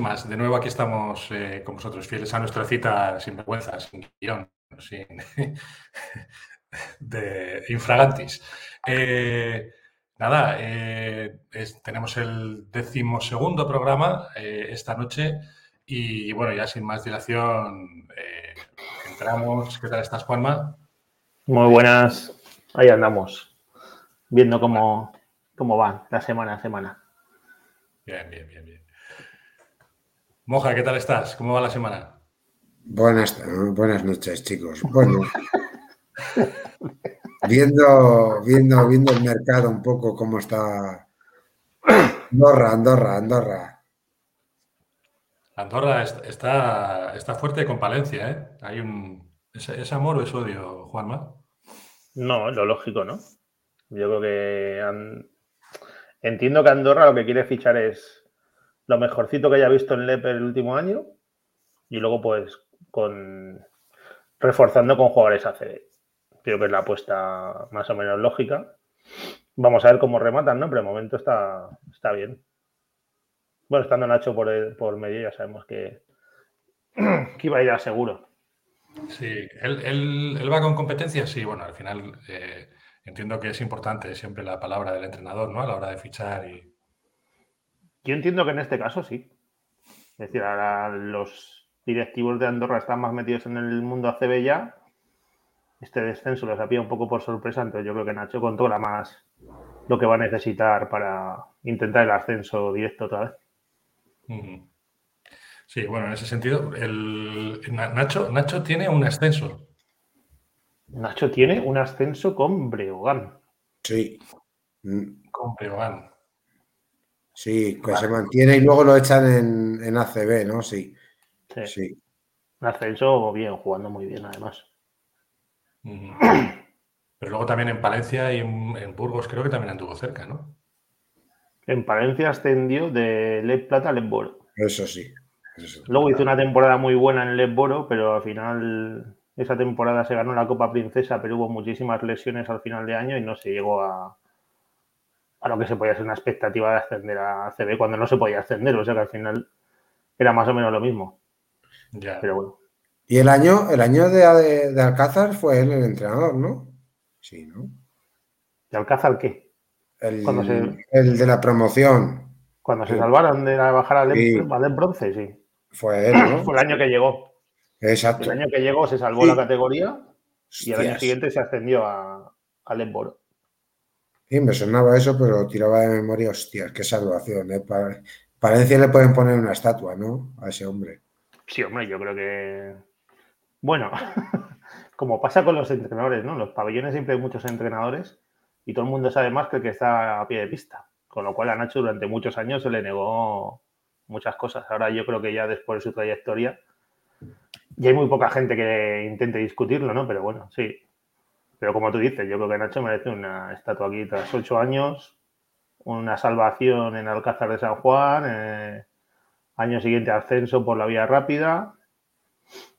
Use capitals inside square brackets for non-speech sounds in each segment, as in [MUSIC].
más. De nuevo aquí estamos eh, con vosotros, fieles a nuestra cita sin vergüenza, sin guion, sin [LAUGHS] de infragantis. Eh, nada, eh, tenemos el decimosegundo programa esta noche y bueno, ya sin más dilación, entramos. ¿Qué tal estás, Juanma? Muy buenas. Ahí andamos, viendo cómo, cómo van la semana a semana. Bien, bien, bien, bien. Moja, ¿qué tal estás? ¿Cómo va la semana? Buenas, buenas noches, chicos. Bueno, [LAUGHS] viendo, viendo, viendo el mercado un poco cómo está Andorra, Andorra, Andorra. Andorra está, está fuerte con Palencia, ¿eh? Hay un. ¿Es, amor o es odio, Juanma? No, lo lógico, ¿no? Yo creo que entiendo que Andorra lo que quiere fichar es lo mejorcito que haya visto en Lepe el último año y luego pues con reforzando con jugadores ACB. Creo que es la apuesta más o menos lógica. Vamos a ver cómo rematan, ¿no? Pero de momento está, está bien. Bueno, estando Nacho por, por medio ya sabemos que, [CLEARS THROAT] que iba a ir a seguro. Sí, ¿Él, va con competencia, sí, bueno, al final eh, entiendo que es importante siempre la palabra del entrenador, ¿no? A la hora de fichar y, yo entiendo que en este caso sí. Es decir, ahora los directivos de Andorra están más metidos en el mundo ACB ya. Este descenso les ha un poco por sorpresa, entonces yo creo que Nacho controla más lo que va a necesitar para intentar el ascenso directo otra vez. Sí, bueno, en ese sentido, el, Nacho, Nacho tiene un ascenso. Nacho tiene un ascenso con Breogán. Sí. Con Breogán. Sí, que se mantiene y luego lo echan en, ACB, ¿no? Sí. Sí. Ascenso bien, jugando muy bien además. Pero luego también en Palencia y en, Burgos creo que también anduvo cerca, ¿no? En Palencia ascendió de Leb Plata a Leb Boro. Eso sí. Luego hizo una temporada muy buena en Leb Boro, pero al final esa temporada se ganó la Copa Princesa, pero hubo muchísimas lesiones al final de año y no se llegó a, a lo que se podía ser una expectativa de ascender a CB cuando no se podía ascender, o sea que al final era más o menos lo mismo. Ya. Pero bueno. Y el año, el año de, Alcázar fue él el entrenador, ¿no? Sí, ¿no? ¿De Alcázar qué? El, el de la promoción. Cuando se salvaron de bajar al, sí. bronce, sí. Fue él, ¿no? [CLEARS THROAT] fue el año que llegó. Exacto. El año que llegó se salvó la categoría y el año siguiente se ascendió a, al Emboro. Sí, me sonaba eso, pero tiraba de memoria, hostias, qué salvación. ¿eh? Palencia le pueden poner una estatua, ¿no? A ese hombre. Sí, hombre, yo creo que. Bueno, [LAUGHS] como pasa con los entrenadores, ¿no? los pabellones siempre hay muchos entrenadores y todo el mundo sabe más que el que está a pie de pista. Con lo cual a Nacho durante muchos años se le negó muchas cosas. Ahora yo creo que ya después de su trayectoria ya hay muy poca gente que intente discutirlo, ¿no? Pero bueno, sí, pero como tú dices, yo creo que Nacho merece una estatua aquí tras ocho años, una salvación en Alcázar de San Juan, eh, año siguiente ascenso por la vía rápida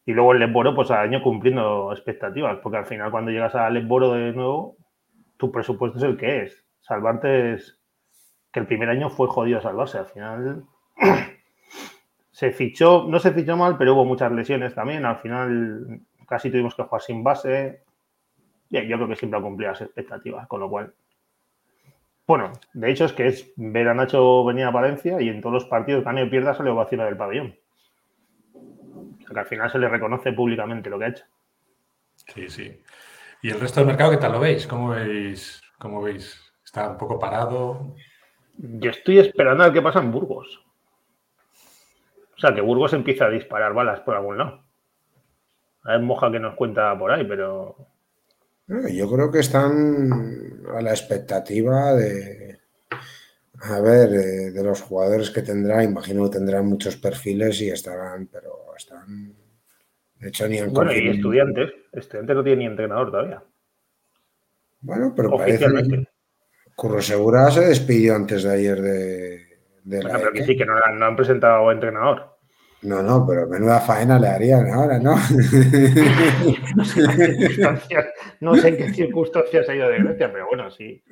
y luego el Lesboro, pues al año cumpliendo expectativas, porque al final cuando llegas al Lesboro de nuevo, tu presupuesto es el que es. Salvarte es que el primer año fue jodido salvarse, al final [CLEARS THROAT] se fichó, no se fichó mal, pero hubo muchas lesiones también, al final casi tuvimos que jugar sin base, yo creo que siempre ha cumplido las expectativas, con lo cual. Bueno, de hecho es que es ver a Nacho venir a Valencia y en todos los partidos, gane o pierda, sale ovación del pabellón. O sea que al final se le reconoce públicamente lo que ha hecho. Sí, sí. ¿Y el resto del mercado qué tal lo veis? ¿Cómo veis? ¿Cómo veis? ¿Está un poco parado? Yo estoy esperando a ver qué pasa en Burgos. O sea, que Burgos empieza a disparar balas por algún lado. A ver, Moja que nos cuenta por ahí, pero yo creo que están a la expectativa de, a ver, de, los jugadores que tendrá. Imagino que tendrán muchos perfiles y estarán, pero están. De hecho, ni han Bueno, y estudiantes. Estudiantes no tiene ni entrenador todavía. Bueno, pero parece que Curro Segura se despidió antes de ayer de. bueno, pero que sí, que no, no han presentado entrenador. No, no, pero menuda faena le harían ahora, ¿no? [LAUGHS] [LAUGHS] no sé en qué circunstancias ha ido de Grecia, pero bueno, sí.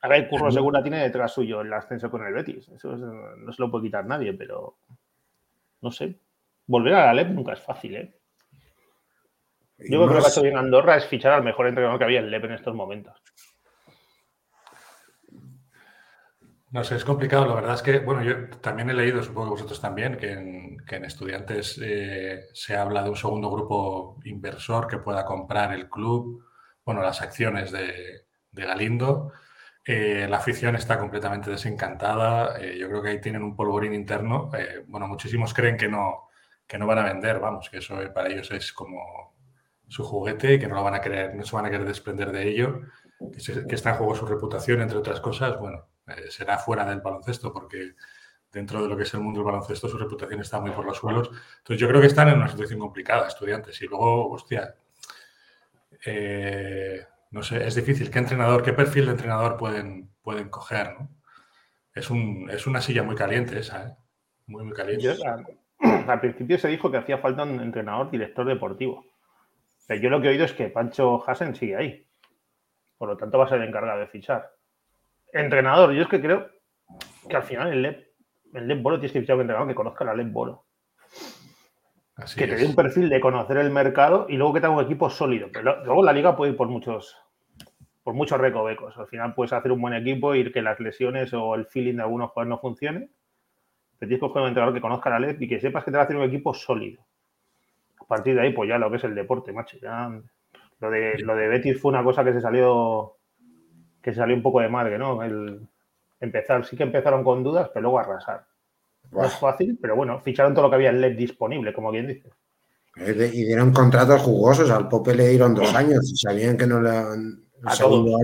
A ver, Curro Segura tiene detrás suyo el ascenso con el Betis. Eso no se lo puede quitar nadie, pero no sé. Volver a la LEP nunca es fácil, ¿eh? Yo creo que lo que ha hecho bien Andorra es fichar al mejor entrenador que había en LEP en estos momentos. No sé, es complicado. La verdad es que, bueno, yo también he leído, supongo que vosotros también, que en, estudiantes eh, se habla de un segundo grupo inversor que pueda comprar el club, bueno, las acciones de, Galindo. Eh, la afición está completamente desencantada. Eh, yo creo que ahí tienen un polvorín interno. bueno, muchísimos creen que no, que no van a vender, vamos, que eso para ellos es como su juguete, que no lo van a querer, no se van a querer desprender de ello, que está en juego su reputación, entre otras cosas. Bueno, eh, será fuera del baloncesto, porque dentro de lo que es el mundo del baloncesto su reputación está muy por los suelos. Entonces yo creo que están en una situación complicada, estudiantes. Y luego, hostia, eh, no sé, es difícil. ¿Qué entrenador, qué perfil de entrenador pueden, pueden coger? Es, un, es una silla muy caliente esa, ¿eh? Muy, muy caliente. [CLEARS THROAT] al principio se dijo que hacía falta un entrenador director deportivo. Pero yo lo que he oído es que Pancho Hasen sigue ahí. Por lo tanto, va a ser encargado de fichar. Entrenador, yo es que creo que al final el LEP, el LEP Bolo tienes que fichar un entrenador que conozca la LEP Bolo. que te dé un perfil de conocer el mercado y luego que tenga un equipo sólido. Pero luego la liga puede ir por muchos, por muchos recovecos. Al final puedes hacer un buen equipo y que las lesiones o el feeling de algunos jugadores no funcione. Pero tienes que coger un entrenador que conozca la LEP y que sepas que te va a hacer un equipo sólido. A partir de ahí, pues ya lo que es el deporte, macho. Ya, lo de, lo de Betis fue una cosa que se salió que salió un poco de madre, ¿no? El empezar, sí que empezaron con dudas, pero luego arrasar. No es fácil, pero bueno, ficharon todo lo que había en LED disponible, como quien dice. Y dieron contratos jugosos, al Pope le dieron dos años y sabían que no le han... A todos.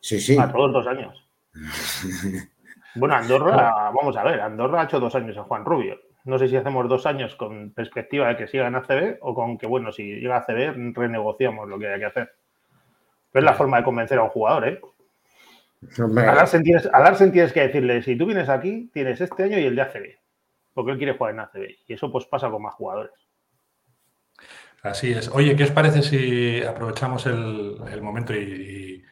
Sí, sí. A todos dos años. [LAUGHS] bueno, Andorra, vamos a ver, Andorra ha hecho dos años a Juan Rubio. No sé si hacemos dos años con perspectiva de que siga en ACB o con que, bueno, si llega a ACB, renegociamos lo que hay que hacer. Pero es la forma de convencer a un jugador, ¿eh? A Larsen, tienes, que decirle, si tú vienes aquí, tienes este año y el de ACB, porque él quiere jugar en ACB. Y eso pues pasa con más jugadores. Así es. Oye, ¿qué os parece si aprovechamos el, momento y,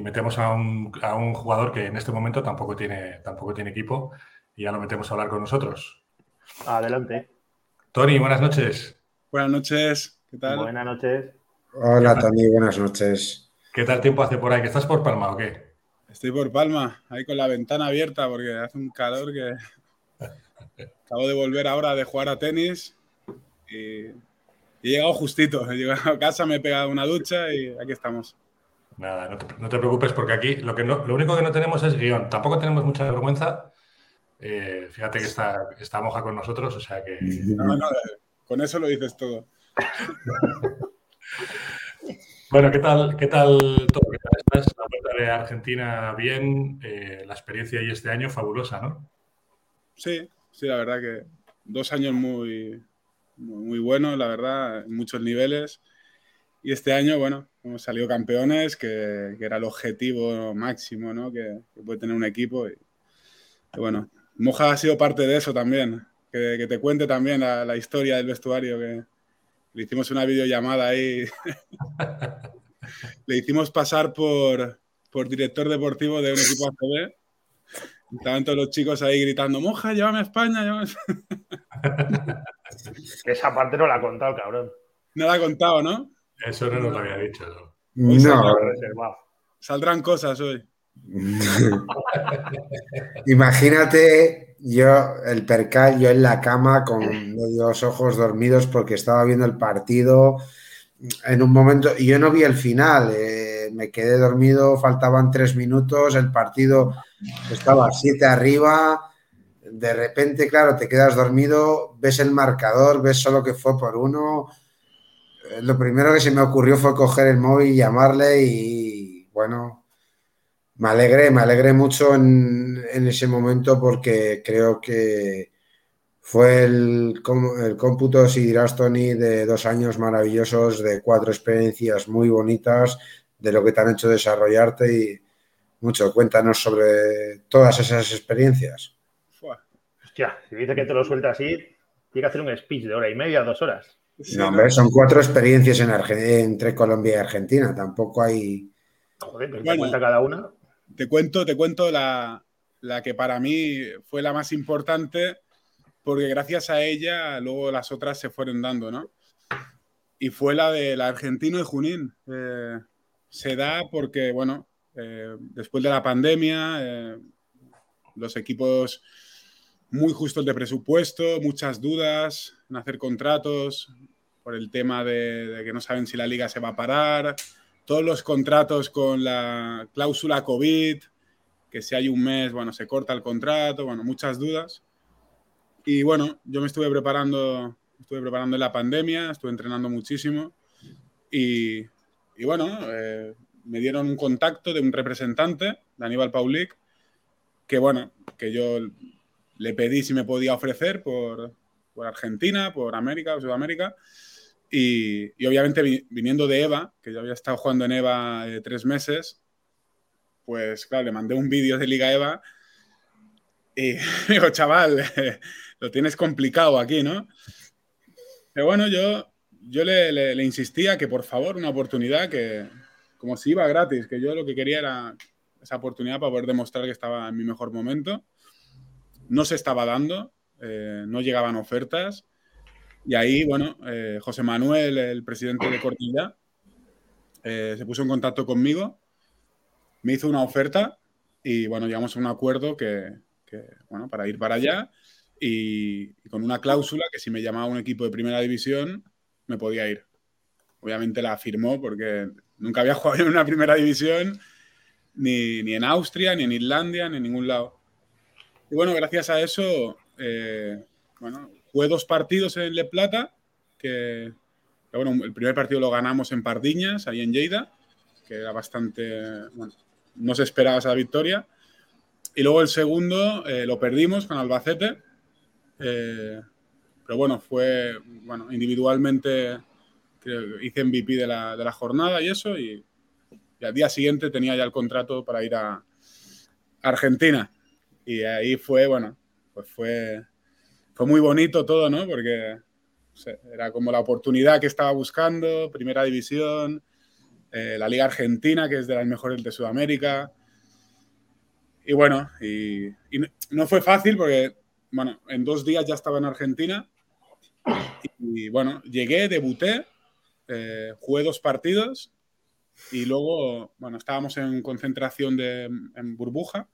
metemos a un, jugador que en este momento tampoco tiene, tampoco tiene equipo y ya lo metemos a hablar con nosotros? Adelante. Tony, buenas noches. Buenas noches. ¿Qué tal? Buenas noches. Hola, Tony, buenas noches. ¿Qué tal tiempo hace por ahí? ¿Que estás por Palma o qué? Estoy por Palma, ahí con la ventana abierta porque hace un calor que... [LAUGHS] Acabo de volver ahora de jugar a tenis y, he llegado justito. He llegado a casa, me he pegado una ducha y aquí estamos. Nada, no te, preocupes porque aquí lo, que lo único que no tenemos es guion. Tampoco tenemos mucha vergüenza. Eh, fíjate que está, está moja con nosotros, o sea que... No, no, con eso lo dices todo. [LAUGHS] Bueno, ¿qué tal, qué tal todo? ¿Qué tal estás? La vuelta de Argentina bien, eh, la experiencia ahí este año fabulosa, ¿no? Sí, sí, la verdad que dos años muy, muy, buenos, la verdad, en muchos niveles. Y este año, bueno, hemos salido campeones, que, era el objetivo máximo ¿no? que, puede tener un equipo. Y, bueno, Moja ha sido parte de eso también, que, te cuente también la, la historia del vestuario que, le hicimos una videollamada ahí. [LAUGHS] le hicimos pasar por, por director deportivo de un equipo ACB. Estaban todos los chicos ahí gritando, moja, llévame a España. [LAUGHS] Esa parte no la ha contado, cabrón. No la ha contado, ¿no? Eso no nos lo había dicho. No. no. Saldrán cosas hoy. [LAUGHS] Imagínate yo, el percal, yo en la cama con los ojos dormidos porque estaba viendo el partido en un momento, yo no vi el final, eh, me quedé dormido, faltaban tres minutos, el partido estaba siete arriba, de repente, claro, te quedas dormido, ves el marcador, ves solo que fue por uno. Eh, lo primero que se me ocurrió fue coger el móvil y llamarle y bueno, me alegré, me alegré mucho en, ese momento porque creo que fue el, el cómputo, si dirás, Tony, de dos años maravillosos, de cuatro experiencias muy bonitas, de lo que te han hecho desarrollarte y mucho. Cuéntanos sobre todas esas experiencias. Hostia, si dice que te lo suelta así, tiene que hacer un speech de hora y media, dos horas. no, hombre, son cuatro experiencias en entre Colombia y Argentina. Tampoco hay. Joder, pero cuenta cada una. Te cuento, te cuento la, la que para mí fue la más importante, porque gracias a ella luego las otras se fueron dando, ¿no? Y fue la del argentino de Junín. Eh, se da porque, bueno, eh, después de la pandemia, eh, los equipos muy justos de presupuesto, muchas dudas en hacer contratos por el tema de, de, que no saben si la liga se va a parar, todos los contratos con la cláusula COVID, que si hay un mes, bueno, se corta el contrato, bueno, muchas dudas. Y bueno, yo me estuve preparando, estuve preparando en la pandemia, estuve entrenando muchísimo y, y bueno, eh, me dieron un contacto de un representante, de Aníbal Paulic, que bueno, que yo le pedí si me podía ofrecer por, Argentina, por América Sudamérica. Y, obviamente viniendo de EVA, que yo había estado jugando en EVA eh, tres meses, pues claro, le mandé un vídeo de Liga EVA y [LAUGHS] digo, chaval, [LAUGHS] lo tienes complicado aquí, ¿no? Pero bueno, yo, yo le, insistía que por favor, una oportunidad que, como si iba gratis, que yo lo que quería era esa oportunidad para poder demostrar que estaba en mi mejor momento. No se estaba dando, eh, no llegaban ofertas. Y ahí, bueno, eh, José Manuel, el presidente de Cortilla, eh, se puso en contacto conmigo, me hizo una oferta y, bueno, llegamos a un acuerdo que, que bueno, para ir para allá y, y, con una cláusula que si me llamaba un equipo de primera división, me podía ir. Obviamente la firmó porque nunca había [LAUGHS] jugado en una primera división, ni, ni en Austria, ni en Islandia, ni en ningún lado. Y bueno, gracias a eso, eh, bueno, jugué dos partidos en Le Plata, que, que, bueno, el primer partido lo ganamos en Pardiñas, ahí en Lleida, que era bastante, bueno, no se esperaba esa victoria. Y luego el segundo eh, lo perdimos con Albacete. Eh, pero bueno, fue bueno, individualmente creo, hice MVP de la, de la, jornada y eso. Y, y, al día siguiente tenía ya el contrato para ir a Argentina. Y ahí fue, bueno, pues fue, fue muy bonito todo, ¿no? Porque o sea, era como la oportunidad que estaba buscando, primera división, eh, la Liga Argentina, que es de las mejores de Sudamérica. Y bueno, y, y, no fue fácil porque, bueno, en dos días ya estaba en Argentina. Y, y bueno, llegué, debuté, eh, jugué dos partidos y luego, bueno, estábamos en concentración de, en burbuja.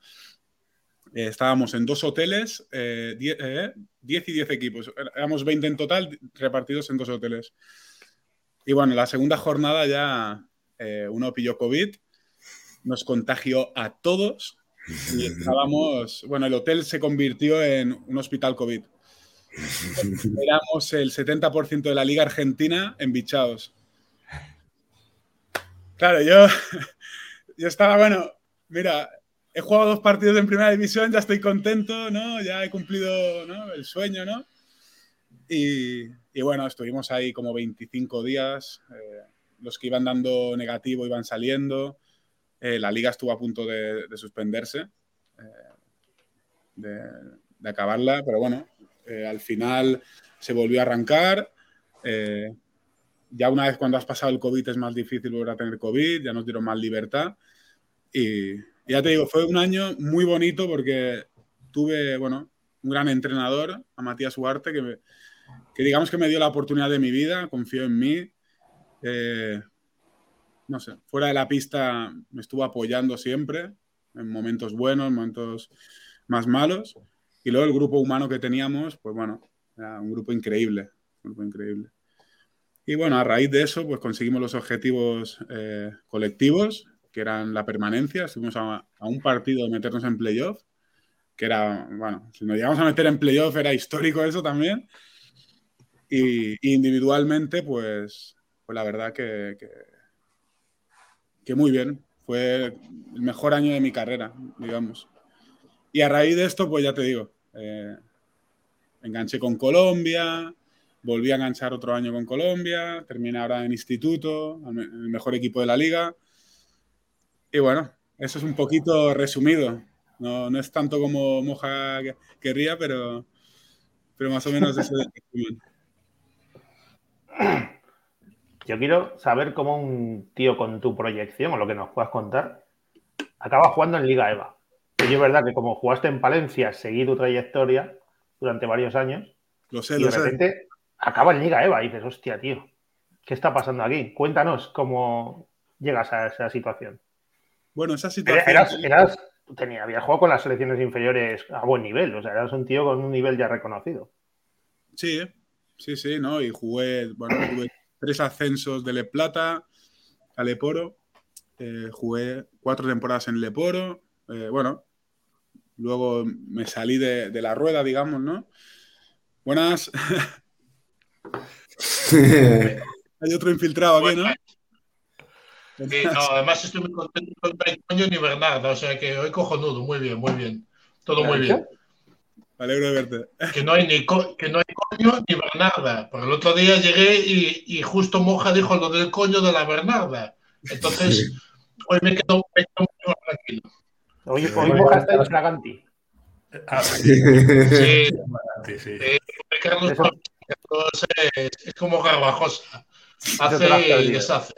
Eh, estábamos en dos hoteles, 10 eh, y 10 equipos. Éramos 20 en total, repartidos en dos hoteles. Y bueno, la segunda jornada ya uno pilló COVID, nos contagió a todos y estábamos, bueno, el hotel se convirtió en un hospital COVID. Éramos el 70% de la Liga Argentina embichados. Claro, yo, [LAUGHS] yo estaba, bueno, mira, he jugado dos partidos en primera división, ya estoy contento, ¿no? Ya he cumplido ¿no? el sueño, ¿no? Y, y, bueno, estuvimos ahí como 25 días. Eh, los que iban dando negativo iban saliendo. Eh, la liga estuvo a punto de, de suspenderse, eh, de, de, acabarla, pero bueno, eh, al final se volvió a arrancar. Eh, ya una vez cuando has pasado el COVID es más difícil volver a tener COVID, ya nos dieron más libertad. Y, y ya te digo, fue un año muy bonito porque tuve, bueno, un gran entrenador, a Matías Huarte, que, que digamos que me dio la oportunidad de mi vida, confió en mí. Eh, no sé, fuera de la pista me estuvo apoyando siempre, en momentos buenos, en momentos más malos. Y luego el grupo humano que teníamos, pues bueno, era un grupo increíble, un grupo increíble. Y bueno, a raíz de eso, pues conseguimos los objetivos eh, colectivos, que eran la permanencia. Estuvimos a, un partido de meternos en playoff, que era, bueno, si nos llegamos a meter en playoff era histórico eso también. Y, individualmente, pues, pues la verdad que, que, que muy bien. Fue el mejor año de mi carrera, digamos. Y a raíz de esto, pues ya te digo, eh, enganché con Colombia, volví a enganchar otro año con Colombia, terminé ahora en instituto, el mejor equipo de la liga. Y bueno, eso es un poquito resumido. No, no es tanto como Moja querría, pero, pero más o menos eso es [CLEARS THROAT] Yo quiero saber cómo un tío con tu proyección o lo que nos puedas contar acaba jugando en Liga EVA. Y es verdad que como jugaste en Palencia, seguí tu trayectoria durante varios años. Lo sé, y lo de sé. repente acaba en Liga EVA y dices, hostia, tío, ¿qué está pasando aquí? Cuéntanos cómo llegas a esa situación. Bueno, esa situación. Eras, eras, tenía, habías jugado con las selecciones inferiores a buen nivel, o sea, eras un tío con un nivel ya reconocido. Sí, sí, sí, ¿no? Y jugué, bueno, tuve tres ascensos de Le Plata a Leporo. Eh, jugué cuatro temporadas en Leporo. Eh, bueno, luego me salí de, de la rueda, digamos, ¿no? Buenas. [LAUGHS] Hay otro infiltrado aquí, ¿no? Sí, no, además estoy muy contento con Coño ni Bernarda, o sea que hoy cojonudo, muy bien, muy bien. Todo muy bien. Me alegro de verte. Que no hay ni co- que no hay coño ni Bernarda. Porque el otro día llegué y, y justo Moja dijo lo del coño de la Bernarda. Entonces, hoy me quedo, me quedo más tranquilo. Hoy, hoy Bueno, Moja está está. infraganti. Ah, Sí, sí, sí. eh, Carlos, Eso- es, es como Garbajosa. Hace y deshace.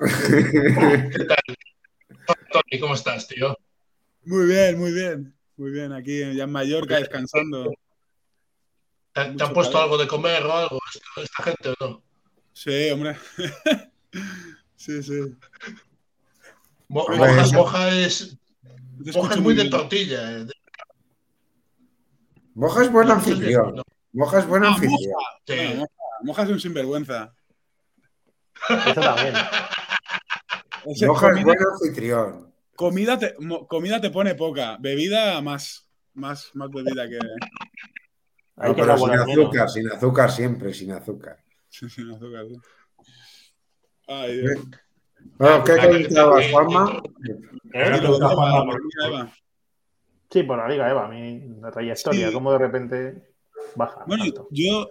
[LAUGHS] ¿Qué tal? Tony, ¿cómo estás, tío? Muy bien, muy bien. Muy bien, aquí ya en Mallorca descansando. ¿Te, Mucho han puesto calor. algo de comer o algo esta, gente o no? Sí, hombre. [LAUGHS] Sí, sí. Mo- Hombre, Moja, es, Te Moja es muy de tortilla. eh. Moja es buen No, anfitrión. no, Moja es buen Ah, anfitrión. sí. Bueno, Moja, Moja es un sinvergüenza. Eso también. Ese- Moja es comida, buen anfitrión. comida te, mo- comida te pone poca, bebida más. Más, más bebida que. Hay No, que pero sin azúcar, sin azúcar siempre, sin azúcar. sin azúcar, ¿no? Ay, Dios. Bueno, ¿qué Ah, comentabas, eh, Juanma? ¿Eh? Eva. Sí, por la Liga Eva, mi, la trayectoria, Sí. como de repente baja. Bueno, tanto. yo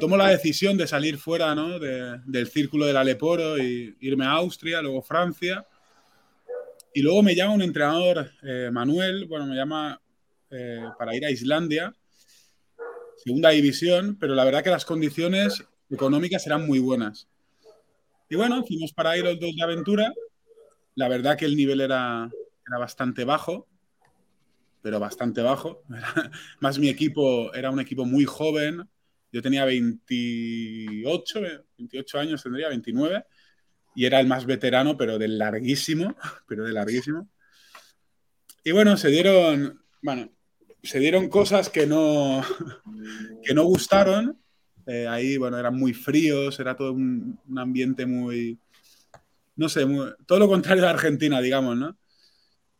tomo la decisión de salir fuera ¿no? de- del círculo del Aleporo y irme a Austria, luego Francia. Y luego me llama un entrenador, eh, Manuel, bueno, me llama eh, para ir a Islandia, segunda división, pero la verdad que las condiciones económicas eran muy buenas. Y bueno, fuimos para ir los dos de aventura. La verdad que el nivel era, era bastante bajo, pero bastante bajo. [LAUGHS] Más mi equipo era un equipo muy joven. Yo tenía 28, 28 años, tendría 29, y era el más veterano, pero del larguísimo, [LAUGHS] pero de larguísimo. Y bueno, se dieron, bueno, se dieron cosas que no, [LAUGHS] que no gustaron. Eh, ahí, bueno, eran muy fríos, era todo un, ambiente muy, no sé, todo lo contrario de Argentina, digamos, ¿no?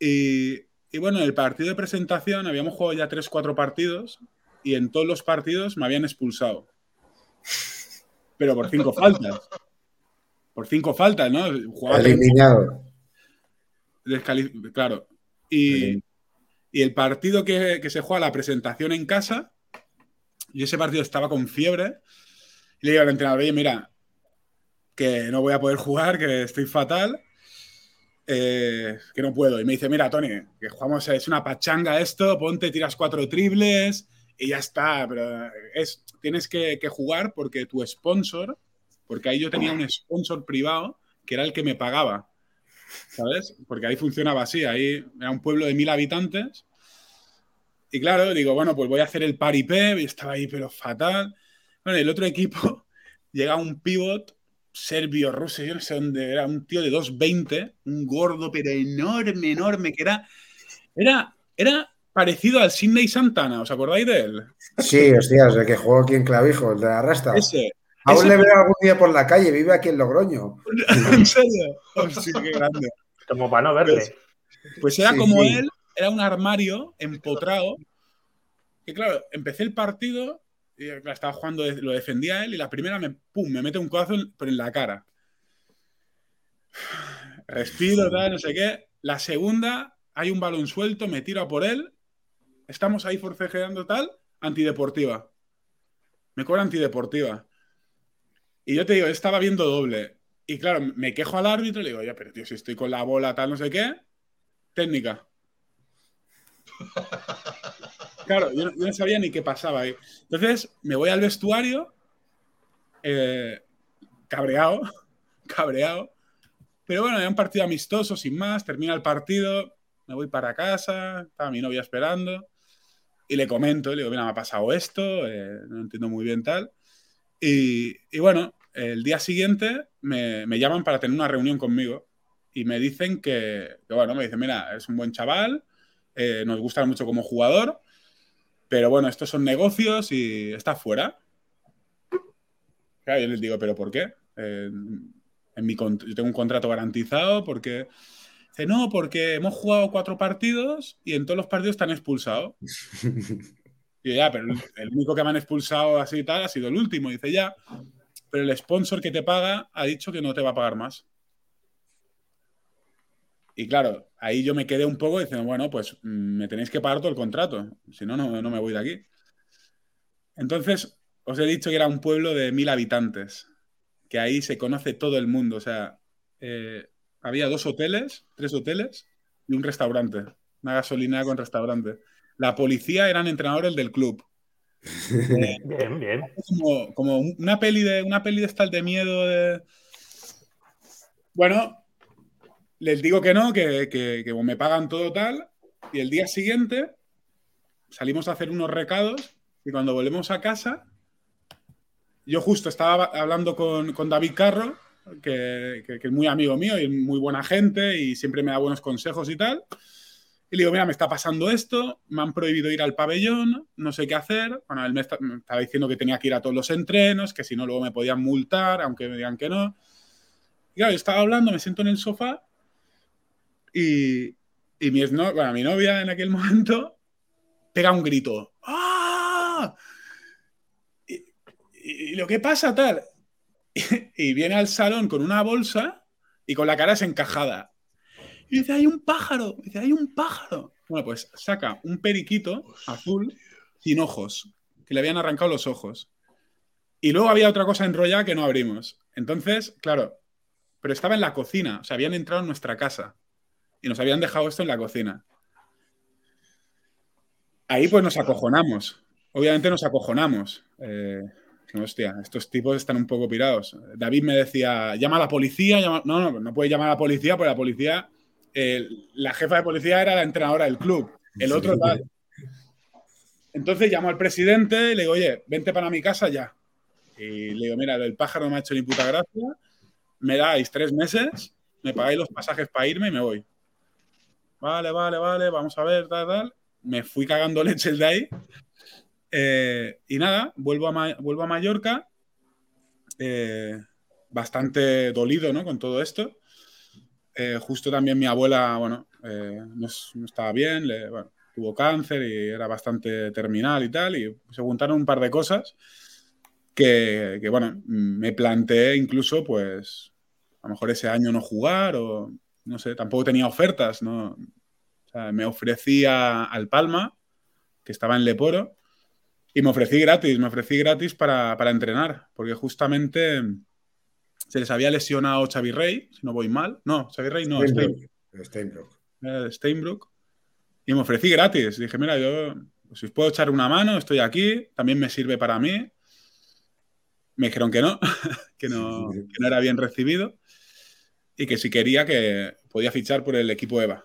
Y, y bueno, en el partido de presentación habíamos jugado ya 3-4 partidos y en todos los partidos me habían expulsado. Pero por cinco faltas. Por cinco faltas, ¿no? Jugaba Eliminado. descali- Claro. Y, y el partido que, que se juega la presentación en casa, y ese partido estaba con fiebre, y le digo al entrenador, oye, mira, que no voy a poder jugar, que estoy fatal, eh, que no puedo. Y me dice, mira, Tony, que jugamos, es una pachanga esto, ponte, tiras cuatro tribles y ya está, pero es, tienes que, jugar porque tu sponsor, porque ahí yo tenía un sponsor privado que era el que me pagaba. ¿sabes? Porque ahí funcionaba así, ahí era un pueblo de mil habitantes. Y claro, digo, bueno, pues voy a hacer el paripé, y estaba ahí, pero fatal. Bueno, el otro equipo [LAUGHS] llega un pivot serbio, ruso, yo no sé dónde, era un tío de 2.20, un gordo, pero enorme, enorme, que era, era, era parecido al Sidney Santana, ¿os acordáis de él? Sí, hostias, el que jugó aquí en Clavijo, el de la rasta. Ese, Aún ese- le veo algún día por la calle, vive aquí en Logroño. [LAUGHS] en serio, Hostia, qué grande. Como para no verle. Pues era Sí, como sí. él, era un armario empotrado. Que claro, empecé el partido y estaba jugando, lo defendía él y la primera me, pum, me mete un codazo en- pero en la cara. [SIGHS] Respiro, tal, no sé qué. La segunda, hay un balón suelto, me tiro a por él. Estamos ahí forcejeando tal, antideportiva. Me cobra antideportiva. Y yo te digo, estaba viendo doble. Y claro, me quejo al árbitro y le digo, ya, pero tío, si estoy con la bola, tal, no sé qué, técnica. [LAUGHS] Claro, yo, no- yo no sabía ni qué pasaba ahí. Entonces, me voy al vestuario, eh, cabreado, [LAUGHS] cabreado, Pero bueno, era un partido amistoso, sin más. Termina el partido, me voy para casa, estaba mi novia esperando. Y le comento, le digo, mira, me ha pasado esto, eh, no entiendo muy bien tal. Y, y bueno, el día siguiente me, me, llaman para tener una reunión conmigo y me dicen que, que bueno, me dicen, mira, es un buen chaval, eh, nos gusta mucho como jugador, pero bueno, estos son negocios y está fuera. Claro, yo les digo, ¿pero por qué? Eh, en mi, yo tengo un contrato garantizado porque... Dice, no, porque hemos jugado cuatro partidos y en todos los partidos están expulsados. [LAUGHS] y ya, pero el único que me han expulsado así y tal ha sido el último. Dice, ya, pero el sponsor que te paga ha dicho que no te va a pagar más. Y claro, ahí yo me quedé un poco diciendo, bueno, pues me tenéis que pagar todo el contrato, si no, no, no me voy de aquí. Entonces, os he dicho que era un pueblo de mil habitantes, que ahí se conoce todo el mundo. O sea, eh, había dos hoteles, tres hoteles y un restaurante, una gasolinera con restaurante. La policía eran entrenadores del club. Eh, [LAUGHS] bien, bien. Como, como, una peli de una peli de tal de miedo de... Bueno, les digo que no, que, que, que, me pagan todo tal, y el día siguiente salimos a hacer unos recados y cuando volvemos a casa, yo justo estaba hablando con, con David Carro, que, es muy amigo mío y muy buena gente y siempre me da buenos consejos y tal. Y le digo, mira, me está pasando esto, me han prohibido ir al pabellón, no sé qué hacer. Bueno, él me, estaba diciendo que tenía que ir a todos los entrenos, que si no luego me podían multar, aunque me digan que no. Y claro, yo estaba hablando, me siento en el sofá y, y mi, no, bueno, mi novia en aquel [LAUGHS] momento pega un grito. ¡Ah! Y lo que pasa tal. [LAUGHS] Y, viene al salón con una bolsa y con la cara desencajada. Y dice, hay un pájaro. Dice, hay un pájaro. Bueno, pues saca un periquito azul sin ojos, que le habían arrancado los ojos. Y luego había otra cosa enrollada que no abrimos. Entonces, claro, pero estaba en la cocina, o sea, habían entrado en nuestra casa y nos habían dejado esto en la cocina. Ahí pues nos acojonamos. Obviamente nos acojonamos. Eh, hostia, estos tipos están un poco pirados. David me decía, llama a la policía. Llama... No, no, no puede llamar a la policía porque la policía, eh, la jefa de policía era la entrenadora del club. El otro sí. tal. Entonces llamo al presidente y le digo, oye, vente para mi casa ya. Y le digo, mira, el pájaro no me ha hecho ni puta gracia. Me dais tres meses, me pagáis los pasajes para irme y me voy vale, vale, vale, vamos a ver, tal, tal. Me fui cagando leche el de ahí. Eh, y nada, vuelvo a, vuelvo a Mallorca, eh, bastante dolido ¿no? con todo esto. Eh, justo también mi abuela, bueno, no, no, estaba bien, le, bueno, tuvo cáncer y era bastante terminal y tal, y se juntaron un par de cosas que, que, bueno, me planteé incluso, pues, a lo mejor ese año no jugar o no sé, tampoco tenía ofertas, ¿no? O sea, me ofrecía al Palma, que estaba en Leporo, y me ofrecí gratis, me ofrecí gratis para, para entrenar, porque justamente se les había lesionado Xavi Rey, si no voy mal. No, Xavi Rey no, Steinbrook. Steinbrook. Eh, Steinbrook. Y me ofrecí gratis. Dije, mira, yo, si os puedo echar una mano, estoy aquí, también me sirve para mí. Me dijeron que no, [LAUGHS] que no, que no era bien recibido y que si quería que podía fichar por el equipo EVA.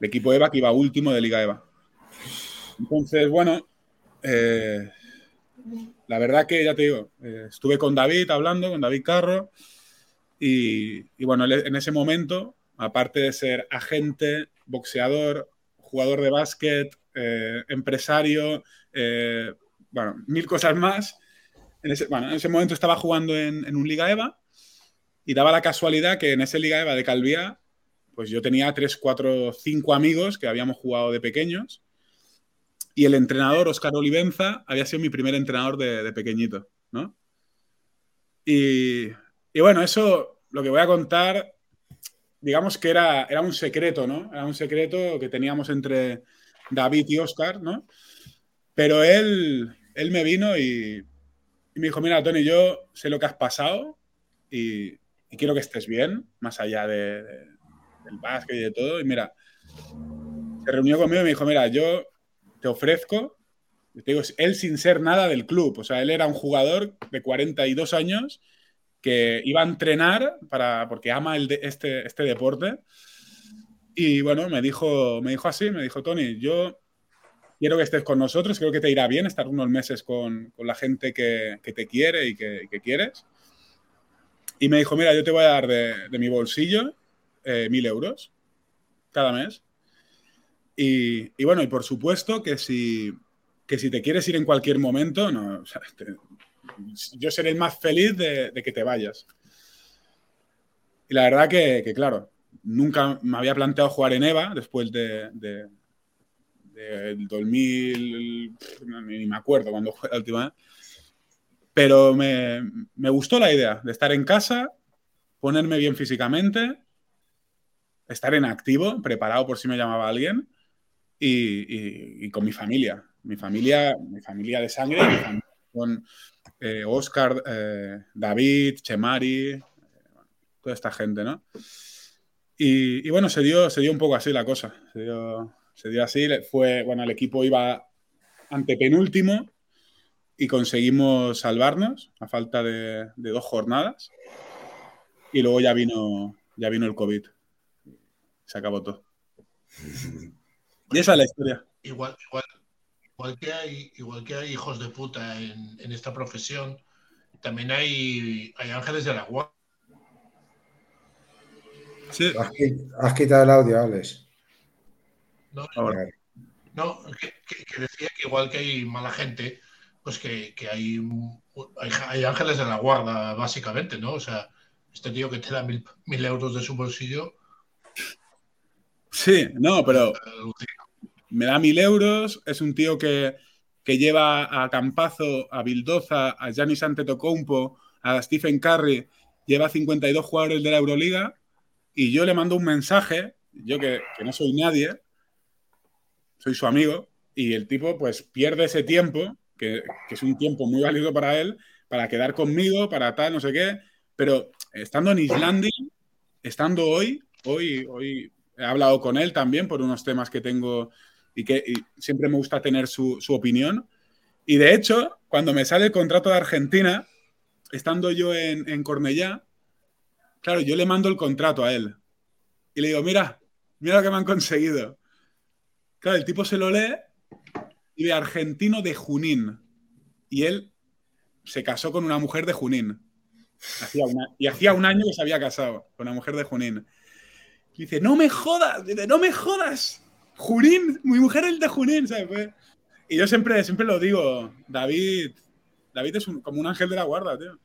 El equipo EVA que iba último de Liga EVA. Entonces, bueno, eh, la verdad que ya te digo, eh, estuve con David hablando, con David Carro, y, y, bueno, en ese momento, aparte de ser agente, boxeador, jugador de básquet, eh, empresario, bueno, mil cosas más, en ese, momento estaba jugando en, en un Liga EVA y daba la casualidad que en ese Liga EVA de Calvía, pues yo tenía tres, cuatro, cinco amigos que habíamos jugado de pequeños. Y el entrenador, Oscar Olivenza, había sido mi primer entrenador de, pequeñito, ¿no? Y, y, bueno, eso, lo que voy a contar, digamos que era, era un secreto, ¿no? Era un secreto que teníamos entre David y Oscar, ¿no? Pero él, él me vino y, y me dijo, mira, Tony, yo sé lo que has pasado y, quiero que estés bien, más allá de, del básquet y de todo. Y mira, se reunió conmigo y me dijo, mira, yo te ofrezco, te digo, él sin ser nada del club, o sea, él era un jugador de 42 años que iba a entrenar para, porque ama este, este deporte. Y bueno, me dijo, me dijo así, me dijo, Tony, yo quiero que estés con nosotros, creo que te irá bien estar unos meses con, con la gente que, que, te quiere y que, que, quieres. Y me dijo, mira, yo te voy a dar de, de mi bolsillo eh, mil euros cada mes. Y, bueno, y por supuesto que si, que si te quieres ir en cualquier momento, no, yo seré el más feliz de, que te vayas. Y la verdad que, claro, nunca me había planteado jugar en EVA después de, del 2000, ni me acuerdo cuando fue la última vez, pero me, me, gustó la idea de estar en casa, ponerme bien físicamente, estar en activo, preparado por si me llamaba alguien, y, y, con mi familia, mi familia, mi familia de sangre, con eh, Oscar, eh, David, Chemari, eh, toda esta gente, ¿no? Y, bueno, se dio, se dio un poco así la cosa. Se dio, se dio así. Fue, bueno, el equipo iba ante penúltimo y conseguimos salvarnos a falta de, de, dos jornadas. Y luego ya vino, ya vino el COVID. Se acabó todo. [LAUGHS] Y esa es la historia. Igual, igual, igual que hay, igual que hay hijos de puta en, en esta profesión, también hay, hay ángeles de la guardia. Sí. Has, has, quitado el audio, Alex. No, no que, que, decía que igual que hay mala gente, pues que, que hay, hay, hay, ángeles de la guarda, básicamente, ¿no? O sea, este tío que te da mil, mil euros de su bolsillo. Sí, no, pero me da mil euros, es un tío que, que lleva a Campazo, a Bildoza, a Giannis Antetokounmpo, a Stephen Curry, lleva 52 jugadores de la Euroliga. Y yo le mando un mensaje, yo que, no soy nadie, soy su amigo, y el tipo pues pierde ese tiempo, que, es un tiempo muy válido para él, para quedar conmigo, para tal, no sé qué, pero estando en Islandia, estando hoy, hoy, hoy he hablado con él también por unos temas que tengo y que siempre me gusta tener su, opinión. Y de hecho, cuando me sale el contrato de Argentina, estando yo en, en Cornellá, claro, yo le mando el contrato a él. Y le digo, mira, mira lo que me han conseguido. Claro, el tipo se lo lee y ve argentino de Junín. Y él se casó con una mujer de Junín. Y hacía un año que se había casado con una mujer de Junín. Dice, no me jodas, dice, no me jodas. Junín, mi mujer es de Junín, ¿sabes? Y yo siempre, siempre lo digo, David, David es como un ángel de la guarda, tío.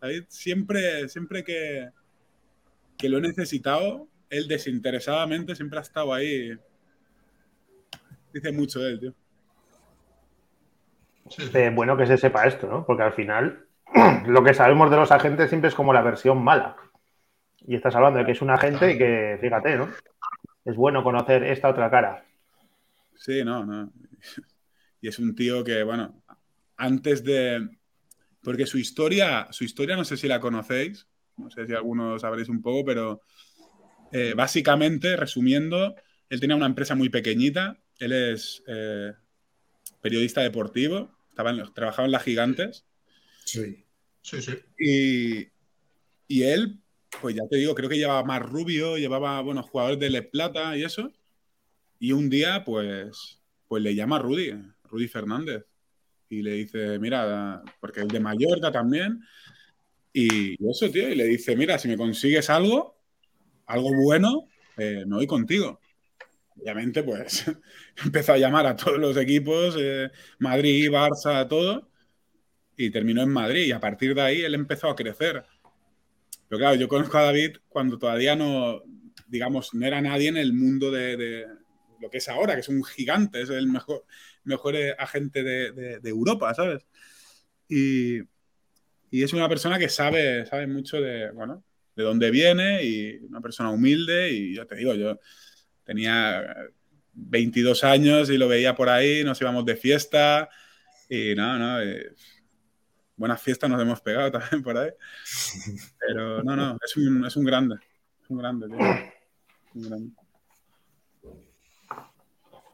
David siempre, siempre que, que lo he necesitado, él desinteresadamente siempre ha estado ahí Dice mucho de él, tío. Bueno que se sepa esto, ¿no? Porque al final [CLEARS THROAT] lo que sabemos de los agentes siempre es como la versión mala. Y estás hablando de que es un agente y que, fíjate, ¿no? Es bueno conocer esta otra cara. Sí, no, no. Y es un tío que, bueno, antes de. Porque su historia, su historia no sé si la conocéis, no sé si algunos sabréis un poco, pero eh, básicamente, resumiendo, él tenía una empresa muy pequeñita él es eh, periodista deportivo, estaba en, trabajaba en las Gigantes. Sí. Sí, sí. Y, y, él, pues ya te digo, creo que llevaba más rubio, llevaba, bueno, jugadores de Le Plata y eso. Y un día, pues, pues le llama Rudy, Rudy Fernández. Y le dice, mira, porque es de Mallorca también. Y eso, tío, y le dice, mira, si me consigues algo, algo bueno, eh, me voy contigo obviamente, pues [LAUGHS] empezó a llamar a todos los equipos, eh, Madrid, Barça, todo, y terminó en Madrid. Y a partir de ahí él empezó a crecer. Pero claro, yo conozco a David cuando todavía no, digamos, no era nadie en el mundo de, de lo que es ahora, que es un gigante, es el mejor, mejor eh, agente de, de, de Europa, ¿sabes? Y, y, es una persona que sabe, sabe mucho de, bueno, de dónde viene y una persona humilde y yo te digo, yo tenía 22 años y lo veía por ahí, nos íbamos de fiesta y no, no, eh, buenas fiestas nos hemos pegado [LAUGHS] también por ahí. Pero no, no, es un, es un grande, es un grande, tío. Un grande.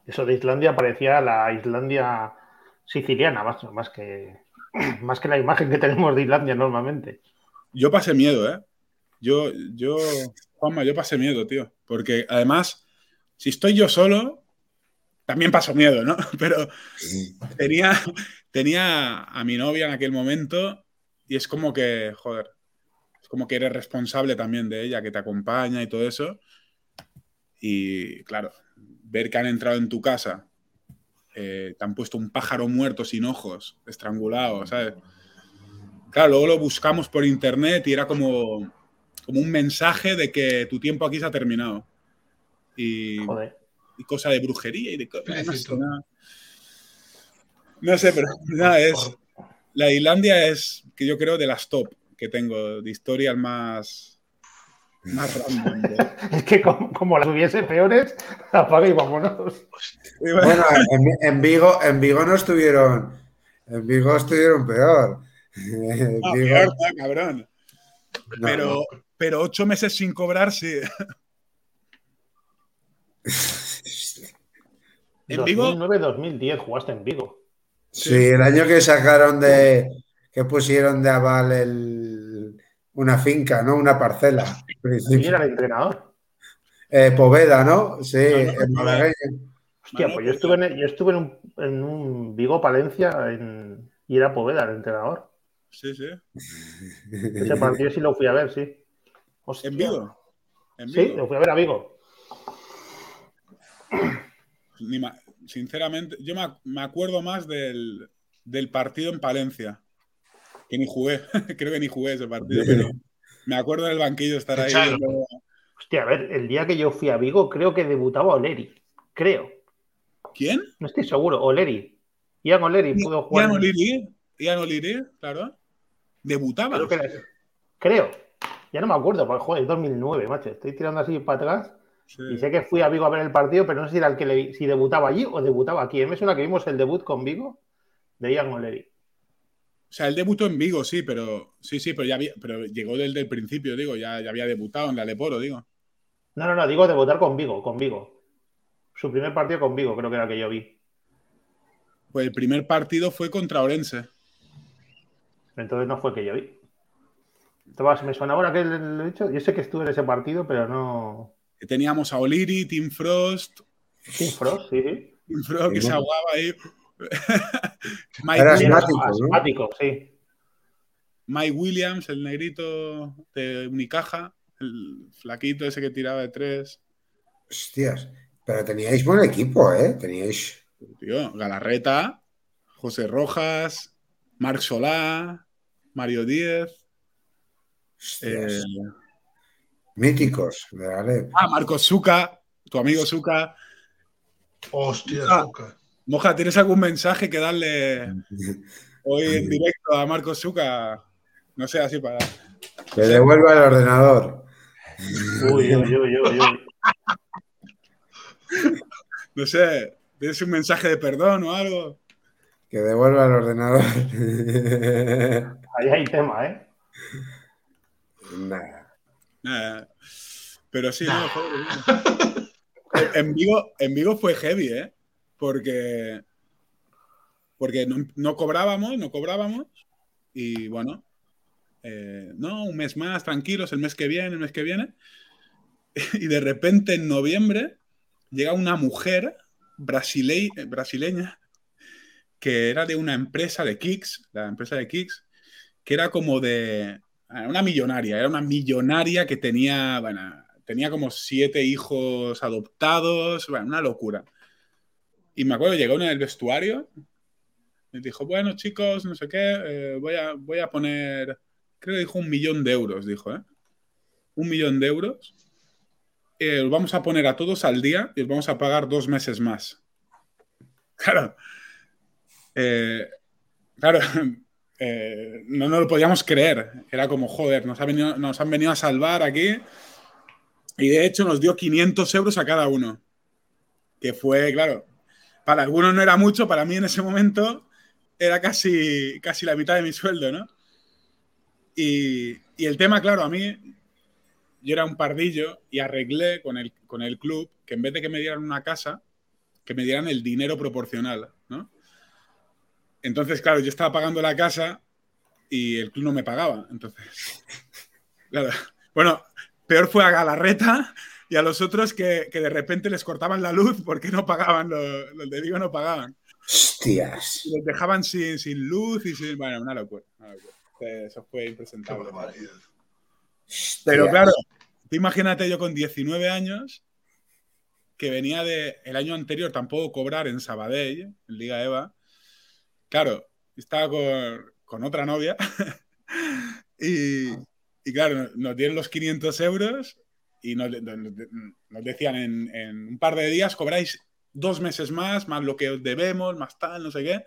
Eso de Islandia parecía la Islandia siciliana, más, más, que, más que la imagen que tenemos de Islandia normalmente. yo pasé miedo, ¿eh? Yo, yo, Juanma, yo pasé miedo, tío. Porque además, si estoy yo solo, también paso miedo, ¿no? [LAUGHS] Pero tenía, tenía a mi novia en aquel momento y es como que, joder, es como que eres responsable también de ella, que te acompaña y todo eso. Y claro, ver que han entrado en tu casa, eh, te han puesto un pájaro muerto sin ojos, estrangulado, ¿sabes? Claro, luego lo buscamos por internet y era como, como un mensaje de que tu tiempo aquí se ha terminado. Y, y cosa de brujería y de cosas. No, sé, pero [LAUGHS] nada, es. La Islandia es, que yo creo, de las top que tengo, de historias más. Más random. [LAUGHS] es que como, las hubiese peores, [LAUGHS] apaga y vámonos. Bueno, en, Vigo, en Vigo no estuvieron. En Vigo estuvieron peor. No, peor, cabrón. pero, pero ocho meses sin cobrar, sí. ¿En Vigo? 2009-2010 jugaste en Vigo. Sí, el año que sacaron de. que pusieron de aval el, una finca, ¿no? Una parcela. ¿Quién era el entrenador? Eh, Poveda, ¿no? Sí, en malagueño. Hostia, pues yo estuve en, yo estuve en, un, en un Vigo Palencia en, y era Poveda el entrenador. Sí, sí. Ese partido sí lo fui a ver, sí. ¿En Vigo? Sí, lo fui a ver a Vigo. Sinceramente, yo me, acuerdo más del, partido en Palencia, que ni jugué, [LAUGHS] creo que ni jugué ese partido, pero me acuerdo del banquillo estar ahí. Hostia, a ver, el día que yo fui a Vigo, creo que debutaba Oleri, creo. ¿Quién? No estoy seguro, Oleri. Ian Oleri pudo jugar. Ian Oleri, Ian Oleri, claro. Debutaba. Creo, creo. Ya no me acuerdo, porque joder, 2009, macho. Estoy tirando así para atrás y sé que fui a Vigo a ver el partido, pero no sé si era el que si debutaba allí o debutaba aquí. Me suena que vimos el debut con Vigo de Ian O'Leary. O sea, él debutó en Vigo, sí, pero sí, sí, pero ya pero llegó desde el principio, digo, ya, ya había debutado en la Leporo, digo. No, no, no, digo debutar con Vigo, con Vigo. Su primer partido con Vigo, creo que era el que yo vi. Pues el primer partido fue contra Orense. Entonces no fue el que yo vi. Me suena ahora que lo he dicho. Yo sé que estuve en ese partido, pero no. Teníamos a Oliri, Tim Frost. Tim Frost, sí. Tim Frost que se aguaba ahí. [LAUGHS] Mike Era asmático, sí. Mike Williams, el negrito de Unicaja, el flaquito ese que tiraba de tres. Hostias, pero teníais buen equipo, ¿eh? Teníais. Tío, Galarreta, José Rojas, Marc Solá, Mario Díez. Eh, Míticos de Ah, Marcos Zuca, tu amigo Zuca. Hostia, Zuca. Moja, ¿tienes algún mensaje que darle [LAUGHS] hoy en directo a Marcos Zuca? No sé, así para. Que devuelva el ordenador. Uy, uy, uy, uy, uy. [LAUGHS] No sé, ¿tienes un mensaje de perdón o algo? Que devuelva el ordenador. [LAUGHS] Ahí hay tema, ¿eh? Nada. Pero sí, en, Vigo, en Vigo fue heavy, ¿eh? Porque, porque no, cobrábamos, no cobrábamos. Y bueno, eh, no, un mes más, tranquilos, el mes que viene, el mes que viene. [LAUGHS] Y de repente en noviembre llega una mujer brasileña que era de una empresa de Kicks, la empresa de Kicks, que era como de, una millonaria, era una millonaria que tenía, tenía como siete hijos adoptados, una locura. Y me acuerdo, llegó en el vestuario y dijo, bueno, chicos, no sé qué, eh, voy, a, voy a poner, creo que dijo un millón de euros, dijo, ¿eh? Un millón de euros. Eh, los vamos a poner a todos al día y os vamos a pagar dos meses más. [LAUGHS] Claro. Claro, [LAUGHS] eh, no nos lo podíamos creer. Era como, joder, nos, nos han venido a salvar aquí. Y de hecho nos dio 500 euros a cada uno. Que fue, claro, para algunos no era mucho, para mí en ese momento era casi, casi la mitad de mi sueldo, ¿no? Y, y el tema, claro, a mí, yo era un pardillo y arreglé con el, con el club que en vez de que me dieran una casa, que me dieran el dinero proporcional. Entonces, claro, yo estaba pagando la casa y el club no me pagaba. Entonces, [LAUGHS] Claro. Bueno, peor fue a Galarreta y a los otros que, de repente les cortaban la luz porque no pagaban, los, de Vigo no pagaban. Hostias. los dejaban sin, sin, luz y sin. Bueno, una locura. Eso fue impresentable. Pero claro, imagínate yo con 19 años que venía de el año anterior tampoco cobrar en Sabadell, en Liga EVA. Claro, estaba con, otra novia [LAUGHS] y, claro, nos dieron los 500 euros y nos, decían en, un par de días cobráis dos meses más, más lo que os debemos, más tal, no sé qué.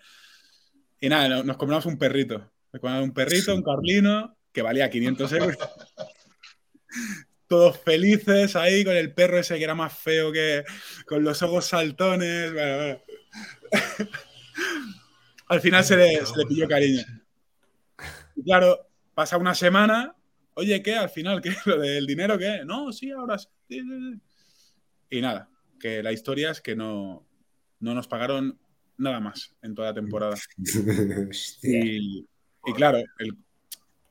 Y nada, nos compramos un perrito. Me compramos un perrito, un carlino, que valía 500 euros. [LAUGHS] Todos felices ahí con el perro ese que era más feo que con los ojos saltones. [LAUGHS] Al final se le, se le pilló cariño. Y claro, pasa una semana. Oye, ¿qué? Al final, ¿qué? [LAUGHS] ¿Lo del dinero qué? No, sí, ahora sí. Y nada, que la historia es que no, no nos pagaron nada más en toda la temporada. [LAUGHS] y, y, claro, el,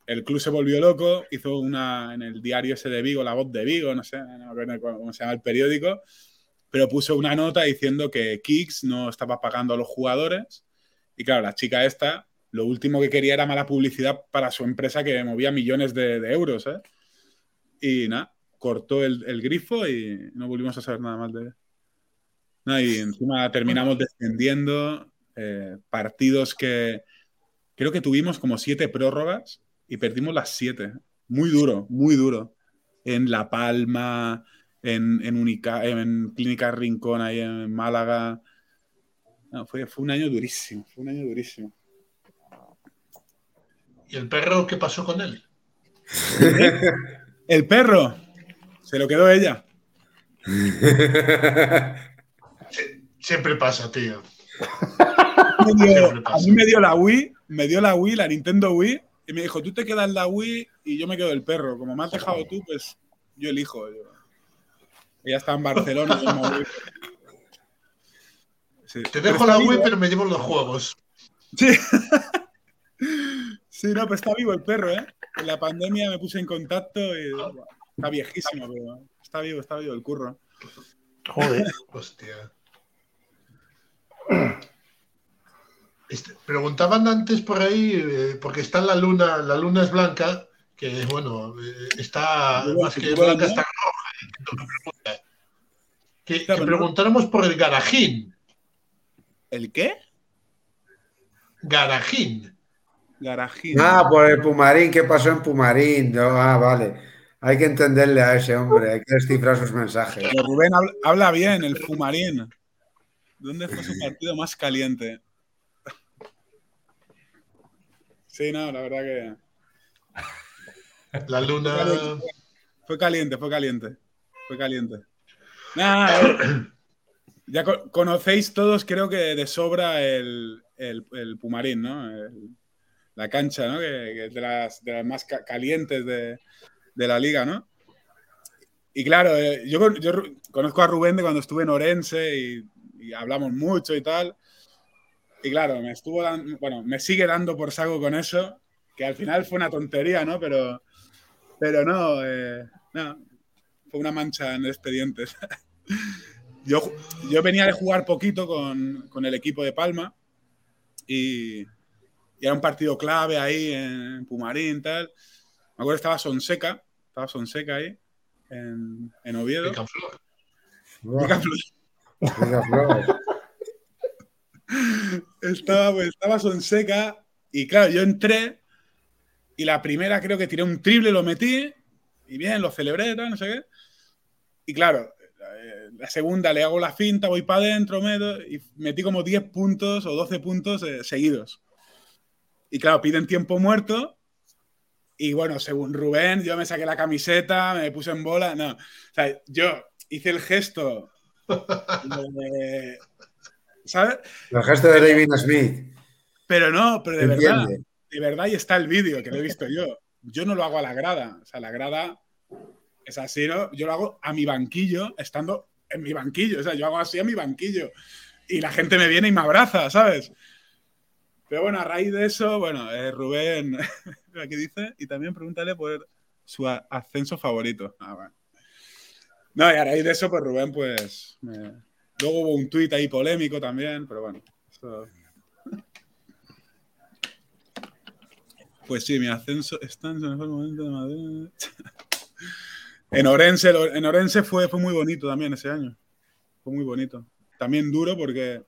el, club se volvió loco, hizo una en el diario ese de Vigo, la voz de Vigo, no sé cómo se llama el periódico, pero puso una nota diciendo que Kicks no estaba pagando a los jugadores. Y claro, la chica esta, lo último que quería era mala publicidad para su empresa que movía millones de, euros. ¿eh? Y nada, cortó el, grifo y no volvimos a saber nada más de él y encima terminamos descendiendo eh, partidos que creo que tuvimos como siete prórrogas y perdimos las siete. Muy duro, muy duro. En La Palma, en, en, en Clínica Rincón, ahí en Málaga. Fue, fue un año durísimo, fue un año durísimo. ¿Y el perro qué pasó con él? el perro, se lo quedó ella. Siempre pasa, tío. A mí me dio la Wii, me dio la Wii, la Nintendo Wii, y me dijo, tú te quedas la Wii y yo me quedo el perro. Como me has dejado tú, pues yo elijo. Ella está en Barcelona. Te dejo la Wii, pero me llevo los juegos. Sí. [LAUGHS] sí, no, pues está vivo el perro, ¿eh? En la pandemia me puse en contacto y está viejísimo, pero está vivo, está vivo el curro. Joder. Hostia. Este, preguntaban antes por ahí, eh, porque está la luna, la luna es blanca, que bueno, eh, está más que blanca, está roja. Que, preguntáramos por el garajín. ¿El qué? Garajín. Garajín. Ah, por el Pumarín, ¿qué pasó en Pumarín? ah, vale. Hay que entenderle a ese hombre, hay que descifrar sus mensajes. Rubén habla bien, el Pumarín. ¿Dónde fue su partido más caliente? Sí, no, la verdad que. La luna. Fue caliente, fue caliente. Fue caliente. Nada, ya conocéis todos, creo que de sobra el, Pumarín, ¿no? la cancha, ¿no? Que, es de las, más calientes de, la liga, ¿no? Y claro, eh, yo, yo, conozco a Rubén de cuando estuve en Orense y y hablamos mucho y tal. Y claro, me estuvo dando, bueno, me sigue dando por saco con eso, que al final fue una tontería, ¿no? Pero, pero no, eh, no, fue una mancha en expedientes. [LAUGHS] yo, yo venía de jugar poquito con, con el equipo de Palma y, y, era un partido clave ahí en Pumarín, tal. Me acuerdo estaba Sonseca, estaba Sonseca ahí en, en Oviedo. estaba, pues, estaba Sonseca y claro, yo entré y la primera creo que tiré un triple, lo metí y bien, lo celebré, no sé qué. Y claro, la segunda le hago la finta, voy para adentro, meto y metí como 10 puntos o 12 puntos eh, seguidos. Y claro, piden tiempo muerto. Y bueno, según Rubén, yo me saqué la camiseta, me puse en bola. No, o sea, yo hice el gesto ¿Sabes? El gesto de David Smith. Pero no, pero de verdad, de verdad, y está el vídeo que lo he visto yo. Yo no lo hago a la grada. O sea, la grada es así, ¿no? Yo lo hago a mi banquillo, estando en mi banquillo. O sea, yo hago así a mi banquillo. Y la gente me viene y me abraza, ¿sabes? Pero bueno, a raíz de eso, bueno, eh, Rubén, [LAUGHS] aquí dice, y también pregúntale por su ascenso favorito. Ah, no, y a raíz de eso, pues Rubén, pues. Luego hubo un tuit ahí polémico también, pero bueno. Pues sí, mi ascenso está en el mejor momento de Madrid. [LAUGHS] en Orense, en Orense fue, fue muy bonito también ese año. Fue muy bonito. También duro porque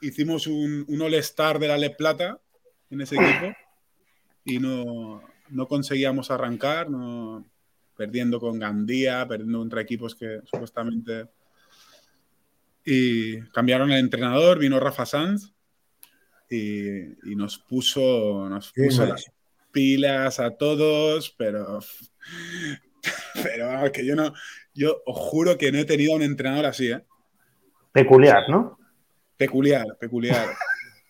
hicimos un, un All-Star de la Le Plata en ese equipo y no, no conseguíamos arrancar, no, perdiendo con Gandía, perdiendo contra equipos que supuestamente... Y cambiaron el entrenador, vino Rafa Sanz y, nos puso, nos puso las pilas a todos, pero, [LAUGHS] pero que yo no, yo os juro que no he tenido un entrenador así, ¿eh? Peculiar, ¿no? Peculiar, peculiar.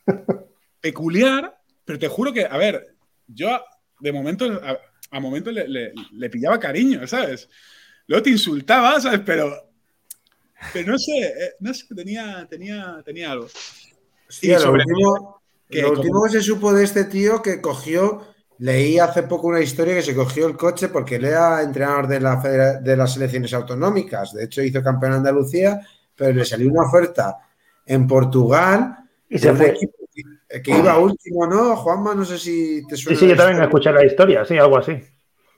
[LAUGHS] peculiar, pero te juro que, a ver, yo de momento, a, momento le, pillaba cariño, ¿sabes? Luego te insultaba, ¿sabes? Pero, pero no sé, eh, no sé, tenía, tenía, tenía algo. y sobre lo último, que, lo último que se supo de este tío que cogió, leí hace poco una historia que se cogió el coche porque él era entrenador de, la de las selecciones autonómicas. De hecho, hizo campeón de Andalucía, pero le salió una oferta en Portugal. Y se fue. Que iba último, ¿no? Juanma, no sé si te suena. Sí, sí, yo también escuché la historia, sí, algo así.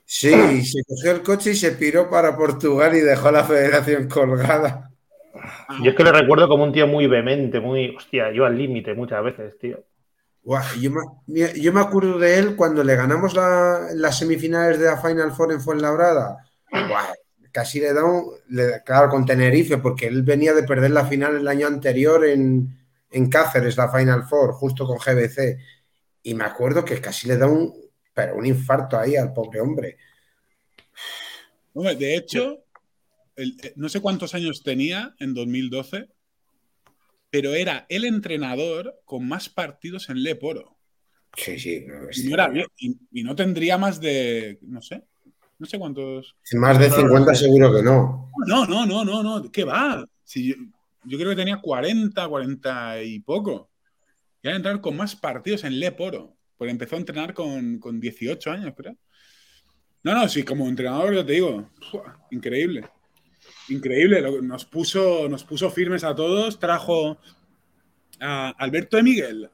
Sí, se cogió el coche y se piró para Portugal y dejó la federación colgada. Yo es que le recuerdo como un tío muy vehemente, muy, hostia, yo al límite muchas veces, tío. Yo, me, acuerdo de él cuando le ganamos las semifinales de la Final Four en Fuenlabrada. casi le da un. claro, con Tenerife, porque él venía de perder la final el año anterior en, en Cáceres, la Final Four, justo con GBC. Y me acuerdo que casi le da un, pero un infarto ahí al pobre hombre. De hecho, eh, no sé cuántos años tenía en 2012, pero era el entrenador con más partidos en Leporo. Sí, sí. y, no tendría más de, no sé, no sé cuántos. Más de 50 seguro que no. No, no, no, no, no. ¿Qué va? Si yo creo que tenía 40, 40 y poco. Y a entrar con más partidos en Leporo. Porque empezó a entrenar con, 18 años, creo. No, no, sí, como entrenador, yo te digo, increíble. Increíble. Nos puso, nos puso firmes a todos. Trajo a Alberto de Miguel.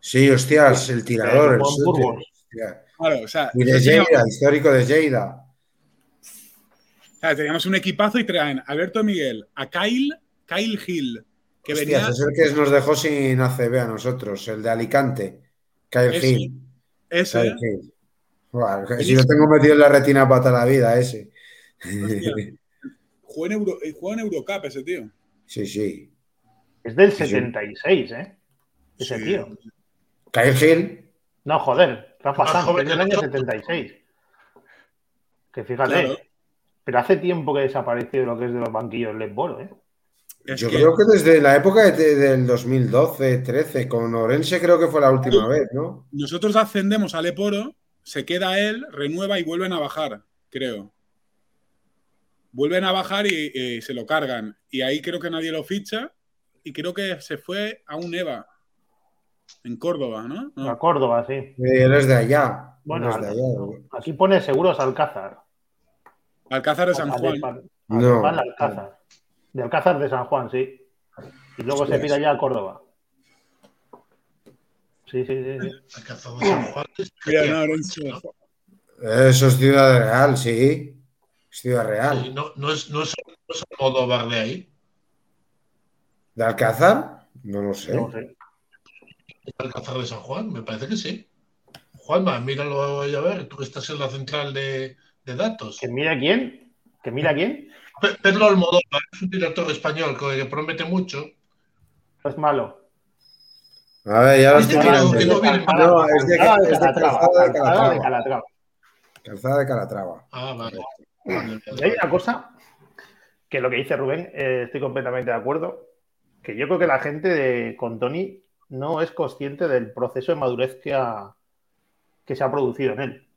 Sí, hostias, el tirador. El o sea, y de Lleida, histórico de Lleida. O sea, teníamos un equipazo y traen a Alberto de Miguel, a Kyle Kyle Hill. Que venía... Es el que nos dejó sin ACB a nosotros, el de Alicante. Kyle Hill. Ese. si lo tengo metido en la retina para toda la vida, ese. [LAUGHS] Juega en, Euro, eh, en Eurocup ese tío. Sí, sí. Es del 76, ¿eh? Ese tío. Kyle Hill. No, joder. Rafa Sanz, es del año 76. Que fíjate. Pero hace tiempo que desapareció de lo que es de los banquillos Lesboro, ¿eh? Yo creo que desde la época del 2012, 13, con Orense creo que fue la última vez, ¿no? Nosotros ascendemos al Leporo, se queda él, renueva y vuelven a bajar, creo. Vuelven a bajar y, se lo cargan. Y ahí creo que nadie lo ficha y creo que se fue a un EVA en Córdoba, ¿no? A Córdoba, sí. él es de allá. Bueno, aquí pone seguros Alcázar. Alcázar de San Juan. No. Alcázar. De Alcázar de San Juan, sí. Y luego se pide ya a Córdoba. Sí, sí, sí. Alcázar de San Juan. Eso es Ciudad Real, sí. Ciudad Real. no, no, es, no, es, no es Almodóvar de ahí. ¿De Alcázar? No lo sé. No sé. Alcázar de San Juan? Me parece que sí. Juanma, míralo a ver, tú que estás en la central de, de datos. ¿Que mira quién? ¿Que mira quién? Pedro Almodóvar es un director español que promete mucho. es malo. A ver, ya lo estoy mirando. No, es de, Calzada de Calatrava. Calzada de Calatrava. Ah, vale. Y hay una cosa que lo que dice Rubén, eh, estoy completamente de acuerdo, que yo creo que la gente con Tony no es consciente del proceso de madurez que, que se ha producido en él.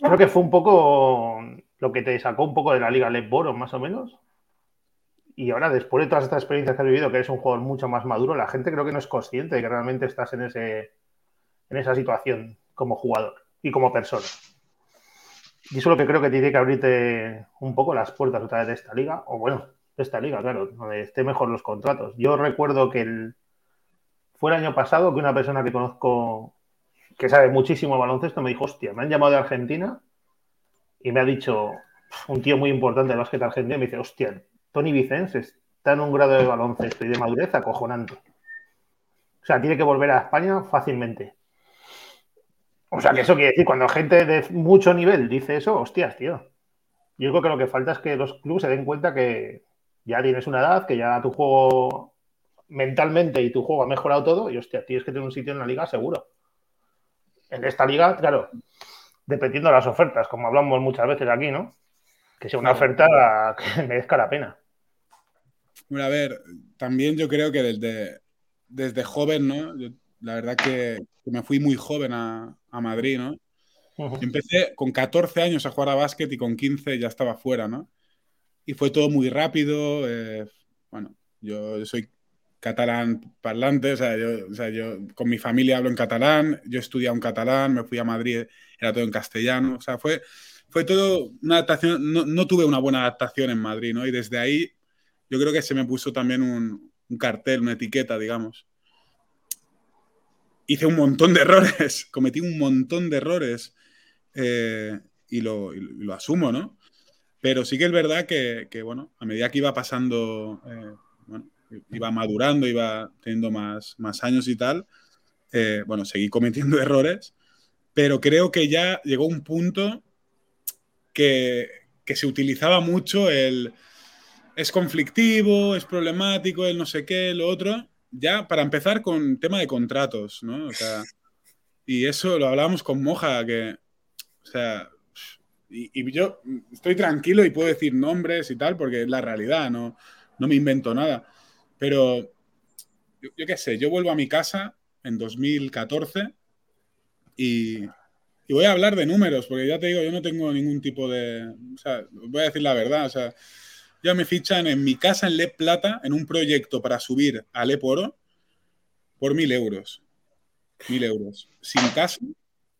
Creo que fue un poco lo que te sacó un poco de la Liga Boro, más o menos. Y ahora, después de todas estas experiencias que has vivido, que eres un jugador mucho más maduro, la gente creo que no es consciente de que realmente estás en, ese, en esa situación como jugador y como persona. Y eso es lo que creo que tiene que abrirte un poco las puertas otra vez de esta liga, o bueno, de esta liga, claro, donde esté mejor los contratos. Yo recuerdo que el, fue el año pasado que una persona que conozco que sabe muchísimo baloncesto me dijo, hostia, me han llamado de Argentina y me ha dicho un tío muy importante del básquet argentino, me dice, hostia, Tony Vicens está en un grado de baloncesto y de madurez acojonante. O sea, tiene que volver a España fácilmente. O sea, que eso quiere decir, cuando gente de mucho nivel dice eso, hostias, tío. Yo creo que lo que falta es que los clubes se den cuenta que ya tienes una edad, que ya tu juego mentalmente y tu juego ha mejorado todo, y hostia, tienes que tener un sitio en la liga seguro. En esta liga, claro, dependiendo de las ofertas, como hablamos muchas veces aquí, ¿no? Que sea una oferta que [LAUGHS] merezca la pena. Bueno, a ver, también yo creo que desde, desde joven, ¿no? la verdad que, me fui muy joven a, Madrid, ¿no? Empecé con 14 años a jugar a básquet y con 15 ya estaba fuera, ¿no? Y fue todo muy rápido. Eh, bueno, yo soy catalán parlante, o sea, yo, con mi familia hablo en catalán, yo estudié en catalán, me fui a Madrid, era todo en castellano, o sea, fue, fue todo una adaptación, no, tuve una buena adaptación en Madrid, ¿no? Y desde ahí yo creo que se me puso también un, cartel, una etiqueta, digamos. Hice un montón de errores, [LAUGHS] cometí un montón de errores eh, y, lo, asumo, ¿no? Pero sí que es verdad que, bueno, a medida que iba pasando... Eh, iba madurando, iba teniendo más, más años y tal, eh, bueno, seguí cometiendo [LAUGHS] errores, pero creo que ya llegó un punto que, que se utilizaba mucho el es conflictivo, es problemático, el no sé qué, lo otro, ya para empezar con tema de contratos, ¿no? O sea, y eso lo hablábamos con Moja, que, o sea, y, y, yo estoy tranquilo y puedo decir nombres y tal, porque es la realidad, no, no me invento nada. Pero yo, qué sé, yo vuelvo a mi casa en 2014 y, voy a hablar de números, porque ya te digo, yo no tengo ningún tipo de... O sea, voy a decir la verdad, o sea, ya me fichan en mi casa en Le Plata, en un proyecto para subir a Le Oro, por mil euros. Mil euros. Sin casa,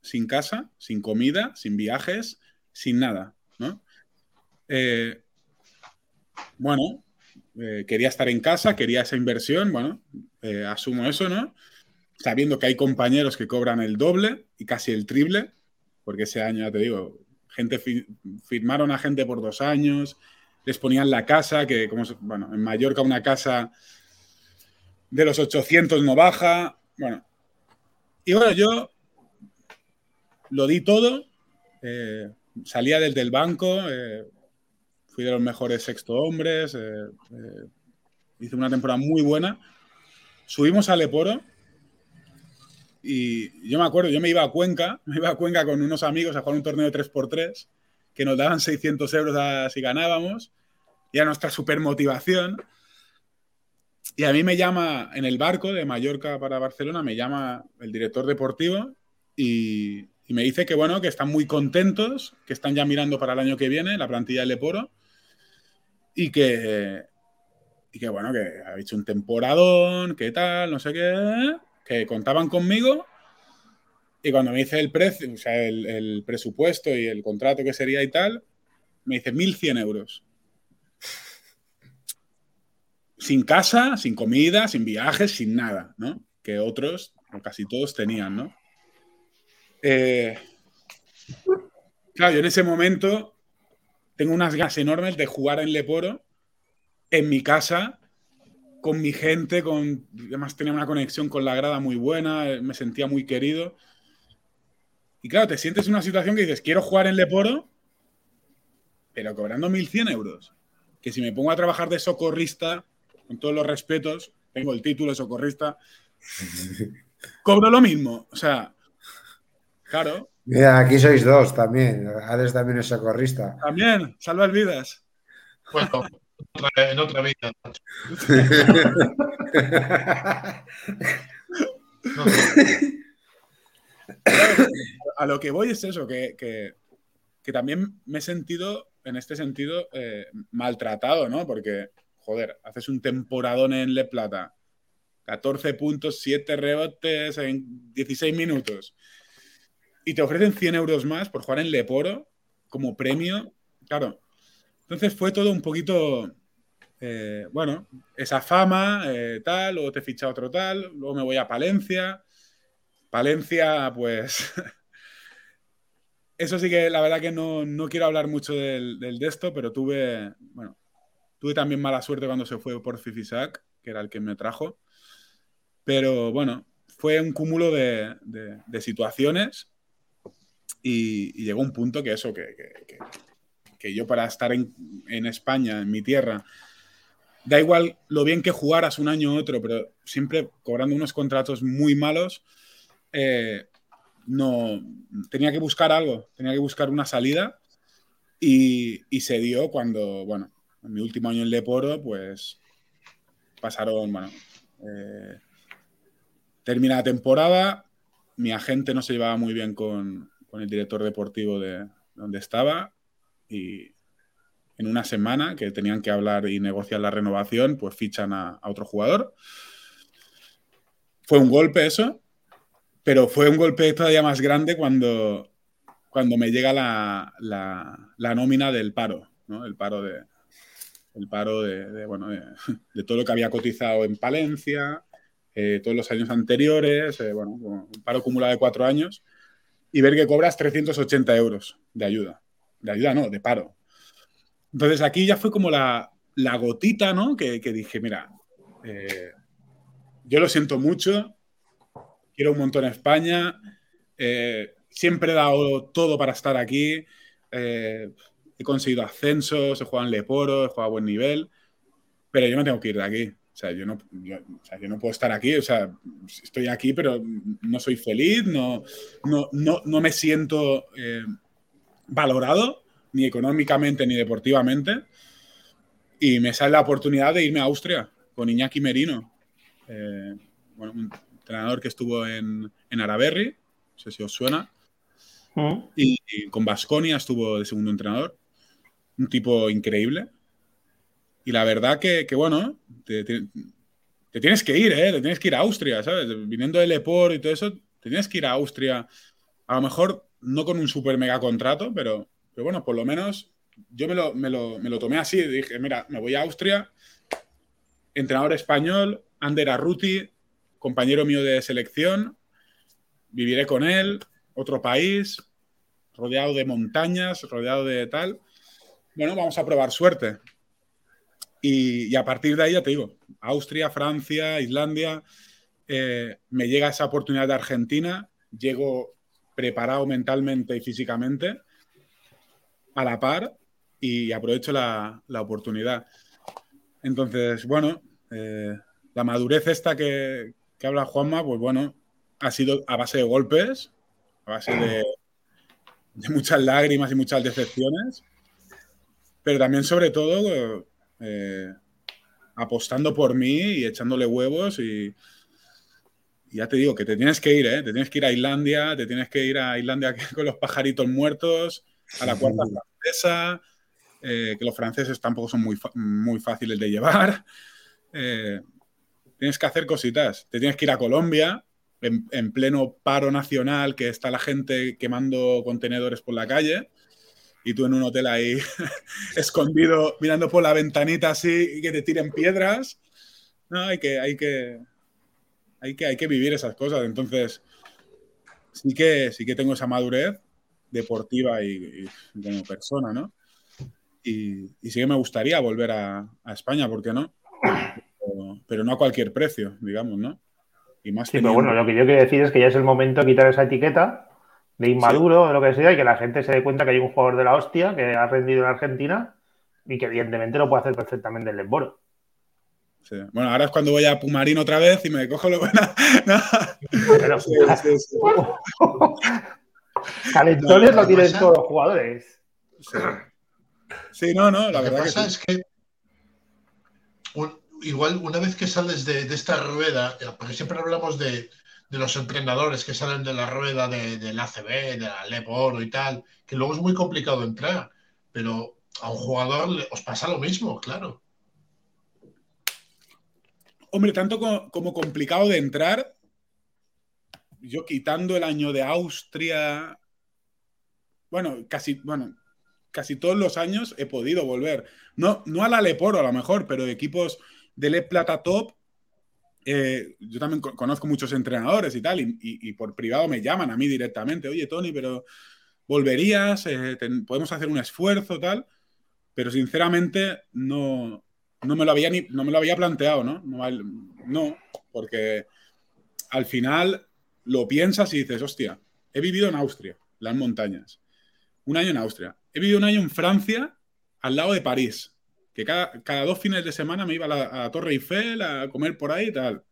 sin casa, sin comida, sin viajes, sin nada, ¿no? Eh, bueno, eh, quería estar en casa, quería esa inversión, bueno, eh, asumo eso, ¿no? Sabiendo que hay compañeros que cobran el doble y casi el triple, porque ese año, ya te digo, gente firmaron a gente por dos años, les ponían la casa, que como, bueno, en Mallorca una casa de los 800 no baja, bueno. Y bueno, yo lo di todo, eh, salía desde el banco, fui de los mejores sexto hombres, eh, eh, hice una temporada muy buena. Subimos a Leporo y yo me acuerdo, yo me iba a Cuenca, [LAUGHS] me iba a Cuenca con unos amigos a jugar un torneo de 3x3 que nos daban 600 euros si ganábamos y a nuestra super motivación. Y a mí me llama en el barco de Mallorca para Barcelona, me llama el director deportivo y, me dice que bueno, que están muy contentos, que están ya mirando para el año que viene la plantilla de Leporo y que, y que bueno, que ha hecho un temporadón, que tal, no sé qué, que contaban conmigo. Y cuando me dice el precio, o sea, el, presupuesto y el contrato que sería y tal, me dice 1.100 euros. Sin casa, sin comida, sin viajes, sin nada, ¿no? Que otros, o casi todos tenían, ¿no? Eh, claro, yo en ese momento tengo unas ganas enormes de jugar en Leporo, en mi casa, con mi gente, con, además tenía una conexión con la grada muy buena, me sentía muy querido. Y claro, te sientes en una situación que dices, quiero jugar en Leporo, pero cobrando 1.100 euros. Que si me pongo a trabajar de socorrista, con todos los respetos, tengo el título de socorrista, [LAUGHS] cobro lo mismo. O sea, claro, Mira, aquí sois dos también. Hades también es socorrista. También, salvar vidas. Bueno, en otra vida. [LAUGHS] A lo que voy es eso, que, también me he sentido, en este sentido, eh, maltratado, ¿no? Porque, joder, haces un temporadón en Le Plata, 14 puntos, 7 rebotes en 16 minutos y te ofrecen 100 euros más por jugar en Leporo como premio, claro. Entonces fue todo un poquito, eh, bueno, esa fama, eh, tal, luego te ficha otro tal, luego me voy a Palencia. Palencia, pues... [LAUGHS] Eso sí que la verdad que no, quiero hablar mucho del, de esto, pero tuve, bueno, tuve también mala suerte cuando se fue por Fifisac, que era el que me trajo. Pero bueno, fue un cúmulo de, situaciones y, llegó un punto que eso, que, que, yo para estar en, España, en mi tierra, da igual lo bien que jugaras un año u otro, pero siempre cobrando unos contratos muy malos, eh, no tenía que buscar algo, tenía que buscar una salida y, se dio cuando, bueno, en mi último año en Leporo, pues pasaron, bueno, eh, termina la temporada, mi agente no se llevaba muy bien con, el director deportivo de donde estaba y en una semana que tenían que hablar y negociar la renovación, pues fichan a otro jugador. Fue un golpe eso, pero fue un golpe todavía más grande cuando, cuando me llega la, la, nómina del paro, ¿no? El paro de, el paro de, bueno, [LAUGHS] de, todo lo que había cotizado en Palencia, eh, todos los años anteriores, eh, bueno, un paro acumulado de cuatro años, y ver que cobras 380 euros de ayuda. De ayuda no, de paro. Entonces aquí ya fue como la, la gotita, ¿no? Que, dije, mira, eh, yo lo siento mucho, quiero un montón España, eh, siempre he dado todo para estar aquí, eh, he conseguido ascensos, he jugado en Leporo, he jugado a buen nivel, pero yo no tengo que ir de aquí. O sea, yo no, no puedo estar aquí, o sea, estoy aquí, pero no soy feliz, no, no, no, me siento eh, valorado, ni económicamente ni deportivamente. Y me sale la oportunidad de irme a Austria con Iñaki Merino. bueno, entrenador que estuvo en, en Araberri, no sé si os suena. Mm. Y, con Basconia estuvo de segundo entrenador. Un tipo increíble. Y la verdad que, bueno, te, tienes que ir, ¿eh? Te tienes que ir a Austria, ¿sabes? Viniendo de Leport y todo eso, te tienes que ir a Austria. A lo mejor no con un super mega contrato, pero, pero bueno, por lo menos yo me lo, me lo, me lo tomé así. Dije, mira, me voy a Austria, entrenador español, Ander Arruti, compañero mío de selección, viviré con él, otro país, rodeado de montañas, rodeado de tal. Bueno, vamos a probar suerte. Y, a partir de ahí, ya te digo, Austria, Francia, Islandia, eh, me llega esa oportunidad de Argentina, llego preparado mentalmente y físicamente, a la par, y aprovecho la, oportunidad. Entonces, bueno, eh, la madurez esta que, que habla Juanma, pues bueno, ha sido a base de golpes, a base de, muchas lágrimas y muchas decepciones, pero también sobre todo eh, apostando por mí y echándole huevos y, ya te digo que te tienes que ir, ¿eh? Te tienes que ir a Islandia, te tienes que ir a Islandia [LAUGHS] con los pajaritos muertos, a la cuarta francesa, eh, que los franceses tampoco son muy, muy fáciles de llevar. Eh, tienes que hacer cositas. Te tienes que ir a Colombia, en, pleno paro nacional, que está la gente quemando contenedores por la calle, y tú en un hotel ahí [LAUGHS] escondido, mirando por la ventanita así, y que te tiren piedras. No, hay que, hay que, hay que, hay que vivir esas cosas. Entonces, sí que, sí que tengo esa madurez deportiva y, como persona, ¿no? Y, sí que me gustaría volver a, España, ¿por qué no? Pero no a cualquier precio, digamos, ¿no? Y más sí, pero bueno, lo que yo quiero decir es que ya es el momento de quitar esa etiqueta de inmaduro, o de lo que sea, y que la gente se dé cuenta que hay un jugador de la hostia que ha rendido en Argentina y que evidentemente lo puede hacer perfectamente el Lesboro. Sí. Bueno, ahora es cuando voy a Pumarín otra vez y me cojo lo [LAUGHS] bueno. [LAUGHS] Calentones lo tienen todos los jugadores. Sí. no, no, la verdad que, es que igual una vez que sales de, esta rueda, eh, porque siempre hablamos de, los entrenadores que salen de la rueda de, del ACB, de la Leboro y tal, que luego es muy complicado entrar, pero a un jugador os pasa lo mismo, claro. Hombre, tanto como, complicado de entrar, yo quitando el año de Austria, bueno, casi, bueno, casi todos los años he podido volver. No, no a la Leporo a lo mejor, pero equipos de Le Plata Top. Eh, yo también conozco muchos entrenadores y tal, y, por privado me llaman a mí directamente, oye Tony, pero volverías, eh, podemos hacer un esfuerzo, tal, pero sinceramente no, no, me, lo había no me lo había planteado, ¿no? No, no porque al final lo piensas y dices, hostia, he vivido en Austria, las montañas, un año en Austria, he vivido un año en Francia, al lado de París, que cada, dos fines de semana me iba a la, Torre Eiffel a comer por ahí y tal.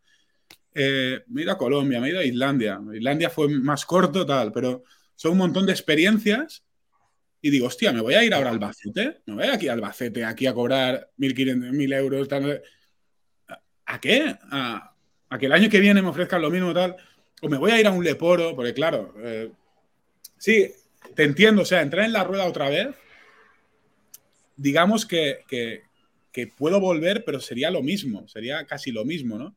Eh, me he ido a Colombia, me he ido a Islandia. Islandia fue más corto, tal, pero son un montón de experiencias. Y digo, hostia, me voy a ir ahora al Albacete. Me voy aquí a Albacete, aquí a cobrar 1.000 euros. Tal. ¿A qué? ¿A, que el año que viene me ofrezcan lo mismo, tal. O me voy a ir a un Leporo, porque claro, eh, sí, te entiendo, o sea, entrar en la rueda otra vez, digamos que, puedo volver, pero sería lo mismo, sería casi lo mismo, ¿no?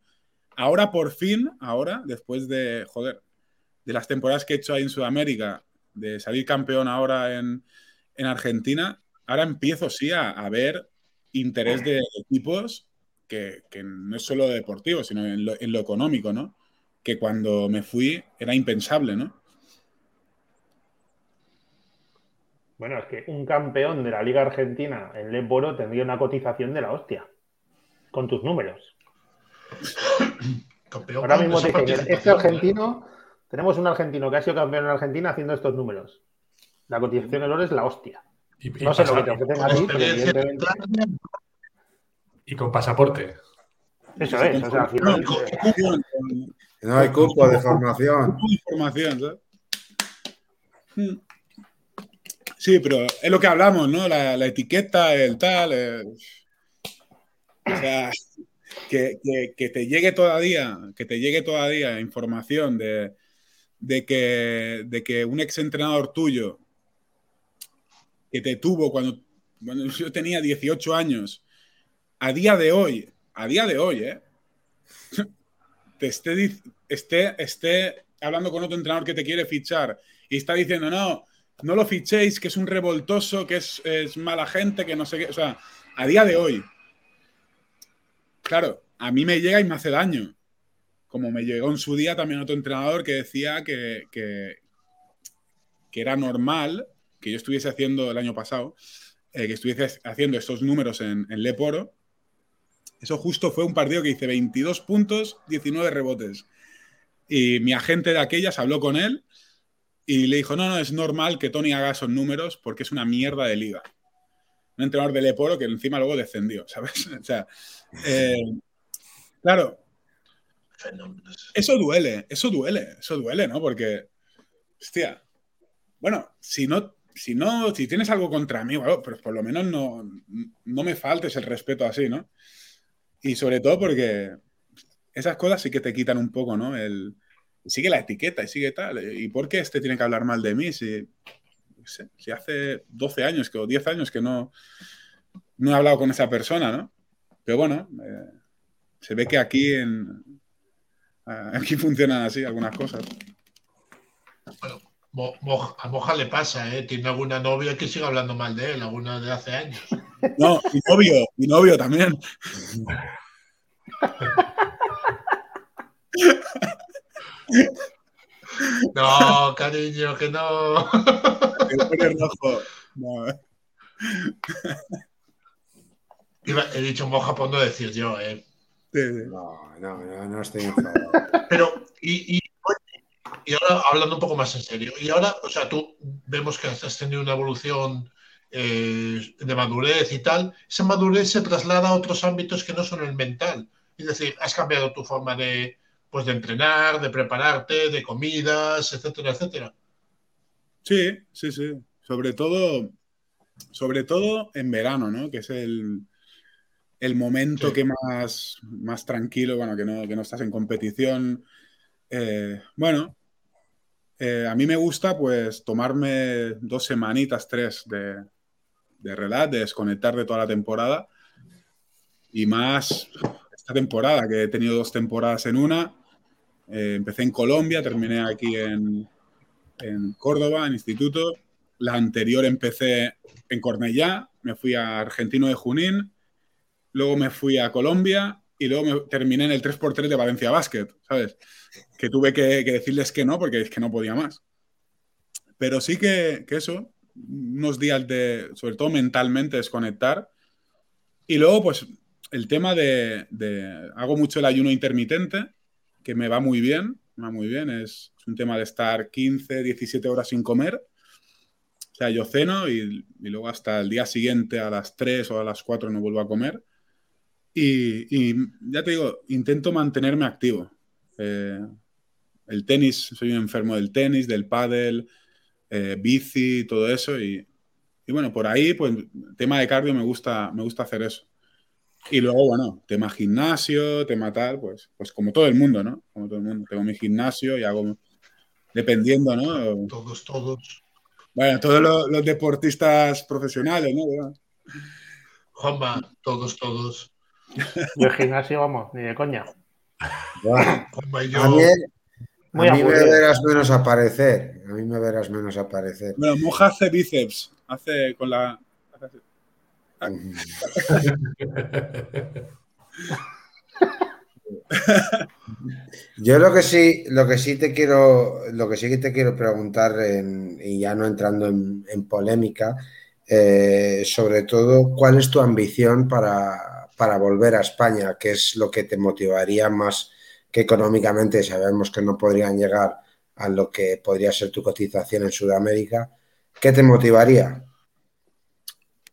Ahora por fin, ahora, después de, joder, de las temporadas que he hecho ahí en Sudamérica, de salir campeón ahora en, Argentina, ahora empiezo sí a, ver interés de equipos que, no es solo deportivo, sino en lo, en lo económico, ¿no? Que cuando me fui era impensable, ¿no? Bueno, es que un campeón de la Liga Argentina en Leporo tendría una cotización de la hostia. Con tus números. Ahora mismo te este argentino, tenemos un argentino que ha sido campeón en Argentina haciendo estos números. La cotización en oro es la hostia. no sé lo que te ofrecen a ti, pero evidentemente. Y con pasaporte. Eso es, o sea, al final. No hay cupo de formación. Formación, ¿sabes? Sí, pero es lo que hablamos, ¿no? La, etiqueta, el tal. o sea, que, te llegue todavía, que te llegue todavía información de, que, de que un exentrenador tuyo que te tuvo cuando, [LAUGHS] yo tenía 18 años, a día de hoy, a día de hoy, ¿eh? [LAUGHS] te esté, esté, esté hablando con otro entrenador que te quiere fichar y está diciendo, no, no lo fichéis, que es un revoltoso, que es, mala gente, que no sé qué. O sea, a día de hoy, claro, a mí me llega y me hace daño. Como me llegó en su día también otro entrenador que decía que, que, era normal que yo estuviese haciendo el año pasado, eh, que estuviese haciendo estos números en, en Leporo. Eso justo fue un partido que hice 22 puntos, 19 rebotes. Y mi agente de aquellas habló con él y le dijo, no, no, es normal que Tony haga esos números porque es una mierda de liga. Un entrenador de Leporo que encima luego descendió, [LAUGHS] ¿sabes? o sea, eh, claro, eso duele, eso duele, eso duele, ¿no? Porque, hostia, bueno, si no, si no, si tienes algo contra mí, bueno, pero por lo menos no, no me faltes el respeto así, ¿no? Y sobre todo porque esas cosas sí que te quitan un poco, ¿no? El, sigue la etiqueta y sigue tal. ¿Y por qué este tiene que hablar mal de mí? Si, si hace 12 años que, o 10 años que no, no he hablado con esa persona, ¿no? Pero bueno, eh, se ve que aquí en, aquí [LAUGHS] funcionan así algunas cosas. Bueno, a Moja le pasa, ¿eh? Tiene alguna novia que sigue hablando mal de él, alguna de hace años. No, mi novio, mi novio también. [LAUGHS] No, cariño, que no. he dicho moja por no decir yo, ¿eh? No, no, no, no estoy Pero, y, y, ahora hablando un poco más en serio, y ahora, o sea, tú vemos que has tenido una evolución eh, de madurez y tal, esa madurez se traslada a otros ámbitos que no son el mental. Es decir, has cambiado tu forma de, pues de entrenar, de prepararte, de comidas, etcétera, etcétera. Sí, sí, sí. Sobre todo, sobre todo en verano, ¿no? Que es el, el momento que más, más tranquilo, bueno, que no, que no estás en competición. Eh, bueno, eh, a mí me gusta pues tomarme dos semanitas, tres de, de relax, de desconectar de toda la temporada. Y más esta temporada, que he tenido dos temporadas en una, eh, empecé en Colombia, terminé aquí en, Córdoba, en instituto. La anterior empecé en Cornellá, me fui a Argentino de Junín, luego me fui a Colombia y luego me terminé en el 3x3 de Valencia Basket, ¿sabes? Que tuve que, decirles que no porque es que no podía más. Pero sí que, eso, unos días de, sobre todo mentalmente, desconectar. Y luego, pues, el tema de, hago mucho el ayuno intermitente, que me va muy bien, va muy bien, es, un tema de estar 15, 17 horas sin comer. O sea, yo ceno y, y, luego hasta el día siguiente a las 3 o a las 4 no vuelvo a comer. Y, ya te digo, intento mantenerme activo. Eh, el tenis, soy un enfermo del tenis, del pádel, eh, bici, todo eso. Y, bueno, por ahí, pues, tema de cardio me gusta, me gusta hacer eso. Y luego, bueno, tema gimnasio, tema tal, pues, pues como todo el mundo, ¿no? Como todo el mundo. Tengo mi gimnasio y hago, dependiendo, ¿no? Todos, todos. Bueno, todos los, deportistas profesionales, ¿no? Juanma, todos, todos. [LAUGHS] Yo el gimnasio, vamos, ni de coña. A mí, me verás menos aparecer. A mí me verás menos aparecer. Bueno, Moja hace bíceps. Hace con la. Yo lo que sí, lo que sí te quiero, lo que sí que te quiero preguntar, y ya no entrando en, polémica, eh, sobre todo, ¿cuál es tu ambición para, para volver a España? ¿Qué es lo que te motivaría más que económicamente sabemos que no podrían llegar a lo que podría ser tu cotización en Sudamérica? ¿Qué te motivaría?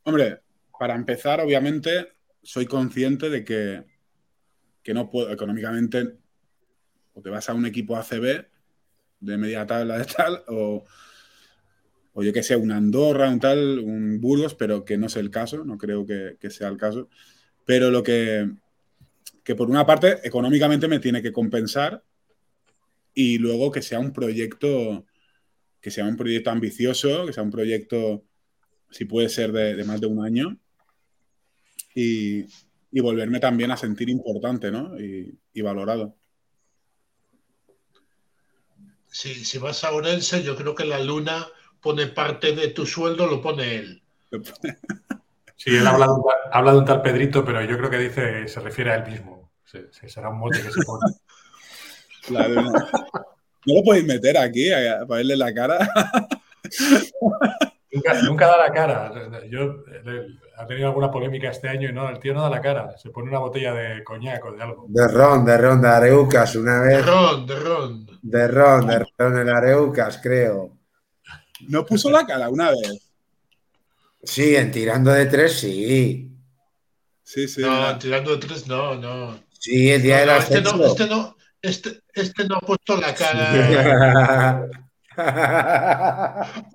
Hombre, para empezar, obviamente, soy consciente de que, que no puedo económicamente, o te vas a un equipo ACB de media tabla de tal, o, o yo que sé, un Andorra, un tal, un Burgos, pero que no es el caso, no creo que, sea el caso. Pero lo que, que por una parte económicamente me tiene que compensar y luego que sea un proyecto que sea un proyecto ambicioso, que sea un proyecto, si puede ser de, más de un año, y, volverme también a sentir importante ¿no? y, valorado. Sí, si vas a Orense, yo creo que la luna pone parte de tu sueldo, lo pone él. [LAUGHS] Sí, él habla de, un, habla de un tal Pedrito, pero yo creo que dice, se refiere a él mismo. será un mote que se pone. [LAUGHS] Claro, no. lo podéis meter aquí para verle la cara. [LAUGHS] Nunca, da la cara. Yo, ha tenido alguna polémica este año y no, el tío no da la cara. Se pone una botella de coñac o de algo. De ron, de ron, de Areucas una vez. De ron, de ron. De ron, de ron en Areucas, creo. ¿No puso la cara una vez? Sí, en tirando de tres, sí. Sí, sí. No, en tirando de tres, no, no. Sí, el día de la este no, este no, este, este no ha puesto la cara. [LAUGHS]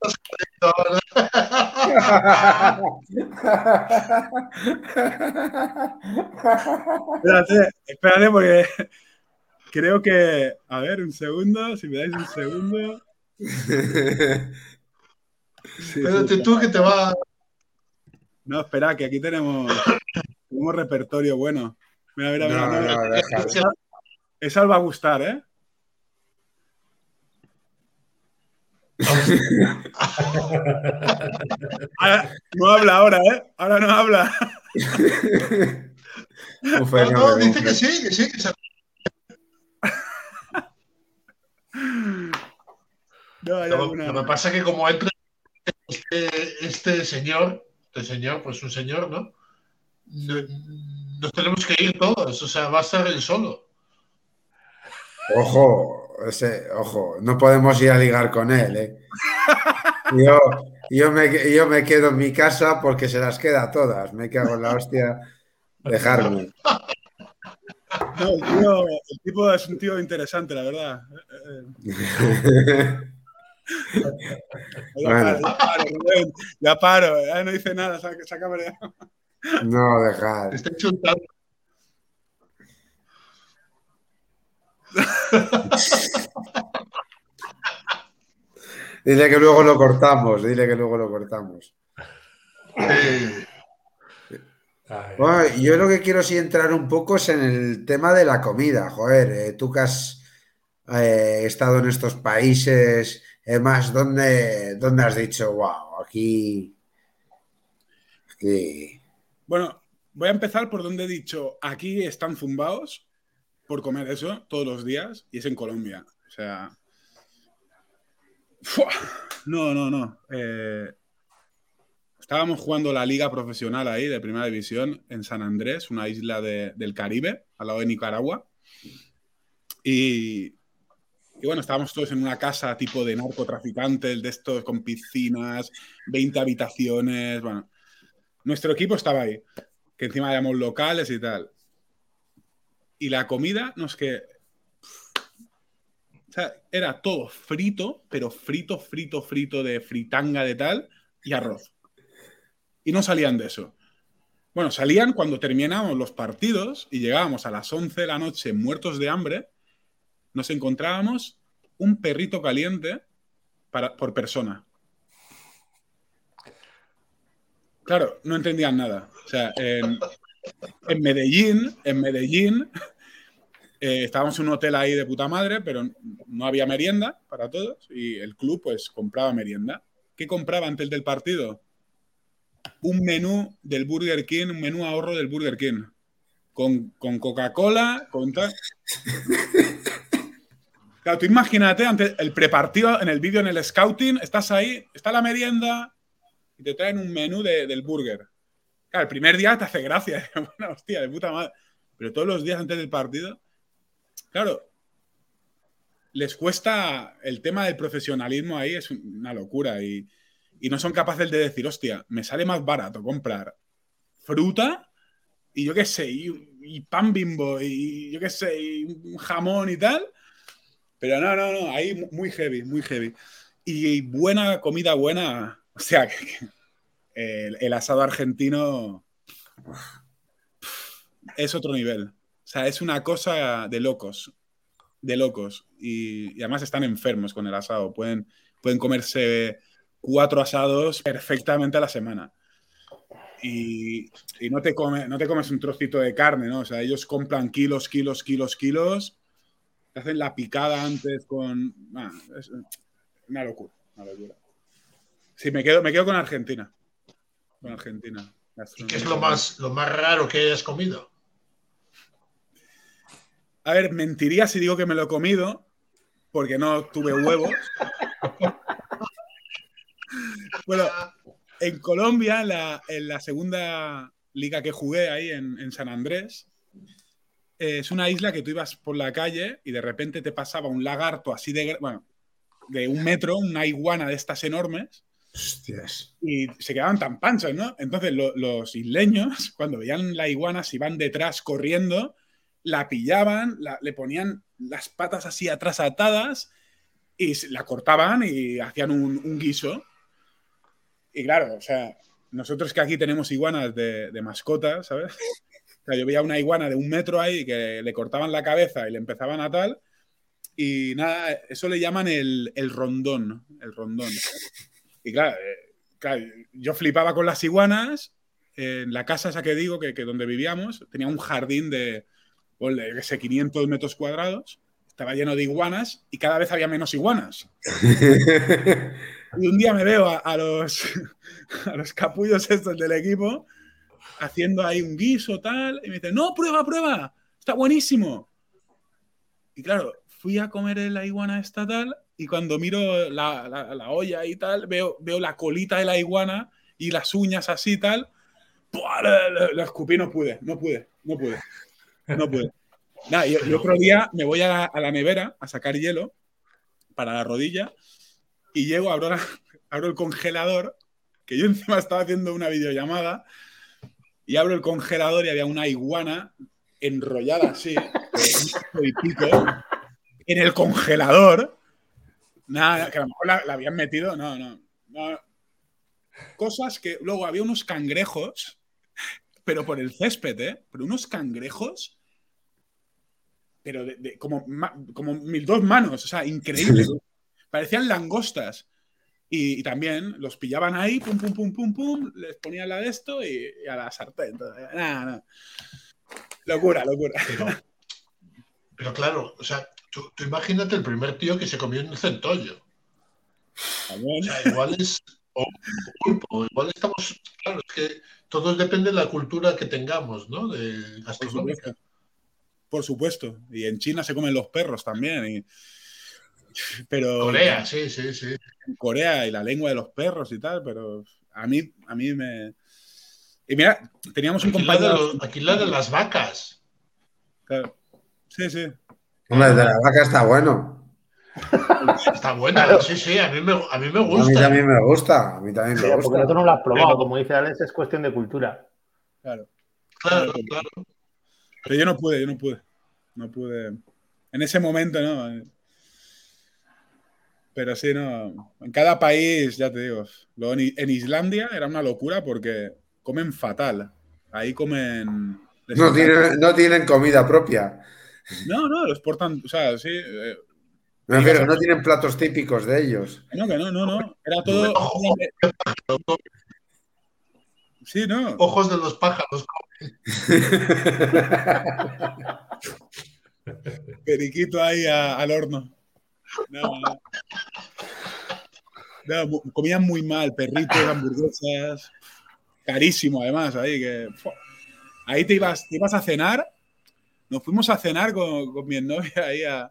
[LAUGHS] espérate, espérate, porque creo que. A ver, un segundo, si me dais un segundo. Espérate tú que te va. No, espera, que aquí tenemos, un repertorio bueno. Mira, mira, mira. Esa va a gustar, ¿eh? No habla ahora, ¿eh? Ahora no habla. [LAUGHS] no, no, dice que sí, que sí, que se... No, lo, lo, que pasa es que como entra este, este, señor, este señor, pues un señor, ¿no? Nos tenemos que ir todos, o sea, va a estar él solo. Ojo, ese, ojo, no podemos ir a ligar con él, ¿eh? Yo, yo, me, yo me quedo en mi casa porque se las queda todas. Me cago en la hostia dejarme. No, el tipo es un tío interesante, la verdad. [LAUGHS] Ya paro, ya no dice nada, No, dejar. Está chuntando. [LAUGHS] dile que luego lo cortamos, dile que luego lo cortamos. yo lo que quiero sí entrar un poco es en el tema de la comida. Joder, eh, tú que has eh, estado en estos países, más, ¿dónde, ¿dónde has dicho, wow, aquí Bueno, voy a empezar por donde he dicho, aquí están zumbados por comer eso todos los días y es en Colombia. O sea... No, no, no. Eh, estábamos jugando la liga profesional ahí de primera división en San Andrés, una isla del Caribe, al lado de Nicaragua. Y, y bueno, estábamos todos en una casa tipo de narcotraficantes, de estos con piscinas, 20 habitaciones. Bueno, nuestro equipo estaba ahí, que encima éramos locales y tal. Y la comida, no es que. O sea, era todo frito, pero frito, frito, frito de fritanga de tal y arroz. Y no salían de eso. Bueno, salían cuando terminábamos los partidos y llegábamos a las 11 de la noche muertos de hambre, nos encontrábamos un perrito caliente para, por persona. Claro, no entendían nada. O sea, en, Medellín, en Medellín, eh, estábamos en un hotel ahí de puta madre, pero no había merienda para todos y el club pues compraba merienda. ¿Qué compraba antes del partido? Un menú del Burger King, un menú ahorro del Burger King. Con, con Coca-Cola, con tal. Claro, tú imagínate, antes el prepartido en el vídeo, en el scouting, estás ahí, está la merienda, y te traen un menú del burger. Claro, el primer día te hace gracia. [LAUGHS] Bueno, hostia, de puta madre. Pero todos los días antes del partido, claro, les cuesta el tema del profesionalismo ahí, es una locura. Y, no son capaces de decir, hostia, me sale más barato comprar fruta y yo qué sé, y, pan bimbo, y yo qué sé, y un jamón y tal. Pero no, no, no, ahí muy heavy, muy heavy. Y buena comida buena, [LAUGHS] o sea, el, asado argentino es otro nivel. O sea, es una cosa de locos, de locos. Y, además están enfermos con el asado. Pueden, pueden comerse cuatro asados perfectamente a la semana. Y, no, te come, no te comes un trocito de carne, ¿no? O sea, ellos compran kilos, kilos, kilos, kilos. Te hacen la picada antes con... es una locura, una locura. Sí, me quedo, me quedo con Argentina. Con Argentina. ¿Y qué es lo más, lo más raro que hayas comido? A ver, mentiría si digo que me lo he comido, porque no tuve huevos. bueno, en Colombia, en la segunda liga que jugué ahí en, San Andrés, es una isla que tú ibas por la calle y de repente te pasaba un lagarto así de, bueno, de un metro, una iguana de estas enormes, y se quedaban tan panchos, ¿no? Entonces los isleños, cuando veían la iguana, se iban detrás corriendo, la pillaban, le ponían las patas así atrás atadas y la cortaban y hacían un, guiso. Y claro, o sea, nosotros que aquí tenemos iguanas de, de mascotas, ¿sabes? O sea, yo veía una iguana de un metro ahí que le cortaban la cabeza y le empezaban a tal. Y nada, eso le llaman el, rondón, el rondón. Y eh, claro, yo flipaba con las iguanas. En la casa esa que digo, que, donde vivíamos, tenía un jardín de, sé, 500 metros cuadrados. Estaba lleno de iguanas y cada vez había menos iguanas. [LAUGHS] y un día me veo a, los, [LAUGHS] a los capullos estos del equipo haciendo ahí un guiso, tal, y me dicen, no, prueba, prueba, está buenísimo. Y claro, fui a comer la iguana estatal y cuando miro la, la, olla y tal, veo, veo la colita de la iguana y las uñas así tal. La, escupí, no pude, no pude, no pude, no pude. Nada, y, otro día me voy a, la nevera a sacar hielo para la rodilla y llego, abro, [LAUGHS] abro el congelador, que yo encima estaba haciendo una videollamada, y abro el congelador y había una iguana enrollada así, y pico, en el congelador Nada, que a lo mejor la, habían metido, no, no, Cosas que luego había unos cangrejos, pero por el césped, ¿eh? Pero unos cangrejos, pero de, como, como mil dos manos, o sea, increíble. Parecían langostas. Y, también los pillaban ahí, pum, pum, pum, pum, pum, les ponían la de esto y, a la sartén. Nada, nada. Locura, locura. pero claro, o sea, Tú, imagínate el primer tío que se comió un centollo. O sea, igual es. O pulpo, igual estamos. Claro, es que todo depende de la cultura que tengamos, ¿no? De gastronómica. Por supuesto. Y en China se comen los perros también. Pero. Corea, sí, sí, sí. Corea y la lengua de los perros y tal, pero a mí, a mí me. Y mira, teníamos un compañero. aquí la de las vacas. Claro. Sí, sí. Hombre, de la vaca está bueno. Está buena, sí, sí, a mí me, a mí me gusta. A mí también me gusta, a mí también me gusta. Porque tú no lo has probado, como dice Alex, es cuestión de cultura. Claro. Claro, claro. Pero yo no pude, yo no pude. No pude. En ese momento, ¿no? Pero sí, no. En cada país, ya te digo. en Islandia era una locura porque comen fatal. Ahí comen. No tienen, no tienen comida propia. No, no, los portan. O sea, sí. Eh, me refiero, no tienen platos típicos de ellos. No, que no, no, no. Era todo. Sí, no. Ojos de los pájaros. [LAUGHS] Periquito ahí al horno. No, no. comían muy mal, perritos, hamburguesas. Carísimo, además, ahí que. Ahí te ibas, te ibas a cenar. Nos fuimos a cenar con, con mi novia ahí a,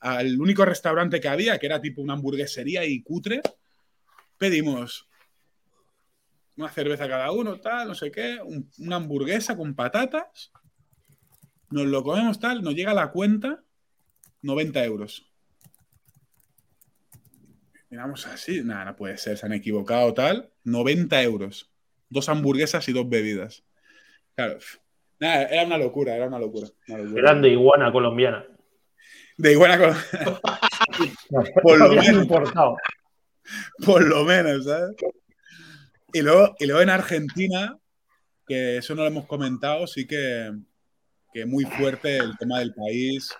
al único restaurante que había, que era tipo una hamburguesería y cutre, pedimos una cerveza cada uno, tal, no sé qué, una hamburguesa con patatas, nos lo comemos tal, nos llega la cuenta 90 euros. Miramos así, nada, no puede ser, se han equivocado tal, 90 euros, dos hamburguesas y dos bebidas. Claro, nada, era una locura, era una locura. Grande iguana colombiana de iguana con... [LAUGHS] por lo menos. Por lo menos, ¿sabes? Y luego, y luego en Argentina, que eso no lo hemos comentado, sí que, que muy fuerte el tema del país,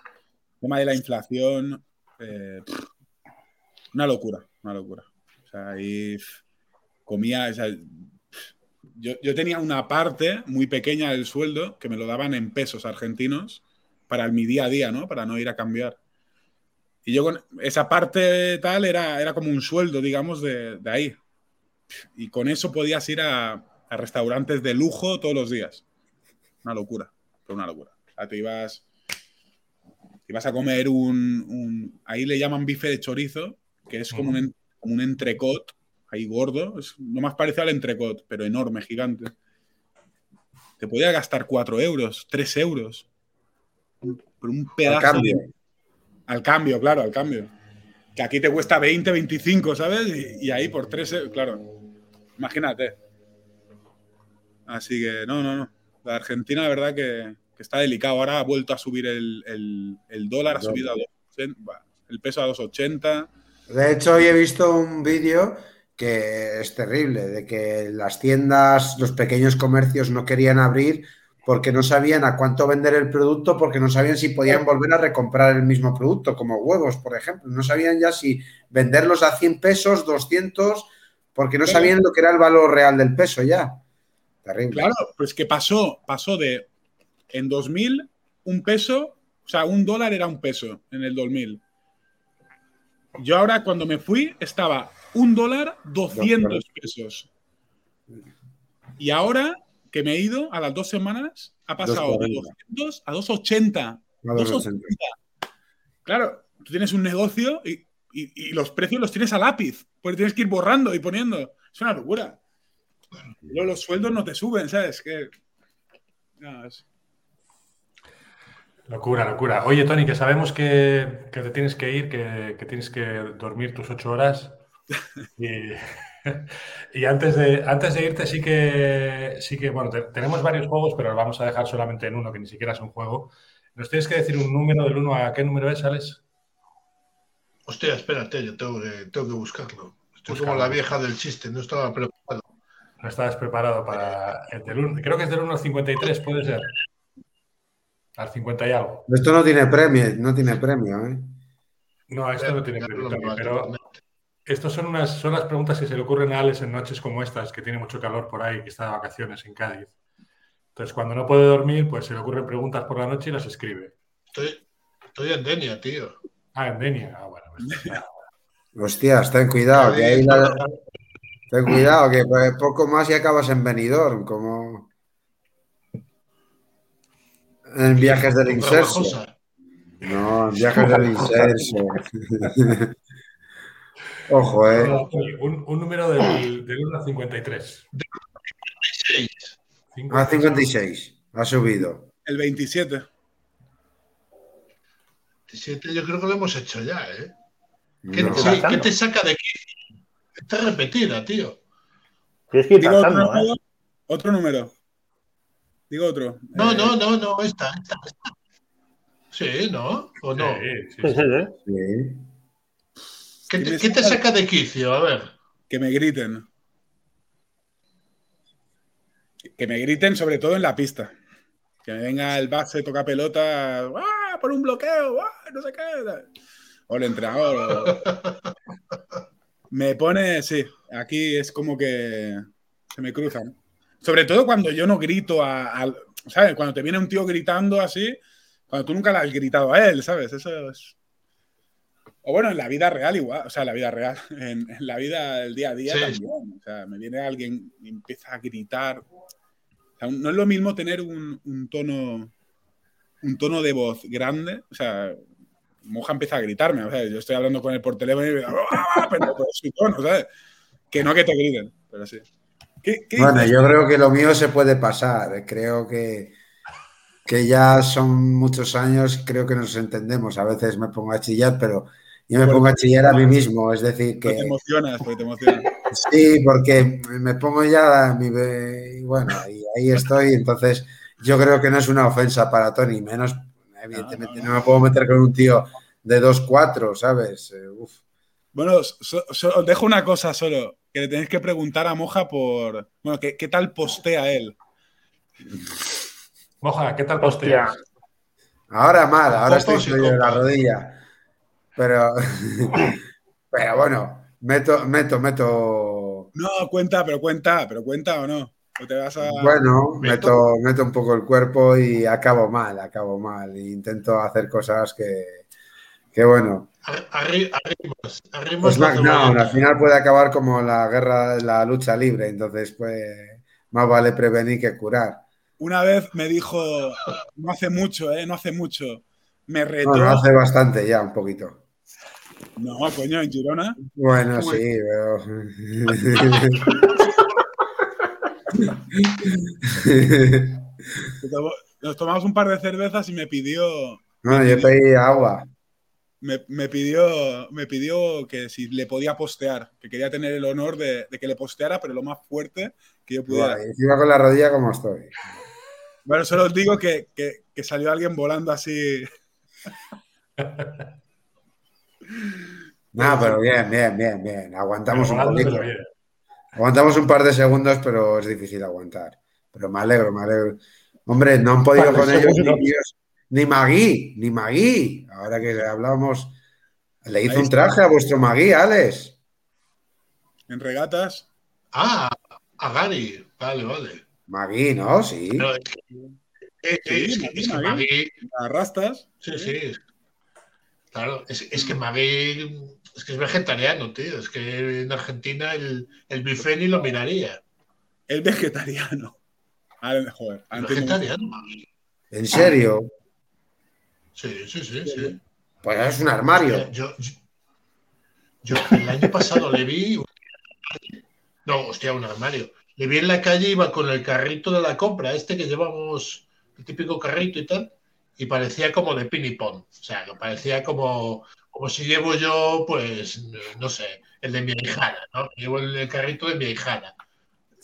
el tema de la inflación. Eh, una locura, una locura. O sea, ahí comía. yo, yo, tenía una parte muy pequeña del sueldo que me lo daban en pesos argentinos para mi día a día, ¿no? Para no ir a cambiar. Y yo con esa parte tal era, era como un sueldo, digamos, de, ahí. Y con eso podías ir a, restaurantes de lujo todos los días. Una locura, fue una locura. O sea, te ibas, ibas a comer un, Ahí le llaman bife de chorizo, que es como, un, como un entrecot, ahí gordo. Es lo más parecido al entrecot, pero enorme, gigante. Te podía gastar 4 euros, 3 euros por un pedazo. Al cambio. Al cambio, claro, al cambio. Que aquí te cuesta 20, 25, ¿sabes? Y, ahí por 3, claro. Imagínate. Así que, no, no, no. La Argentina, la verdad que, está delicado. Ahora ha vuelto a subir el, dólar, ha subido a 2, el peso a 2,80. De hecho, hoy he visto un vídeo que es terrible, de que las tiendas, los pequeños comercios no querían abrir porque no sabían a cuánto vender el producto, porque no sabían si podían volver a recomprar el mismo producto, como huevos, por ejemplo. No sabían ya si venderlos a 100 pesos, 200, porque no sabían lo que era el valor real del peso ya. Terrible. Claro, pues que pasó, pasó de en 2000 un peso, o sea, un dólar era un peso en el 2000. Yo ahora cuando me fui estaba un dólar 200 pesos. Y ahora que me he ido a las dos semanas, ha pasado de 200 a 280. 280. Claro, tú tienes un negocio y, los precios los tienes a lápiz, porque tienes que ir borrando y poniendo. Es una locura. Luego los sueldos no te suben, ¿sabes? Que... Locura, locura. Oye, Tony, que sabemos que, te tienes que ir, que, que, tienes que dormir tus ocho horas. [LAUGHS] Y, [LAUGHS] y antes de, antes de irte, sí que, sí que bueno, tenemos varios juegos, pero los vamos a dejar solamente en uno, que ni siquiera es un juego. ¿Nos tienes que decir un número del 1 a qué número es, Alex? Hostia, espérate, yo tengo que, tengo que buscarlo. Estoy como la vieja del chiste, no estaba preparado. No estabas preparado para el del 1. Creo que es del 1 al 53, puede ser. Al 50 y algo. Esto no tiene premio, no tiene premio, ¿eh? No, esto no tiene premio, pero estas son, unas, son las preguntas que se le ocurren a Alex en noches como estas, que tiene mucho calor por ahí, que está de vacaciones en Cádiz. Entonces, cuando no puede dormir, pues se le ocurren preguntas por la noche y las escribe. Estoy, estoy en Denia, tío. Ah, en Denia. Ah, bueno. Pues, Hostias, ten cuidado, que ahí te Ten cuidado, que poco más y acabas en Benidorm, como en viajes del inserso. No, en viajes del inserso. [LAUGHS] Ojo, eh. Un, un número del, del 1 a 53. A 56. Ha subido. El 27. 27 yo creo que lo hemos hecho ya, ¿eh? ¿Qué, No. sí, ¿qué te saca de aquí? Está repetida, tío. Tienes que ir Digo otro ¿eh? número. Otro número. Digo otro. No, Eh, no, no, no, esta, esta, esta. Sí, ¿no? ¿O no? Sí, sí, Sí, sí. ¿Qué, ¿Qué te, qué te saca? de quicio? A ver. Que me griten. Que me griten sobre todo en la pista. Que me venga el base, toca pelota, ¡ah! por un bloqueo, ¡ah! no sé qué. O el entrenador. o- Me pone, sí, aquí es como que se me cruzan. Sobre todo cuando yo no grito a, al- ¿sabes? Cuando te viene un tío gritando así, cuando tú nunca le has gritado a él, ¿sabes? Eso es... O bueno, en la vida real igual, o sea, en la vida real, [LAUGHS] en, en la vida del día a día Sí. también. O sea, me viene alguien y empieza a gritar. O sea, no es lo mismo tener un, un tono un tono de voz grande, o sea, Moja empieza a gritarme, o sea, yo estoy hablando con él por teléfono y me ¡Ah! pero por su tono, ¿sabes? Que no que te griten, pero sí. ¿Qué, qué Bueno, dices? yo creo que lo mío se puede pasar. Creo que, que ya son muchos años, creo que nos entendemos. A veces me pongo a chillar, pero yo me pongo a chillar a mí mismo. Es decir, Porque te que emocionas, porque te emocionas. sí, porque me pongo ya a mi... Bueno, y ahí estoy. Entonces, yo creo que no es una ofensa para Tony, menos, evidentemente, no, no. me puedo meter con un tío de 2-4, ¿sabes? Eh, uf. Bueno, so- so- os dejo una cosa solo, que le tenéis que preguntar a Moja por, bueno, ¿qué, qué tal postea él? Moja, ¿qué tal posteas? Ahora mal, ahora estoy Fotos y jodido de la rodilla. Pero, [LAUGHS] pero bueno, meto, meto, meto. No, cuenta, pero cuenta, pero cuenta o no. O te vas a... Bueno, Meto. meto, un poco el cuerpo y acabo mal, acabo mal. Intento hacer cosas que, que bueno, Arri- pues SmackDown cebolleta. al final puede acabar como la guerra, la lucha libre. Entonces, pues, más vale prevenir que curar. Una vez me dijo, no hace mucho, ¿eh? No hace mucho. Me retó. Bueno, hace bastante ya, un poquito. No, coño, en Girona. Bueno, sí, pero. Nos tomamos un par de cervezas y me pidió, Bueno, yo pedí agua. me, me pidió, me pidió que si le podía postear, que quería tener el honor de, de que le posteara, pero lo más fuerte que yo pudiera. Y encima con la rodilla como estoy. Bueno, solo os digo que, que- que salió alguien volando así. [LAUGHS] No, pero bien, bien, bien, bien. Aguantamos un poquito. Aguantamos un par de segundos, pero es difícil aguantar. Pero me alegro, me alegro. Hombre, no han podido con ellos ni. Dios, ni Magui, ni Magui. Ahora que hablábamos, le hizo un traje a vuestro Magui, Alex. En regatas. Ah, a Gary. Vale, vale. Magui, ¿no? Sí. Pero es que, es que, es que Magui. Magui- Arrastras. Sí, sí. Claro, es, es que Magui es que es vegetariano, tío. Es que en Argentina el, el ni lo miraría. Es vegetariano. Ahora, joder, no- vegetariano, Magui. ¿En serio? Sí, sí, sí, sí. Pues es un armario. Yo, yo, yo el año pasado le vi. No, hostia, un armario. Le vi en la calle, iba con el carrito de la compra, este que llevamos, el típico carrito y tal, y parecía como de pinipón. O sea, parecía como, como si llevo yo, pues, no sé, el de mi hijada, ¿no? Llevo el, el carrito de mi hijada.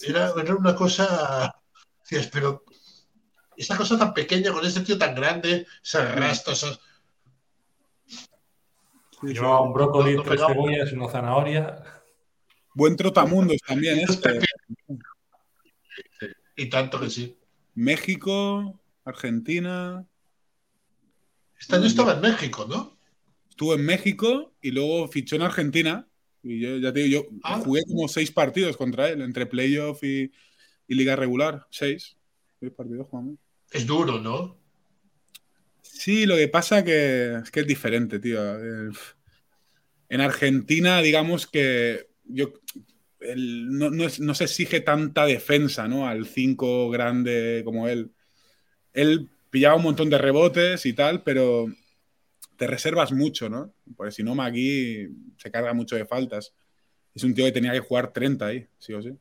Era, era una cosa. Pero esa cosa tan pequeña con ese tío tan grande, esas- Sí, sí. Llevaba un brócoli, No, no tres cebollas, una zanahoria. Buen trotamundos también [LAUGHS] este. y tanto que sí. México, Argentina. Este año estaba en México, ¿no? Estuvo en México y luego fichó en Argentina. Y yo ya te digo, yo Ah. jugué como seis partidos contra él, entre playoff y, y liga regular. Seis. Seis partidos jugamos. Es duro, ¿no? Sí, lo que pasa que es que es diferente, tío. Eh, En Argentina, digamos que yo no, se exige tanta defensa, ¿no? Al 5 grande como él. Él pillaba un montón de rebotes y tal, pero te reservas mucho, ¿no? Porque si no, Magui se carga mucho de faltas. Es un tío que tenía que jugar 30 ahí, sí o sí.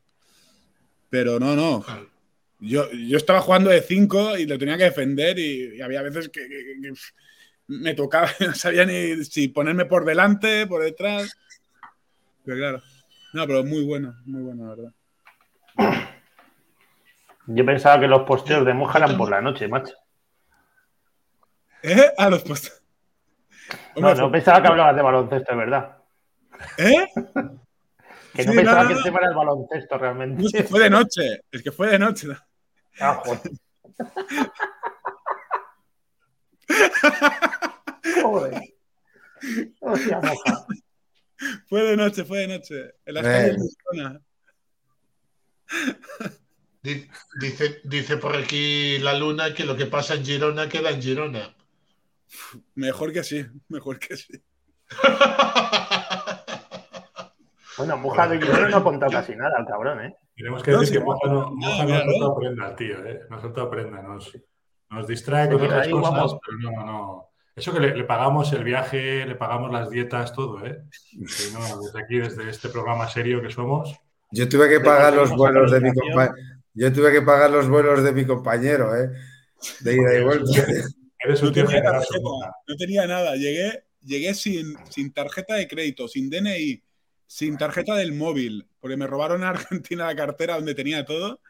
Pero no, no. Yo, yo estaba jugando de 5 y lo tenía que defender y, había veces que, me tocaba, [LAUGHS] no sabía ni si ponerme por delante, por detrás. Pero claro. No, pero muy bueno, muy bueno, la verdad. Yo pensaba que los posteos de Moja eran por la noche, macho. ¿Eh? Ah, los posteos. No, no pensaba que hablabas de baloncesto, es verdad. ¿Eh? Que no pensaba que el tema era el baloncesto realmente. es que fue de noche, es que fue de noche. Ah, joder. [LAUGHS] joder. Hostia, moja. Fue de noche, fue de noche. En las calles de Girona. Dice, dice por aquí la luna que lo que pasa en Girona queda en Girona. Mejor que sí, mejor que sí. [LAUGHS] bueno, Muja de Girona no ha contado casi nada al cabrón, ¿eh? Tenemos que decir que Muja no, Muja no, no aprenda, tío, ¿eh? No aprenda, nos, nos distrae con otras cosas, pero no, no. Eso que le, pagamos el viaje, le pagamos las dietas, todo, ¿eh? desde aquí, desde este programa serio que somos. Yo tuve que pagar los vuelos de mi compañero. Yo tuve que pagar los vuelos de mi compañero, ¿eh? De ida y vuelta. Eres un no, tenía tarjeta, no tenía nada. Llegué, llegué sin, sin tarjeta de crédito, sin DNI, sin tarjeta del móvil, porque me robaron en Argentina la cartera donde tenía todo.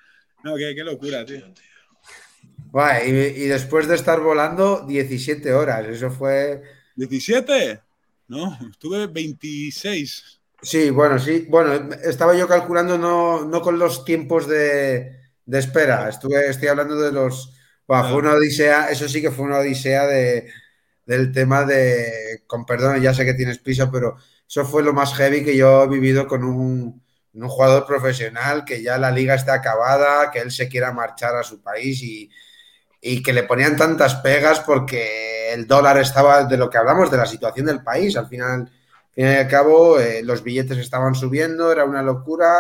No, qué, qué locura, tío y, después de estar volando 17 horas, eso fue... ¿17? No, estuve 26. Sí, bueno, sí. Bueno, estaba yo calculando no, con los tiempos de, espera. Estuve, estoy hablando de los. Bueno, fue una odisea, eso sí que fue una odisea de, del tema de. Con perdón, ya sé que tienes prisa, pero eso fue lo más heavy que yo he vivido con un, un jugador profesional, que ya la liga está acabada, que él se quiera marchar a su país y, y que le ponían tantas pegas porque el dólar estaba de lo que hablamos, de la situación del país. Al final, fin y al cabo, eh, los billetes estaban subiendo, era una locura.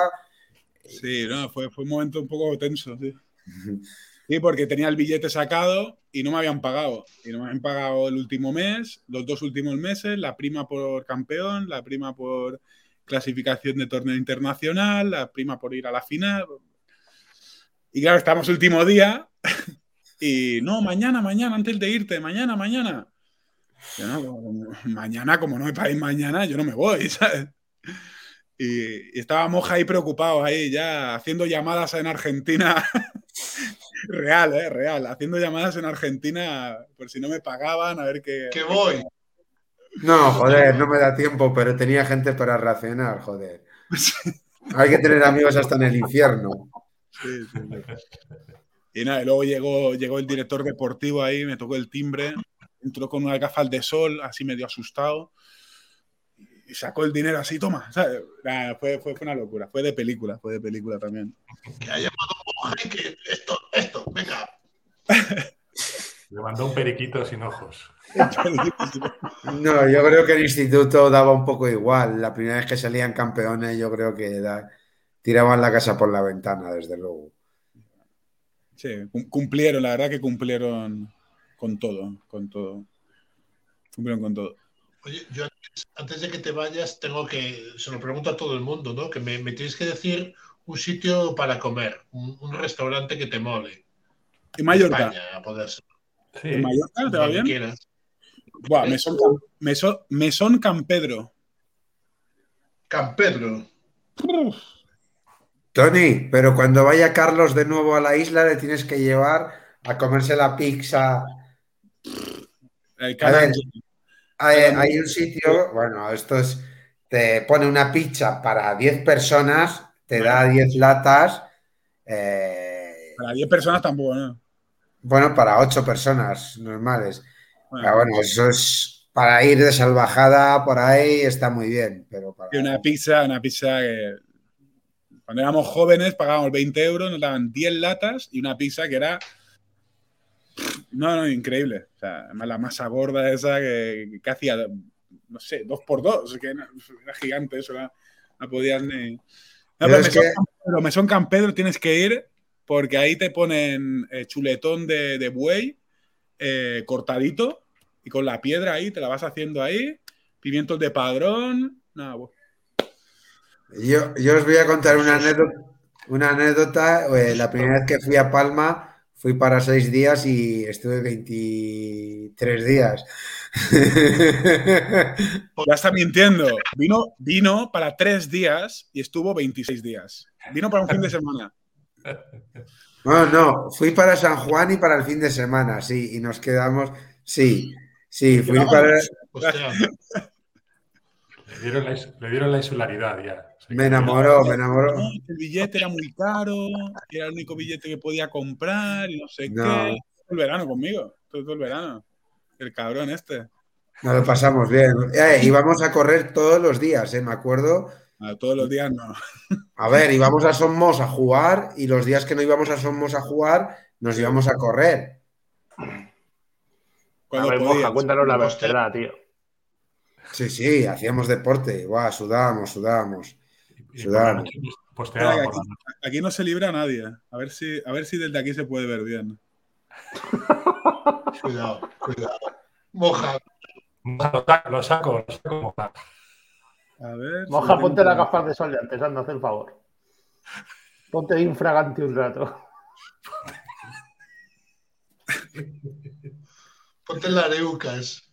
Sí, no, fue, fue un momento un poco tenso, sí. [LAUGHS] Sí, porque tenía el billete sacado y no me habían pagado. Y no me habían pagado el último mes, los dos últimos meses, la prima por campeón, la prima por clasificación de torneo internacional, la prima por ir a la final. Y claro, estamos último día [LAUGHS] y no, mañana, mañana, antes de irte, mañana, mañana. mañana, como no para ir mañana, yo no me voy, [LAUGHS] ¿sabes? Y, estaba Moja ahí preocupado, ahí ya haciendo llamadas en Argentina. [LAUGHS] real, ¿eh? Real. Haciendo llamadas en Argentina por si no me pagaban, a ver qué. Que voy. No, joder, no me da tiempo, pero tenía gente para racionar, joder. [LAUGHS] Hay que tener amigos hasta en el infierno. Sí, sí, y nada, luego llegó, llegó el director deportivo ahí, me tocó el timbre, entró con unas gafas de sol, así medio asustado, y sacó el dinero así, toma. fue, fue, una locura, fue de película, fue de película también. Que ha llamado que esto, esto, venga. Le mandó un periquito sin ojos. No, yo creo que el instituto daba un poco igual. La primera vez que salían campeones, yo creo que tiraban la casa por la ventana, desde luego. Sí, cumplieron, la verdad que cumplieron con todo, con todo. Cumplieron con todo. Oye, yo antes, de que te vayas, tengo que, se lo pregunto a todo el mundo, ¿no? Que me, tienes que decir un sitio para comer, un, restaurante que te mole. En Mallorca. España, a poder ser. ¿En Mallorca te va bien? Quieras. Buah, Mesón, Mesón, Mesón Campedro. Campedro. Tony, pero cuando vaya Carlos de nuevo a la isla le tienes que llevar a comerse la pizza. Hay, un sitio, bueno, esto es, te pone una pizza para 10 personas, te da 10 latas. Eh, para 10 personas tampoco, ¿no? Bueno, para 8 personas normales. Bueno, bueno, eso es para ir de salvajada por ahí está muy bien. Pero Y una pizza, una pizza que cuando éramos jóvenes pagábamos 20 euros, nos daban 10 latas y una pizza que era. No, no, increíble. O sea, además la masa gorda esa que, hacía, no sé, dos por dos, que era, gigante eso, no, podías ni. No, pero Mesón, Campedro, Mesón Campedro tienes que ir porque ahí te ponen eh, chuletón de, de buey eh, cortadito y con la piedra ahí te la vas haciendo ahí, pimientos de padrón. Nada, bueno. yo, yo, os voy a contar una anécdota. Una anécdota, eh, la primera vez que fui a Palma fui para seis días y estuve 23 días. [LAUGHS] Ya está mintiendo. Vino, vino para tres días y estuvo 26 días. Vino para un fin de semana. No, no, fui para San Juan y para el fin de semana, sí, y nos quedamos, sí, sí, fui para... [LAUGHS] Le dieron, la, le dieron la insularidad ya. Me enamoró, me enamoró. El billete era muy caro, era el único billete que podía comprar y no sé qué. Todo el verano conmigo, todo, el verano. El cabrón este. Nos lo pasamos bien. Eh, íbamos a correr todos los días, ¿eh? Me acuerdo. A todos los días no. A ver, íbamos a Somos a jugar y los días que no íbamos a Somos a jugar, nos íbamos a correr. Cuando a ver, Moja, cuéntanos la verdad, tío. Sí, sí, hacíamos deporte, Guau, sudábamos, sudábamos. Pues aquí, aquí, no se libra nadie. A ver si, a ver si desde aquí se puede ver bien. [LAUGHS] cuidado, cuidado. Moja. Lo saco, lo saco, moja. A ver. Moja, si ponte la gafas de sol de antes, anda, haz el favor. Ponte infragante un rato. ponte la areucas.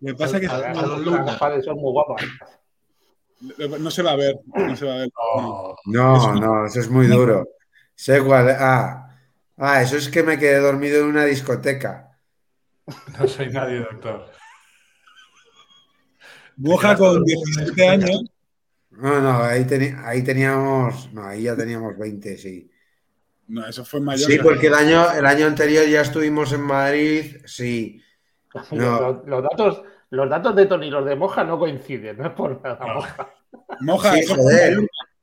Me pasa que a, a los gafas son muy guapas. No se va a ver. No, se va a ver. no, no, no eso es muy duro. Sé cuál. Ah, ah, eso es que me quedé dormido en una discoteca. No soy nadie, doctor. Moja con 17 años. No, no, ahí, ahí teníamos. No, ahí ya teníamos 20, sí. No, eso fue mayor. Sí, porque el año, el año anterior ya estuvimos en Madrid, sí. [LAUGHS] No. Los, datos, los datos de Tony y los de Moja no coinciden, no es por nada, Moja. Moja, sí, joder.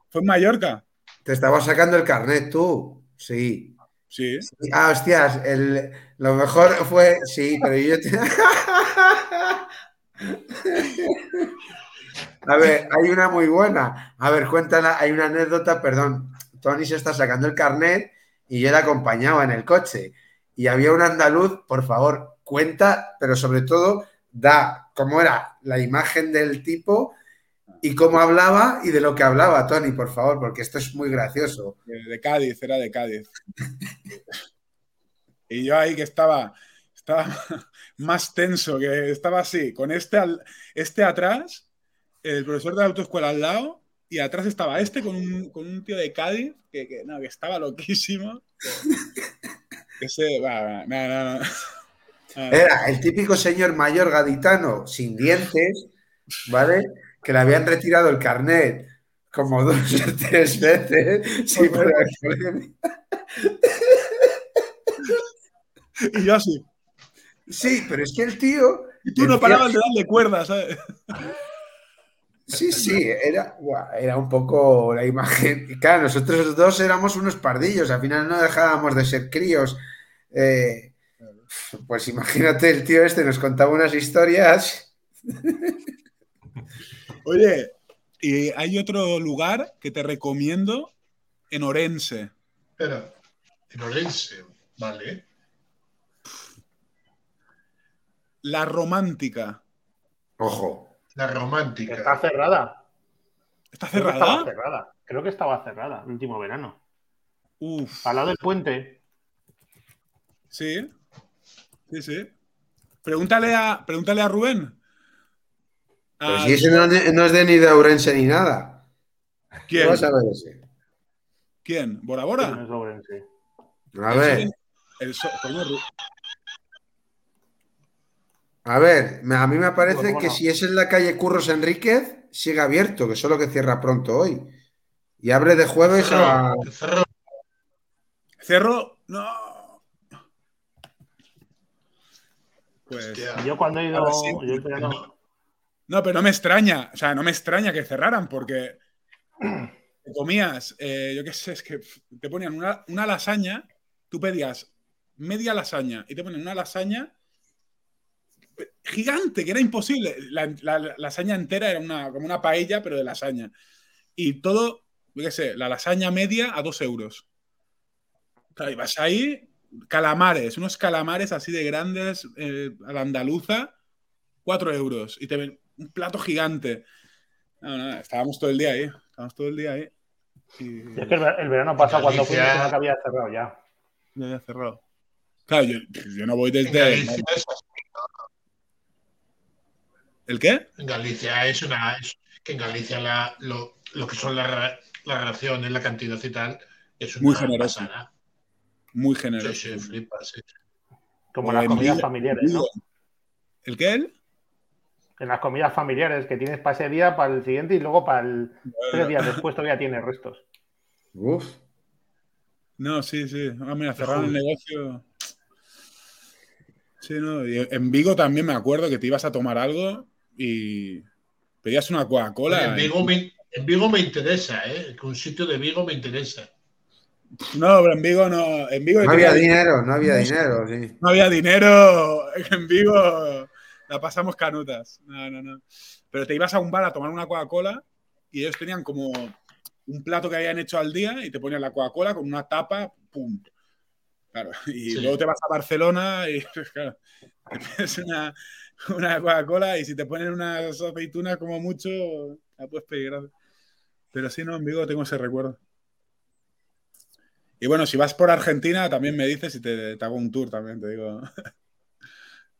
fue en Mallorca. Te estaba sacando el carnet tú, sí. Sí. Ah, hostias, el, lo mejor fue, sí, pero yo te... [LAUGHS] A ver, hay una muy buena. A ver, cuéntala, hay una anécdota, perdón. Tony se está sacando el carnet y yo le acompañaba en el coche. Y había un andaluz, por favor, cuenta, pero sobre todo da cómo era la imagen del tipo y cómo hablaba y de lo que hablaba, Tony, por favor, porque esto es muy gracioso. De Cádiz, era de Cádiz. [LAUGHS] y yo ahí que estaba, estaba [LAUGHS] más tenso, que estaba así, con este, este atrás, el profesor de la autoescuela al lado, y atrás estaba este con un, con un tío de Cádiz, que, que, no, que estaba loquísimo. [LAUGHS] Que, se, no, no. Era el típico señor mayor gaditano sin dientes, ¿vale? Que le habían retirado el carnet como dos o tres veces. [LAUGHS] Sí, pero... y yo así. Sí, pero es que el tío. Y tú no parabas de darle cuerdas, ¿sabes? Sí, sí, era, era un poco la imagen. Claro, nosotros dos éramos unos pardillos, al final no dejábamos de ser críos. Eh, pues imagínate, el tío este nos contaba unas historias. Oye, y hay otro lugar que te recomiendo en Orense. Espera, en Orense, vale. La romántica. Ojo. La romántica. Está cerrada. ¿Está cerrada? Creo estaba cerrada. Creo que estaba cerrada el último verano. Uf. Al lado del puente. Sí. Sí, sí. Pregúntale a, pregúntale a Rubén. Pero si ese no, no, es de ni de Ourense ni nada. ¿Quién? vas a ver ese? ¿Quién? ¿Bora Bora? No es Ourense. A ver. El, a ver, a mí me parece pues bueno. que si es en la calle Curros Enríquez, sigue abierto, que solo que cierra pronto hoy. Y abre de jueves Cerro, a. Cerro. Cerro, no. Pues. Hostia. Yo cuando he ido. Ahora sí. yo he ido- No, pero no me extraña. O sea, no me extraña que cerraran porque te comías, eh, yo qué sé, es que te ponían una, una lasaña, tú pedías media lasaña y te ponen una lasaña gigante, que era imposible. La, lasaña entera era una, como una paella, pero de lasaña. Y todo, yo qué sé, la lasaña media a dos euros. Claro, y vas ahí, calamares, unos calamares así de grandes eh, a la andaluza, cuatro euros. Y te ven un plato gigante. No, no, estábamos todo el día ahí. Estábamos todo el día ahí. Y... es que el, verano pasado cuando fuimos que había cerrado ya. Ya había cerrado. Claro, yo, yo no voy desde. ¿El qué? En Galicia es una. que en Galicia la, lo, lo, que son las la raciones, la cantidad y tal, es una Muy generoso. Muy generoso. Sí, sí, flipa, sí. Como las comidas familiares, ¿no? ¿El qué? Él? En las comidas familiares que tienes para ese día, para el siguiente y luego para el tres días después todavía tienes restos. Uf. No, sí, sí. Ah, mira, cerraron el negocio. Sí, no. Y en Vigo también me acuerdo que te ibas a tomar algo y pedías una Coca-Cola. En Vigo, me, en Vigo me interesa, ¿eh? Que un sitio de Vigo me interesa. No, pero en Vigo no. En Vigo no había dinero, no había dinero. Sí. No había dinero. [LAUGHS] En Vigo la pasamos canutas. No, no, no. Pero te ibas a un bar a tomar una Coca-Cola y ellos tenían como un plato que habían hecho al día y te ponían la Coca-Cola con una tapa, pum. Claro, y luego te vas a Barcelona y [LAUGHS] claro, te pides una, una Coca-Cola y si te ponen unas aceitunas como mucho, la puedes pedir. Pero sí, no, en Vigo tengo ese recuerdo. Y bueno, si vas por Argentina, también me dices y te, hago un tour también, te digo. [LAUGHS]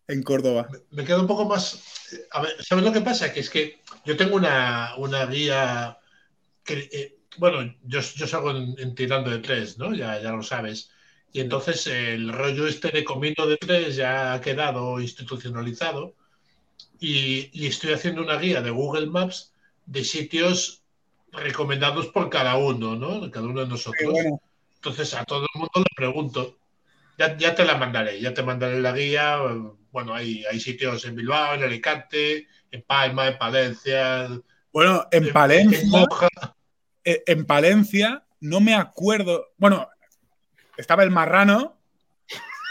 en Córdoba. Me quedo un poco más. A ver, ¿sabes lo que pasa? Que es que yo tengo una, una guía que. Eh, bueno, yo, yo salgo en, tirando de tres, ¿no? Ya, ya lo sabes. Y entonces el rollo este de comino de tres ya ha quedado institucionalizado y, estoy haciendo una guía de Google Maps de sitios recomendados por cada uno, ¿no? Cada uno de nosotros. Entonces a todo el mundo le pregunto, ya, ya, te la mandaré, ya te mandaré la guía. Bueno, hay, hay sitios en Bilbao, en Alicante, en Palma, en Palencia. Bueno, en, Palencia. En, en Palencia, no me acuerdo. Bueno, estaba el marrano.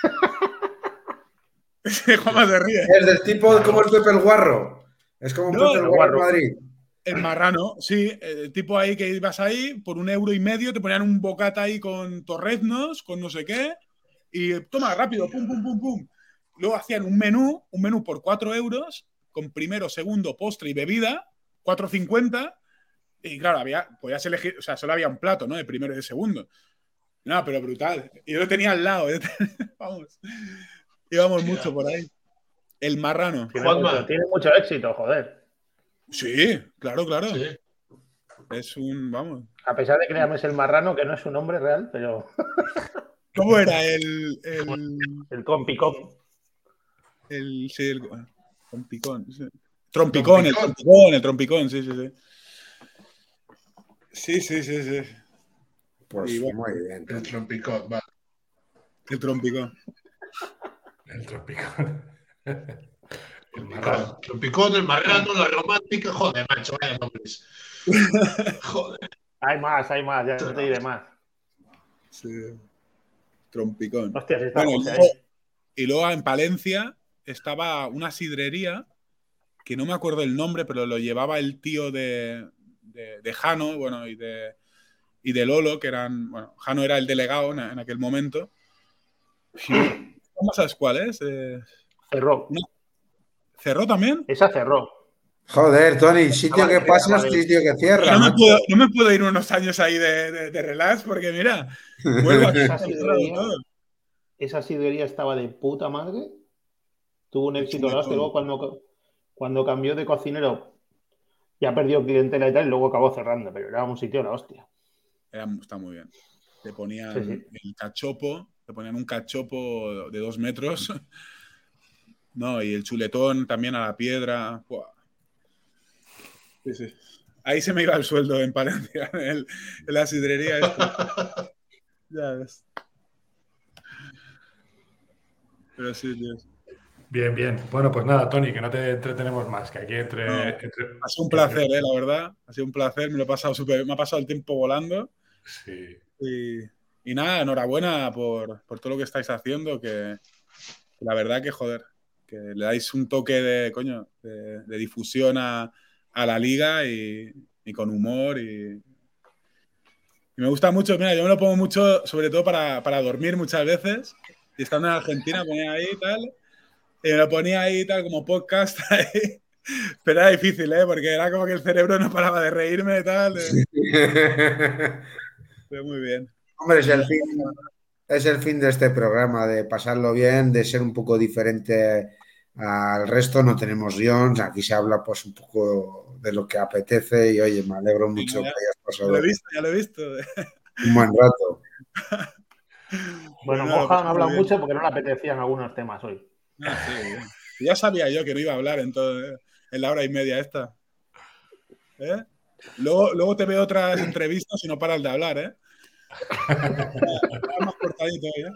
[LAUGHS] ¿Cómo se ríe? Es del tipo como el Pepe el Guarro. Es como un Pepe el Guarro Madrid. El marrano, sí, el tipo ahí que ibas ahí, por un euro y medio te ponían un bocata ahí con torreznos, con no sé qué, y toma, rápido, pum, pum, pum, pum. Luego hacían un menú, un menú por cuatro euros, con primero, segundo, postre y bebida, 4.50, y claro, había, podías elegir, o sea, solo había un plato, ¿no? De primero y de segundo. No, pero brutal. Y yo lo tenía al lado. [LAUGHS] Vamos. Íbamos mucho por ahí. El marrano. Tiene mucho, éxito, joder. Sí, claro, claro. Es un, vamos. A pesar de que le llames el marrano, que no es su nombre real, pero. [LAUGHS] ¿Cómo era? El. El, el compicón. El. Sí, el. Compicón. Trompicón, el trompicón, el trompicón, sí, sí, sí. Sí, sí, sí, sí. Pues muy bien. El trompicón, va. El trompicón. El trompicón. [LAUGHS] El marrano. Trompicón, el marrano, la romántica. Joder, macho, vaya nombres. [LAUGHS] Joder. Hay más, hay más, ya te diré más. Sí. Trompicón. Hostia, si está bueno, y, luego, y luego en Palencia estaba una sidrería que no me acuerdo el nombre, pero lo llevaba el tío de, de, de Jano, bueno, y de, y de Lolo, que eran, bueno, Jano era el delegado en, aquel momento. [CLEARS THROAT] ¿Cómo sabes cuál es? Eh, cerró. ¿Cerró también? Esa cerró. Joder, Tony, sitio que pasa, sitio que cierra. No me, puedo, no me, puedo, ir unos años ahí de, de, relax porque mira, vuelvo a esa, sidrería estaba de puta madre. Tuvo un éxito luego cuando, cuando cambió de cocinero ya perdió clientela y tal, y luego acabó cerrando, pero era un sitio la hostia está muy bien. Te ponían el cachopo, te ponían un cachopo de dos metros. [LAUGHS] No, y el chuletón también a la piedra. Sí, sí. Ahí se me iba el sueldo en Palencia, [LAUGHS] en, la sidrería. [LAUGHS] ya ves. Pero sí, tío. Bien, bien. Bueno, pues nada, Tony, que no te entretenemos más, que aquí entre. ha sido un placer, eh, la verdad. Ha sido un placer. Me lo he pasado súper. Me ha pasado el tiempo volando. Sí. Y, nada, enhorabuena por, todo lo que estáis haciendo, que, la verdad que joder, que le dais un toque de, coño, de, difusión a, la liga y, con humor y, me gusta mucho, mira, yo me lo pongo mucho, sobre todo para, dormir muchas veces. Y estando en Argentina, ponía ahí y tal. Y me lo ponía ahí tal como podcast [LAUGHS] ahí. Pero era difícil, ¿eh? Porque era como que el cerebro no paraba de reírme y tal. [LAUGHS] muy bien. Hombre, es el, fin, es el fin de este programa, de pasarlo bien, de ser un poco diferente al resto. No tenemos guions, aquí se habla pues un poco de lo que apetece y oye, me alegro mucho que hayas pasado. Ya lo he visto, ya lo he visto. Un buen rato. [LAUGHS] Bueno, Moja no habla mucho porque no le apetecían algunos temas hoy. Ah, ya sabía yo que no iba a hablar en, en la hora y media esta. ¿Eh? Luego, luego te veo otras entrevistas y no paras de hablar, ¿eh? Más cortadito, ¿eh?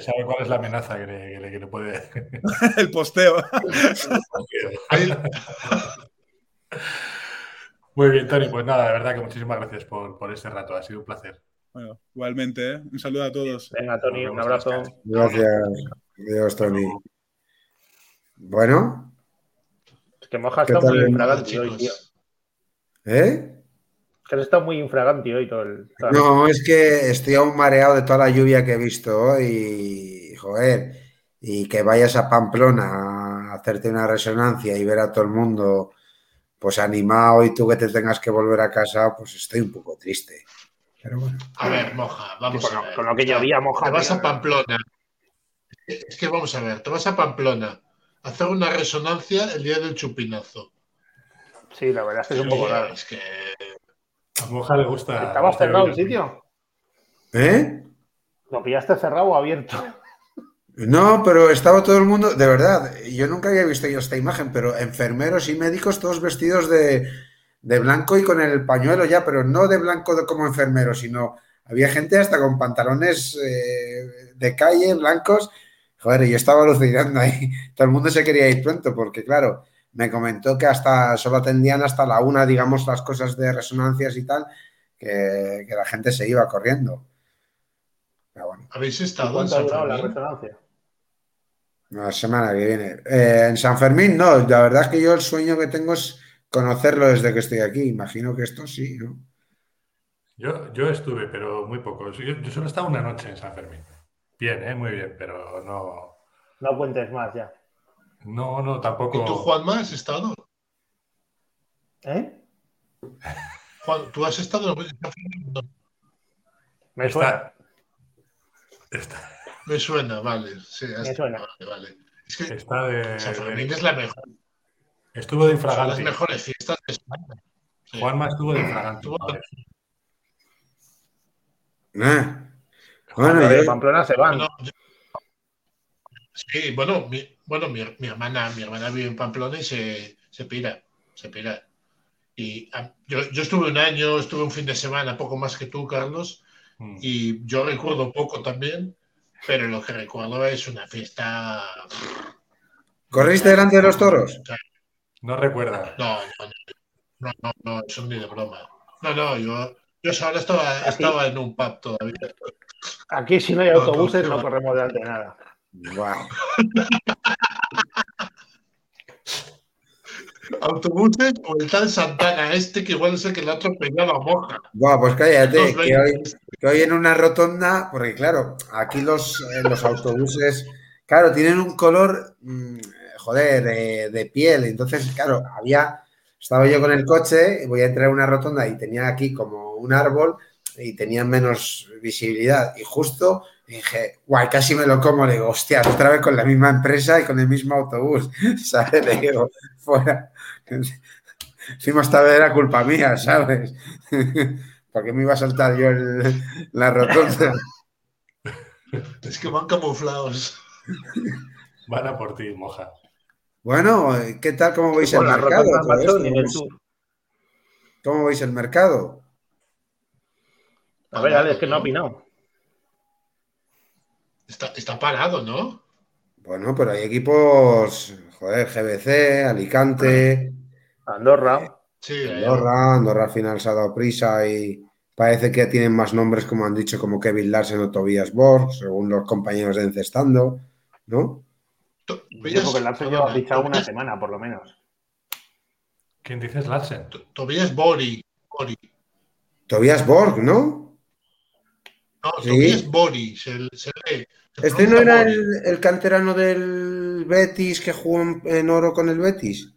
¿Sabe, cuál es la amenaza que le, puede. [LAUGHS] el posteo. Muy bien, Tony. Pues nada, de verdad que muchísimas gracias por, por este rato. Ha sido un placer. Bueno, igualmente, ¿eh? un saludo a todos. Venga, Tony, un abrazo. Gracias. Adiós, Tony. Bueno. Es que Moja está muy infragante hoy, tío. ¿Eh? Que has estado muy infragante hoy todo el. No, es que estoy aún mareado de toda la lluvia que he visto hoy. Joder. Y que vayas a Pamplona a hacerte una resonancia y ver a todo el mundo pues animado y tú que te tengas que volver a casa, pues estoy un poco triste. Pero bueno. A ver, Moja, vamos a ver. Con lo que llovía, Moja. Te vas a Pamplona es que vamos a ver, te vas a Pamplona a hacer una resonancia el día del chupinazo. Sí, la verdad es que es un poco raro. Es que a Moja le gusta. ¿Estaba cerrado el sitio? ¿Eh? ¿Lo pillaste cerrado o abierto? No, pero estaba todo el mundo, de verdad, yo nunca había visto yo esta imagen, pero enfermeros y médicos todos vestidos de, blanco y con el pañuelo ya, pero no de blanco como enfermeros, sino había gente hasta con pantalones eh, de calle, blancos, Joder, yo estaba alucinando ahí. [LAUGHS] Todo el mundo se quería ir pronto porque, claro, me comentó que hasta solo atendían hasta la una, digamos, las cosas de resonancias y tal, que, la gente se iba corriendo. ¿Habéis estado en San Fermín? la resonancia? La semana que viene. Eh, en San Fermín, no. La verdad es que yo el sueño que tengo es conocerlo desde que estoy aquí. Imagino que esto sí, ¿no? Yo, yo estuve, pero muy poco. Yo, yo solo he estado una noche en San Fermín. Bien, ¿eh? muy bien, pero no. No cuentes más ya. No, no, tampoco. ¿Y tú, Juanma, has estado? ¿Eh? Juan, ¿tú has estado? Me suena. Me suena, vale. Sí, Me suena. Vale, vale. Es que está de, San Fermín es la mejor. Estuvo de infragante. Son las mejores fiestas de España. Juanma estuvo de infragante. Ah. Bueno, de Pamplona se van. Sí, bueno, mi, bueno mi, hermana, mi hermana vive en Pamplona y se, se pira, se pira. Y ah, yo, yo, estuve un año, estuve un fin de semana, poco más que tú, Carlos, mm. y yo recuerdo poco también, pero lo que recuerdo es una fiesta. ¿Corriste delante de los toros? No recuerda. No, no, no, no, eso ni de broma. No, no, yo, yo ahora estaba, estaba en un pub todavía. Aquí si no hay autobuses no, corremos delante de nada. Autobuses o el tal Santana este que igual es el que le ha atropellado a Moja. Buah, pues cállate, que hoy, en una rotonda, porque claro, aquí los, eh, los autobuses, claro, tienen un color, mm, joder, de, piel. Entonces, claro, había, estaba yo con el coche, voy a entrar en una rotonda y tenía aquí como un árbol y tenían menos visibilidad. Y justo dije, guay, casi me lo como. Le digo, hostia, otra vez con la misma empresa y con el mismo autobús. [LAUGHS] ¿Sabes? Le digo, fuera. [LAUGHS] Encima esta vez era culpa mía, ¿sabes? [LAUGHS] porque me iba a saltar yo la rotonda? Es que van camuflados. Van a por ti, moja. Bueno, ¿qué tal? ¿Cómo veis el mercado? ¿Cómo veis el mercado? A ver, Alex, que no ha opinado. Está, parado, ¿no? Bueno, pero hay equipos, joder, GBC, Alicante. Andorra. Sí, Andorra, Andorra al final se ha dado prisa y Parece que tienen más nombres, como han dicho, como Kevin Larsen o Tobias Borg, según los compañeros de Encestando, ¿no? Yo porque Larsen lleva fichado una semana, por lo menos. ¿Quién dices Larsen? Tobias Bori. Tobias Borg, ¿no? No, Tobias Bori, se, ¿Este no era el, canterano del Betis que jugó en, oro con el Betis?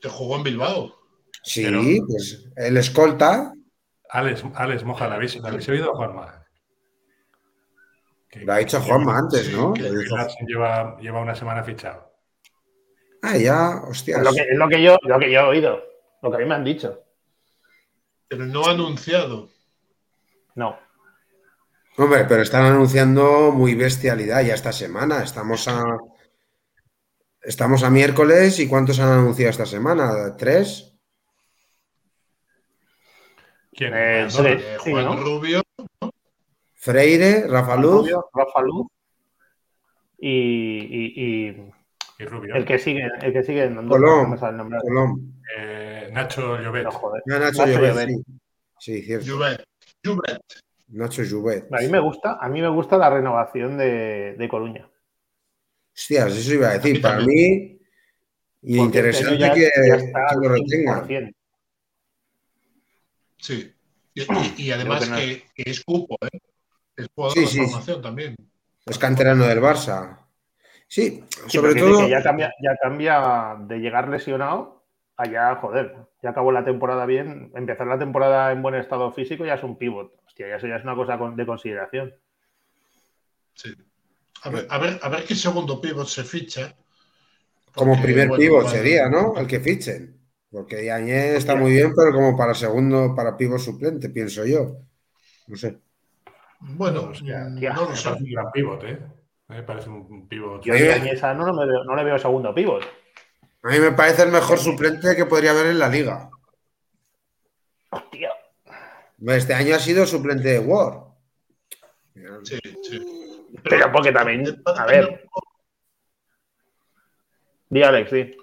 Que jugó en Bilbao. Sí, pues el escolta. Alex, Alex Moja, ¿la habéis, oído, Juanma? lo ha dicho Juanma antes, ¿no? lleva, lleva una semana fichado. Ah, ya, hostia. Es lo que, es lo que, yo, lo que yo he oído, lo que a mí me han dicho. Pero no ha anunciado. No. Hombre, pero están anunciando muy bestialidad ya esta semana. Estamos a. Estamos a miércoles y ¿cuántos han anunciado esta semana? ¿Tres? ¿Quién? Eh, eh, Juan Rubio. Freire, Rafa Luz. Rafa Luz. Y, y, y, Rubio. El que sigue, el que sigue en Colón. Colón. Eh, Nacho Llobet. No, Nacho, Llobet, sí. Sí, cierto. Llobet. Nacho Llobet. A mí me gusta, a mí me gusta la renovación de, de Coruña. Hostias, eso iba a decir. Para mí, y este interesante que, que, lo retenga. Sí. Y, además que, es cupo, ¿eh? Es jugador de formación también. Es canterano del Barça. Sí, sobre todo. ya cambia, ya cambia de llegar lesionado allá, joder, ya acabó la temporada bien. Empezar la temporada en buen estado físico ya es un pivot. Hostia, eso ya es una cosa de consideración. Sí. A ver, a ver, qué segundo pivot se ficha. Como primer pivot sería, ¿no? El que fichen. Porque Yañez está muy bien, pero como para segundo, para pivo suplente, pienso yo. No sé. Bueno, no lo sé. un gran pivot, ¿eh? Me parece un pivot. Yo a no, no, no, le veo segundo pivot. A mí me parece el mejor suplente que podría haber en la liga. Este año ha sido suplente de Ward. Sí, sí. Pero porque también, a ver. Di Alex, sí.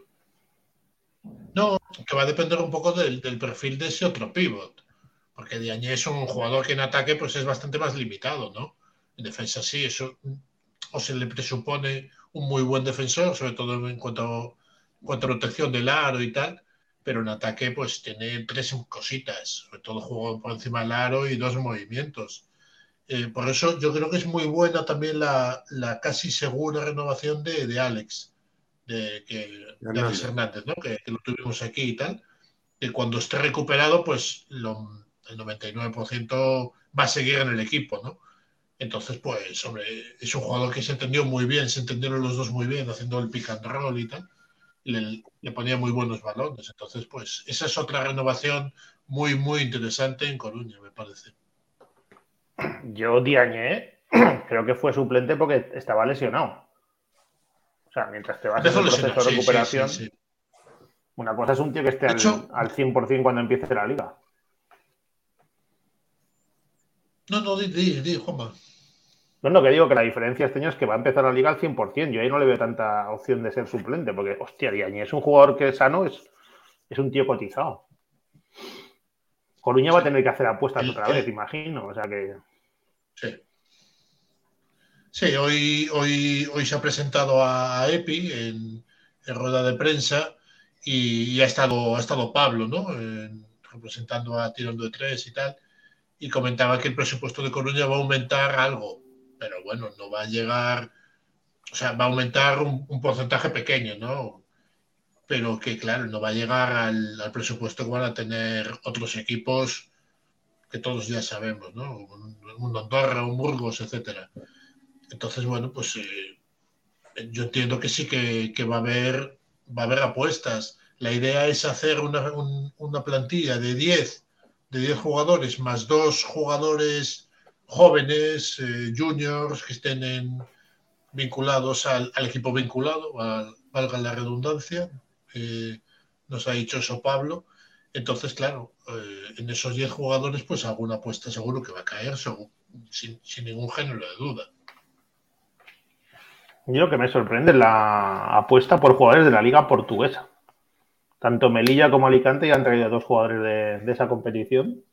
No, que va a depender un poco del, perfil de ese otro pivot. Porque Diagne es un jugador que en ataque pues es bastante más limitado, ¿no? En defensa sí, eso o se le presupone un muy buen defensor, sobre todo en cuanto, a protección del aro y tal, pero en ataque pues tiene tres cositas, sobre todo juego por encima del aro y dos movimientos. Eh, por eso yo creo que es muy buena también la, casi segura renovación de, de Alex de, que, Hernández, ¿no? Que, lo tuvimos aquí y tal, que cuando esté recuperado, pues lo, el 99% va a seguir en el equipo, ¿no? Entonces, pues, hombre, es un jugador que se entendió muy bien, se entendieron los dos muy bien haciendo el pick and roll y tal. Le, le, ponía muy buenos balones. Entonces, pues, esa es otra renovación muy, muy interesante en Coruña, me parece. Yo, Diagne, [CLEARS THROAT] creo que fue suplente porque estaba lesionado. O sea, mientras te vas en el proceso de recuperación, una cosa es un tío que esté al, 100% cuando empiece la liga. No, no, di, di, di Juanma. No, no, que digo que la diferencia este año es que va a empezar la liga al 100%. Yo ahí no le veo tanta opción de ser suplente, porque, hostia, Diañi es un jugador que es sano, es, es un tío cotizado. Coruña va a tener que hacer apuestas otra vez, imagino. O sea que. Sí. Sí, hoy, hoy, hoy se ha presentado a, EPI en, rueda de prensa y, ha, estado, ha estado Pablo, ¿no? representando a Tirando de Tres y tal, y comentaba que el presupuesto de Coruña va a aumentar algo, pero bueno, no va a llegar, o sea, va a aumentar un, porcentaje pequeño, ¿no? Pero que, claro, no va a llegar al, presupuesto que van a tener otros equipos que todos ya sabemos, ¿no? Un Andorra, un Burgos, etcétera. Entonces, bueno, pues eh, yo entiendo que sí que, va, a haber, va a haber apuestas. La idea es hacer una, plantilla de 10, de 10 jugadores más dos jugadores jóvenes, eh, juniors, que estén vinculados al, equipo vinculado, valga la redundancia. Eh, nos ha dicho eso Pablo. Entonces, claro, en esos 10 jugadores, pues alguna apuesta seguro que va a caer, sin, sin ningún género de duda. Yo lo que me sorprende es la apuesta por jugadores de la liga portuguesa. Tanto Melilla como Alicante ya han traído dos jugadores de, esa competición.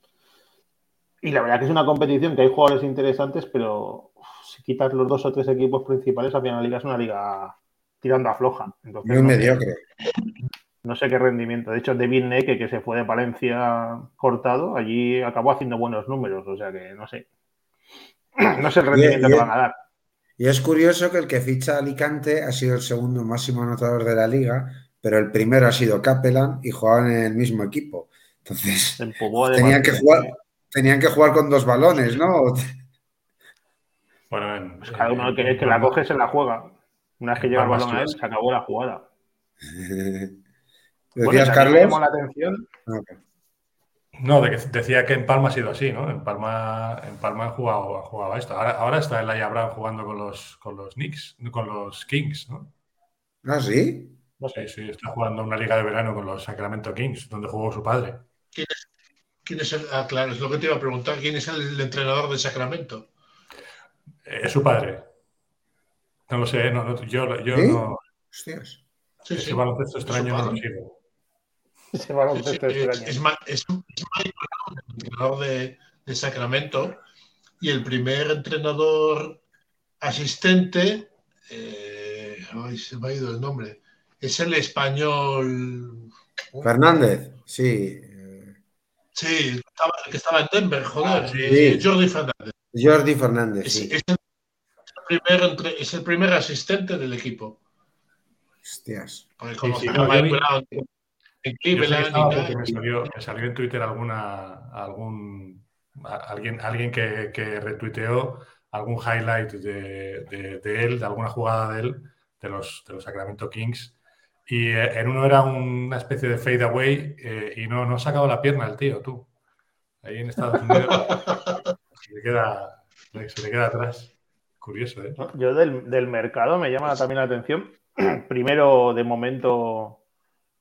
Y la verdad que es una competición que hay jugadores interesantes, pero si quitas los dos o tres equipos principales, al final la liga es una liga tirando a floja. Entonces, Muy mediocre. No sé qué rendimiento. De hecho, David Neke, que se fue de Palencia cortado, allí acabó haciendo buenos números. O sea que no sé. [CLEARS THROAT] No sé el rendimiento que van a dar. Y es curioso que el que ficha Alicante ha sido el segundo máximo anotador de la liga, pero el primero ha sido Capelán y jugaban en el mismo equipo. Entonces, tenían que, jugar, tenían que jugar con dos balones, ¿no? Bueno, pues cada uno que, que la coge se la juega. Una vez que llega el balón a él, se acabó la jugada. [LAUGHS] ¿Decías, Carlos? la atención. Ah, no, decía que en Palma ha sido así, ¿no? En Palma, en Palma han jugado, jugado esto. Ahora, ahora está el Brown jugando con los, con los Knicks, con los Kings, ¿no? ¿Ah, sí? Sí, sí, está jugando una liga de verano con los Sacramento Kings, donde jugó su padre. ¿Quién es, el, ah, claro, es lo que te iba a preguntar. ¿Quién es el, entrenador de Sacramento? Eh, es su padre. No lo sé, no, yo, yo no. Hostias. Sí, ese baloncesto extraño no lo sigo. Ese baloncesto extraño. Es, es, el entrenador de, de, Sacramento y el primer entrenador asistente, eh, ay, se me ha ido el nombre, es el español. Fernández, sí. Sí, que estaba en Denver, joder, ah, sí. Jordi Fernández. Jordi Fernández, es, sí. Es el, primer, es el primer asistente del equipo. Hostias. Como sí, sí, no, Mike Brown en Cleveland. Me salió, me salió en Twitter alguna, algún, alguien, alguien que, que retuiteó algún highlight de, de, de, él, de alguna jugada de él, de los, de los Sacramento Kings. Y eh, en uno era una especie de fade away eh, y no, no sacaba la pierna el tío, tú. Ahí en Estados Unidos [LAUGHS] se, le queda, se le queda atrás. Curioso, ¿eh? Yo del, del mercado me llama también la atención. [CLEARS THROAT] Primero, de momento,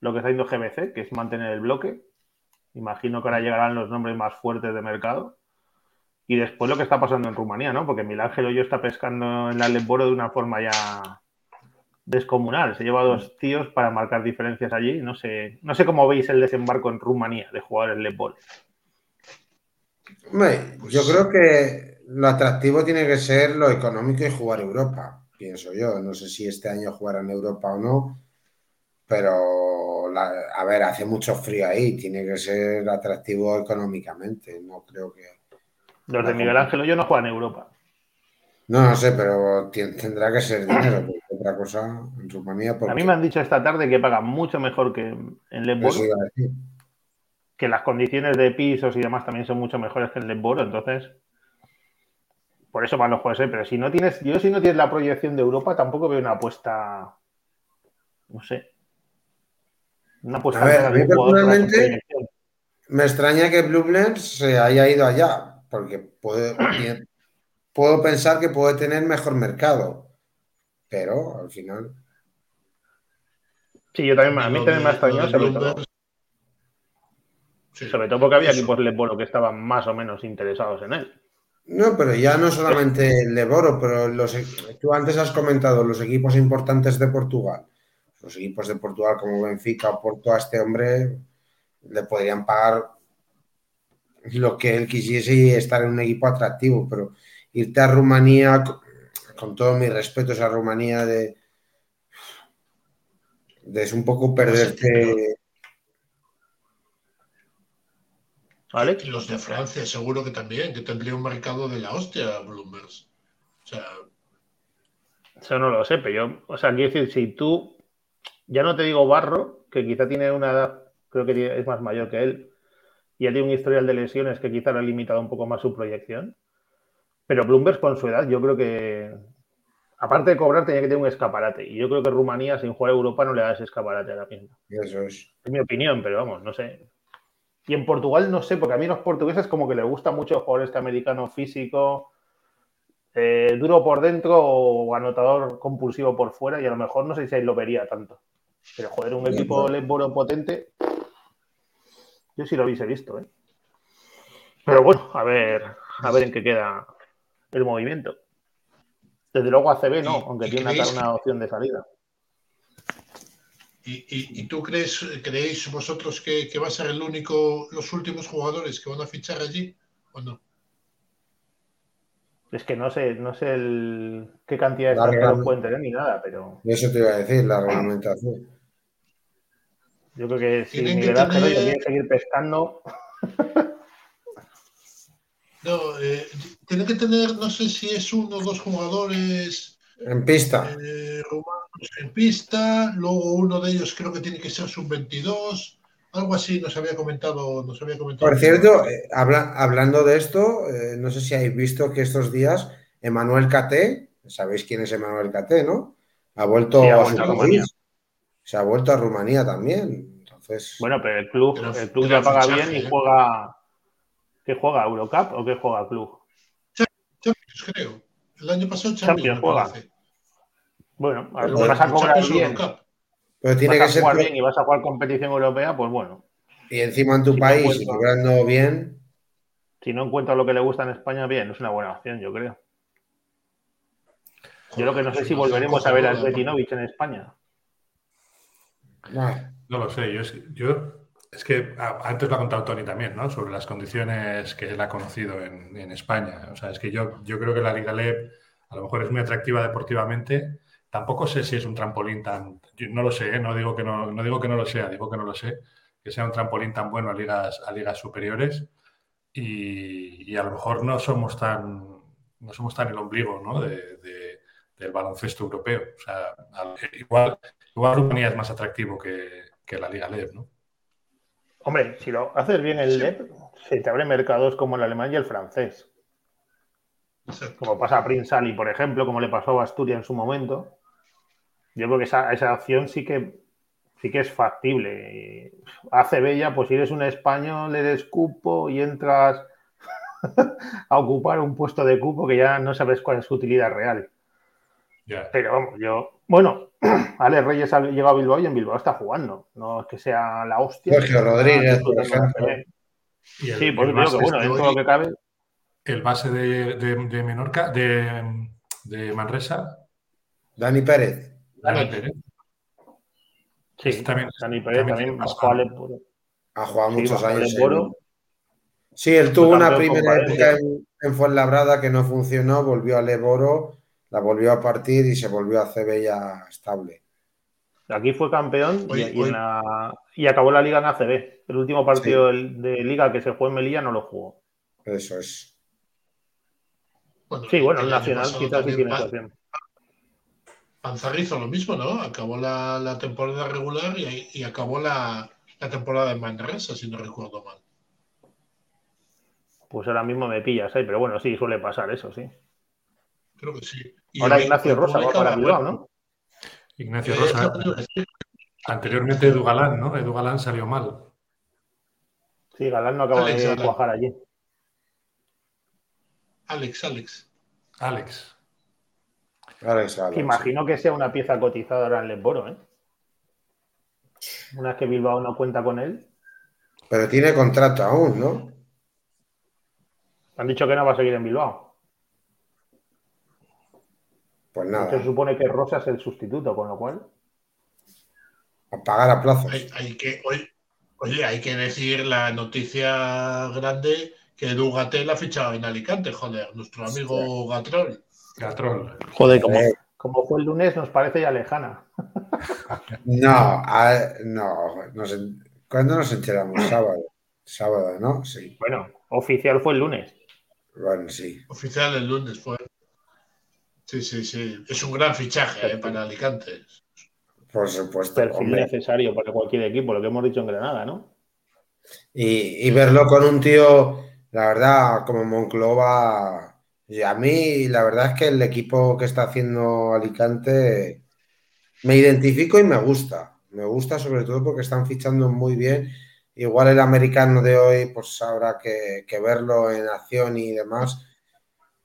lo que está haciendo GBC, que es mantener el bloque. Imagino que ahora llegarán los nombres más fuertes de mercado. Y después lo que está pasando en Rumanía, ¿no? Porque Milán yo está pescando en la Leboro de una forma ya descomunal. Se lleva dos tíos para marcar diferencias allí. No sé, no sé cómo veis el desembarco en Rumanía de jugadores Lebol. Yo creo que lo atractivo tiene que ser lo económico y jugar Europa, pienso yo. No sé si este año jugarán Europa o no, pero a ver, hace mucho frío ahí, tiene que ser atractivo económicamente, no creo que... Los de Miguel Ángel yo no juegan en Europa. No, no sé, pero tendrá que ser dinero, [CLEARS THROAT] otra cosa en Rumanía... A mí me han dicho esta tarde que pagan mucho mejor que en Leboro, que las condiciones de pisos y demás también son mucho mejores que en Leboro, entonces por eso van los juegos, ¿eh? pero si no tienes, yo si no tienes la proyección de Europa, tampoco veo una apuesta, no sé, una a ver, a mí personalmente me extraña que Blue se haya ido allá, porque puedo, [COUGHS] puedo pensar que puede tener mejor mercado, pero al final. Sí, yo también, a mí también me ha extrañado, sobre todo. Sobre todo porque había equipos Leboro que estaban más o menos interesados en él. No, pero ya no solamente el Leboro, pero los, tú antes has comentado los equipos importantes de Portugal los equipos de Portugal como Benfica o Porto a este hombre le podrían pagar lo que él quisiese y estar en un equipo atractivo, pero irte a Rumanía, con todos mis respetos a Rumanía, de, es un poco perderte. ¿Vale? Y los de Francia, seguro que también, que tendría un mercado de la hostia, Bloomberg. O sea. Eso no lo sé, pero yo, o sea, quiero decir, si tú ya no te digo Barro, que quizá tiene una edad, creo que es más mayor que él, y ya tiene un historial de lesiones que quizá le ha limitado un poco más su proyección. Pero Bloomberg con su edad, yo creo que, aparte de cobrar, tenía que tener un escaparate. Y yo creo que Rumanía, sin jugar a Europa, no le da ese escaparate a la misma. Eso es. Es mi opinión, pero vamos, no sé. Y en Portugal no sé, porque a mí los portugueses como que les gusta mucho jugar este americano físico, eh, duro por dentro o anotador compulsivo por fuera, y a lo mejor no sé si ahí lo vería tanto. Pero joder, un equipo Lesboro potente, yo sí lo hubiese visto, ¿eh? Pero bueno, a ver, a ver en qué queda el movimiento. Desde luego ACB no, aunque tiene una opción de salida. ¿Y, tú crees, creéis vosotros que, va a ser el único, los últimos jugadores que van a fichar allí o no? Es que no sé, no sé el, qué cantidad de extranjeros pueden tener ni nada, pero. Eso te iba a decir, la reglamentación. Yo creo que si Miguel Ángel tener... tiene que seguir pescando. No, eh, tiene que tener, no sé si es uno o dos jugadores. En pista. Eh, en pista, luego uno de ellos creo que tiene que ser sub-22 algo así nos había comentado. Nos había comentado Por cierto, eh, habla, hablando de esto, eh, no sé si habéis visto que estos días Emanuel Caté, sabéis quién es Emanuel Caté, ¿no? Ha vuelto, Sí, ha a vuelto a país. Rumanía. Se ha vuelto a Rumanía también. Entonces, Bueno, pero el club, Pero- el club pero ya paga fichaje, bien y juega. ¿Qué juega? ¿Eurocup o qué juega club? Champions, creo. El año pasado Champions, Champions me juega. parece. Bueno, a ver, vas a cobrar bien, pero tiene vas que a ser. jugar bien y vas a jugar competición europea, pues bueno. Y encima en tu Si no país, encuentra- cobrando bien, Si no encuentra lo que le gusta en España, bien, es una buena opción, yo creo. Yo lo que no sé si volveremos a ver a Betinovic en España. No lo sé, yo es, yo, es que a- antes lo ha contado Tony también, ¿no? Sobre las condiciones que él ha conocido en, España. O sea, es que yo, yo creo que la Liga LEP a lo mejor es muy atractiva deportivamente. Tampoco sé si es un trampolín tan. no lo sé, ¿eh? no, digo que no, no digo que no lo sea, digo que no lo sé. Que sea un trampolín tan bueno a ligas, a ligas superiores. Y, y a lo mejor no somos tan, no somos tan el ombligo, ¿no? de- de- del baloncesto europeo. O sea, al- igual, igual Rumanía es más atractivo que, que la Liga LEP, ¿no? Hombre, si lo haces bien el LEP, se te abren mercados como el alemán y el francés. Exacto. Como pasa a Prince Ali, por ejemplo, como le pasó a Asturias en su momento. Yo creo que esa, esa opción sí que sí que es factible. Hace bella, pues si eres un español, eres cupo y entras [LAUGHS] a ocupar un puesto de cupo que ya no sabes cuál es su utilidad real. Pero vamos, yo. Bueno, [CLEARS THROAT] Ale Reyes ha llegado a Bilbao y en Bilbao está jugando. No es que sea la hostia. Sergio Rodríguez, por ejemplo. Y el, Sí, pues digo que base, bueno, este dentro de lo que cabe. el base de, de- de Menorca, de, de Manresa, Dani Pérez. Dani Dani. Pérez. Sí, También- Dani Pérez también también a Leporo. Ha jugado Sí, muchos años. En- Sí, él tuvo una primera época en, en Fuenlabrada que no funcionó, volvió a Leboro, la volvió a partir y se volvió a CB ya estable. Aquí fue campeón y- Oye, y, en oye. la- y acabó la liga en ACB. El último partido de liga que se jugó en Melilla no lo jugó. Eso es. Sí, bueno, el Nacional quizás sí tiene opción. Panzarri hizo lo mismo, ¿no? Acabó la, la temporada regular y, y acabó la, la temporada en Manresa, si no recuerdo mal. Pues ahora mismo me pillas ahí, pero bueno, sí, suele pasar eso, sí. Creo que sí. Y Ahora Ignacio Rosa para Bilbao, ¿no? Ignacio eh, Rosa. Anteriormente Edu Galán, ¿no? Edu Galán salió mal. Sí, Galán no acaba Alex de Galán. cuajar allí. Alex, Alex. Alex. Alex sí. Imagino que sea una pieza cotizada ahora en Lesboro, ¿eh? Una vez que Bilbao no cuenta con él. Pero tiene contrato aún, ¿no? Han dicho que no va a seguir en Bilbao. Pues nada, se supone que Rosa es el sustituto, con lo cual. a pagar a plazos. Hay, hay que, oye, oye, hay que decir la noticia grande que Edu Gatel ha fichado en Alicante, joder, nuestro amigo Gatrol. Gatrol. Joder, como, Eh. como fue el lunes, nos parece ya lejana. [LAUGHS] No, a- no, nos ¿cuándo nos enteramos? Sábado. Sábado, ¿no? Sí. Bueno, oficial fue el lunes. Bueno, sí. Oficial el lunes fue. Sí, sí, sí. Es un gran fichaje eh, para Alicante. Por supuesto. Perfil hombre. necesario para cualquier equipo, lo que hemos dicho en Granada, ¿no? Y, y verlo con un tío, la verdad, como Monclova, y a mí la verdad es que el equipo que está haciendo Alicante me identifico y me gusta. Me gusta sobre todo porque están fichando muy bien. Igual el americano de hoy, pues habrá que, que verlo en acción y demás,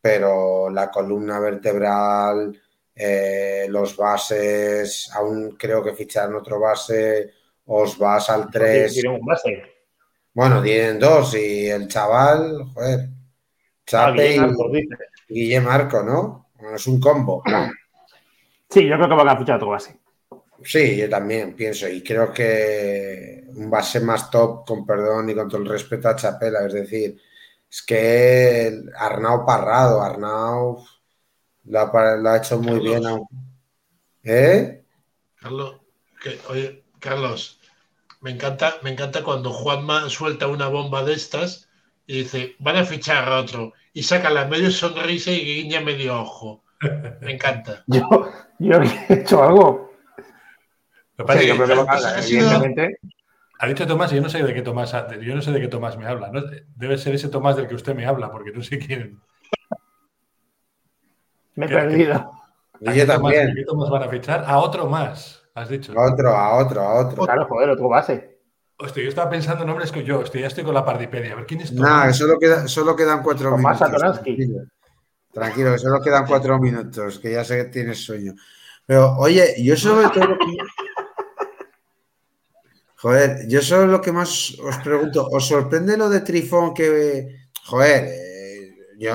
pero la columna vertebral, eh, los bases, aún creo que ficharon otro base, os vas al 3. Tiene un base. Bueno, tienen dos y el chaval, joder, Ah, Chape y. Guillem Arco, ¿no? Bueno, es un combo. Sí, yo creo que van a fichar otro base. Sí, yo también pienso y creo que un base más top, con perdón y con todo el respeto a Chapela, es decir, Es que Arnau Parrado, Arnau lo ha, hecho muy bien. ¿Eh? Carlos, oye, Carlos, me encanta, me encanta cuando Juanma suelta una bomba de estas y dice, van a fichar a otro. Y saca la medio sonrisa y guiña medio ojo. Me encanta. [LAUGHS] yo, yo he hecho algo. Ha dicho Tomás, y yo no sé de qué Tomás, yo no sé de qué Tomás me habla. Debe ser ese Tomás del que usted me habla, porque no sé quién. Me he perdido. Y yo también. ¿Qué Tomás van a fichar? A otro más, has dicho. A otro, a otro, a otro. Claro, joder, otro base. Hostia, yo estaba pensando nombres que yo, ya estoy con la pardipedia. A ver quién es Tomás. solo, queda, solo quedan cuatro minutos. Tranquilo, tranquilo, solo quedan cuatro minutos, que ya sé que tienes sueño. Pero, oye, yo sobre todo. Joder, yo solo lo que más os pregunto, ¿os sorprende lo de Trifón que, joder, eh, yo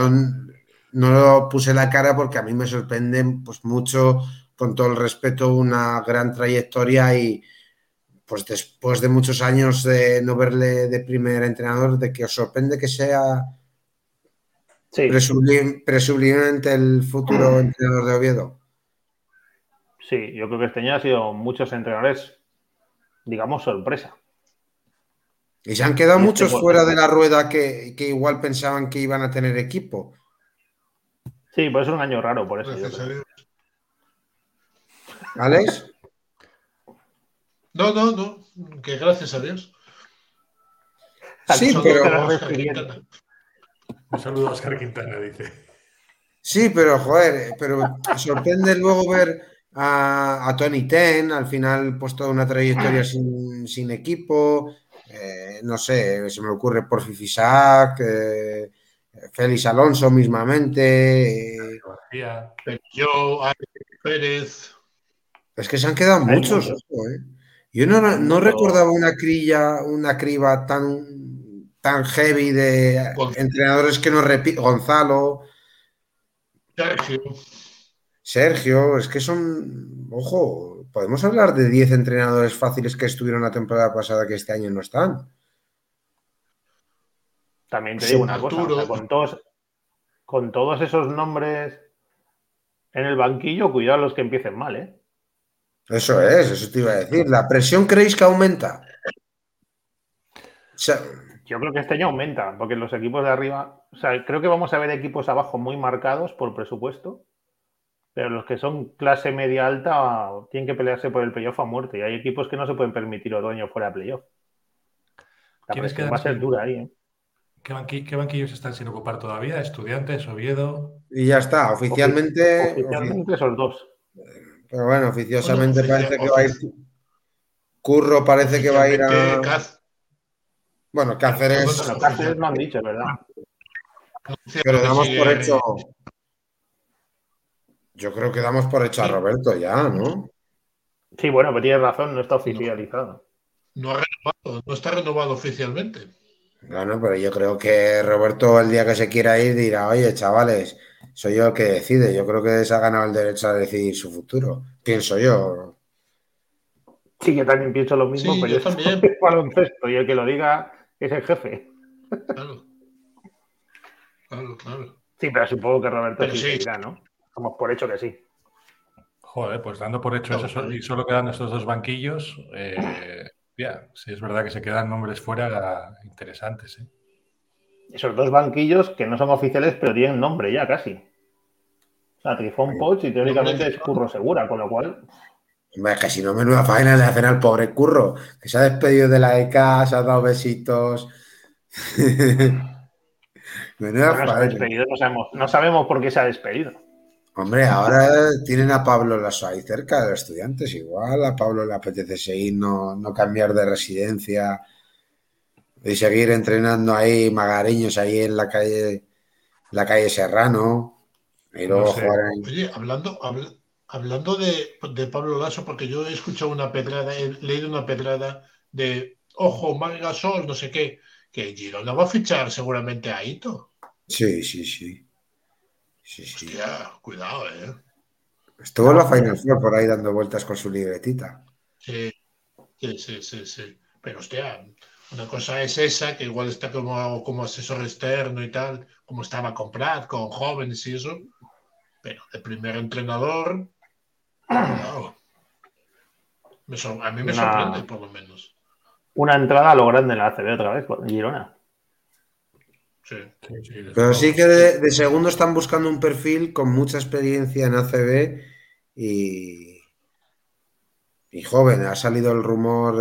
no lo puse la cara porque a mí me sorprende pues mucho, con todo el respeto, una gran trayectoria y pues después de muchos años de no verle de primer entrenador, de que os sorprende que sea sí. presumiblemente el futuro entrenador de Oviedo. Sí, yo creo que este año ha sido muchos entrenadores digamos, sorpresa. Y se han quedado este muchos fuera de la rueda que, igual pensaban que iban a tener equipo. Sí, pues es un año raro, por eso. ¿Alex? No, no, no, que gracias a Dios. Sí, pero. Un saludo a Oscar Quintana, dice. Sí, pero joder, pero sorprende luego ver a, Tony Ten, al final pues toda una trayectoria sin, equipo, eh, no sé, se me ocurre por Fifisac, eh, Félix Alonso mismamente. Eh, yo, Pérez. Es que se han quedado muchos. Yo no, recordaba una crilla, una criba tan, tan heavy de entrenadores que no repiten. Gonzalo. Sergio, es que son, ojo, podemos hablar de 10 entrenadores fáciles que estuvieron la temporada pasada que este año no están. También te digo una cosa, con, todos, con todos esos nombres en el banquillo, cuidado los que empiecen mal, ¿eh? Eso es, eso te iba a decir. ¿La presión creéis que aumenta? Yo creo que este año aumenta, porque los equipos de arriba, o sea, creo que vamos a ver equipos abajo muy marcados por presupuesto pero los que son clase media alta tienen que pelearse por el playoff a muerte. Y hay equipos que no se pueden permitir Otoño fuera de playoff. ¿Quiénes va a ser dura ahí. ¿eh? ¿Qué, banquillos están sin ocupar todavía? ¿Estudiantes, Oviedo? Y ya está, oficialmente. Oficialmente son dos. Pero bueno, oficiosamente parece que va a ir. Curro parece que va a ir a. Bueno, Cáceres. Bueno, Cáceres no han dicho, ¿verdad? Pero damos por hecho yo creo que damos por hecho a Roberto ya, ¿no? Sí, bueno, pero tienes razón, no está oficializado. No, ha renovado, no está renovado oficialmente. Bueno, pero yo creo que Roberto el día que se quiera ir dirá, oye, chavales, soy yo el que decide. Yo creo que se ha ganado el derecho a decidir su futuro. Pienso yo. Sí, que también pienso lo mismo, pero yo, también. [LAUGHS] baloncesto y el que lo diga es el jefe. Claro. Claro, claro. Sí, pero supongo que Roberto sí, dirá, ¿no? Por hecho que sí. Joder, pues dando por hecho eso y solo quedan estos dos banquillos, eh, [COUGHS] ya, sí es verdad que se quedan nombres fuera interesantes. ¿eh? Esos dos banquillos que no son oficiales, pero tienen nombre ya casi. O sea, Trifón Poch y teóricamente es Curro Segura, con lo cual. Es que si no, menuda faena le hacen al pobre Curro, que se ha despedido de la ECA, se ha dado besitos. [LAUGHS] menuda faena. no sabemos por qué se ha despedido. Hombre, ahora tienen a Pablo Lasso ahí cerca de los estudiantes. Igual a Pablo le apetece seguir, no, cambiar de residencia y seguir entrenando ahí magareños ahí en la calle, la calle Serrano. Y luego Oye, hablando, hablando de, Pablo Lasso, porque yo he escuchado una pedrada, he leído una pedrada de ojo, Sol, no sé qué, que Girona va a fichar seguramente a Ito. Sí, sí, sí. Sí, sí. Hostia, cuidado, ¿eh? Estuvo la Final Four por ahí dando vueltas con su libretita. Sí, sí, sí, sí. Pero hostia, Una cosa es esa, que igual está como, como asesor externo y tal, como estaba con Prat, con jóvenes y eso, pero de primer entrenador, [CLEARS THROAT] a mí me sorprende, por lo menos. Una entrada a lo grande en la ACB otra vez, Girona. Sí, pero sí que de, segundo están buscando un perfil con mucha experiencia en ACB y, y joven. Ha salido el rumor,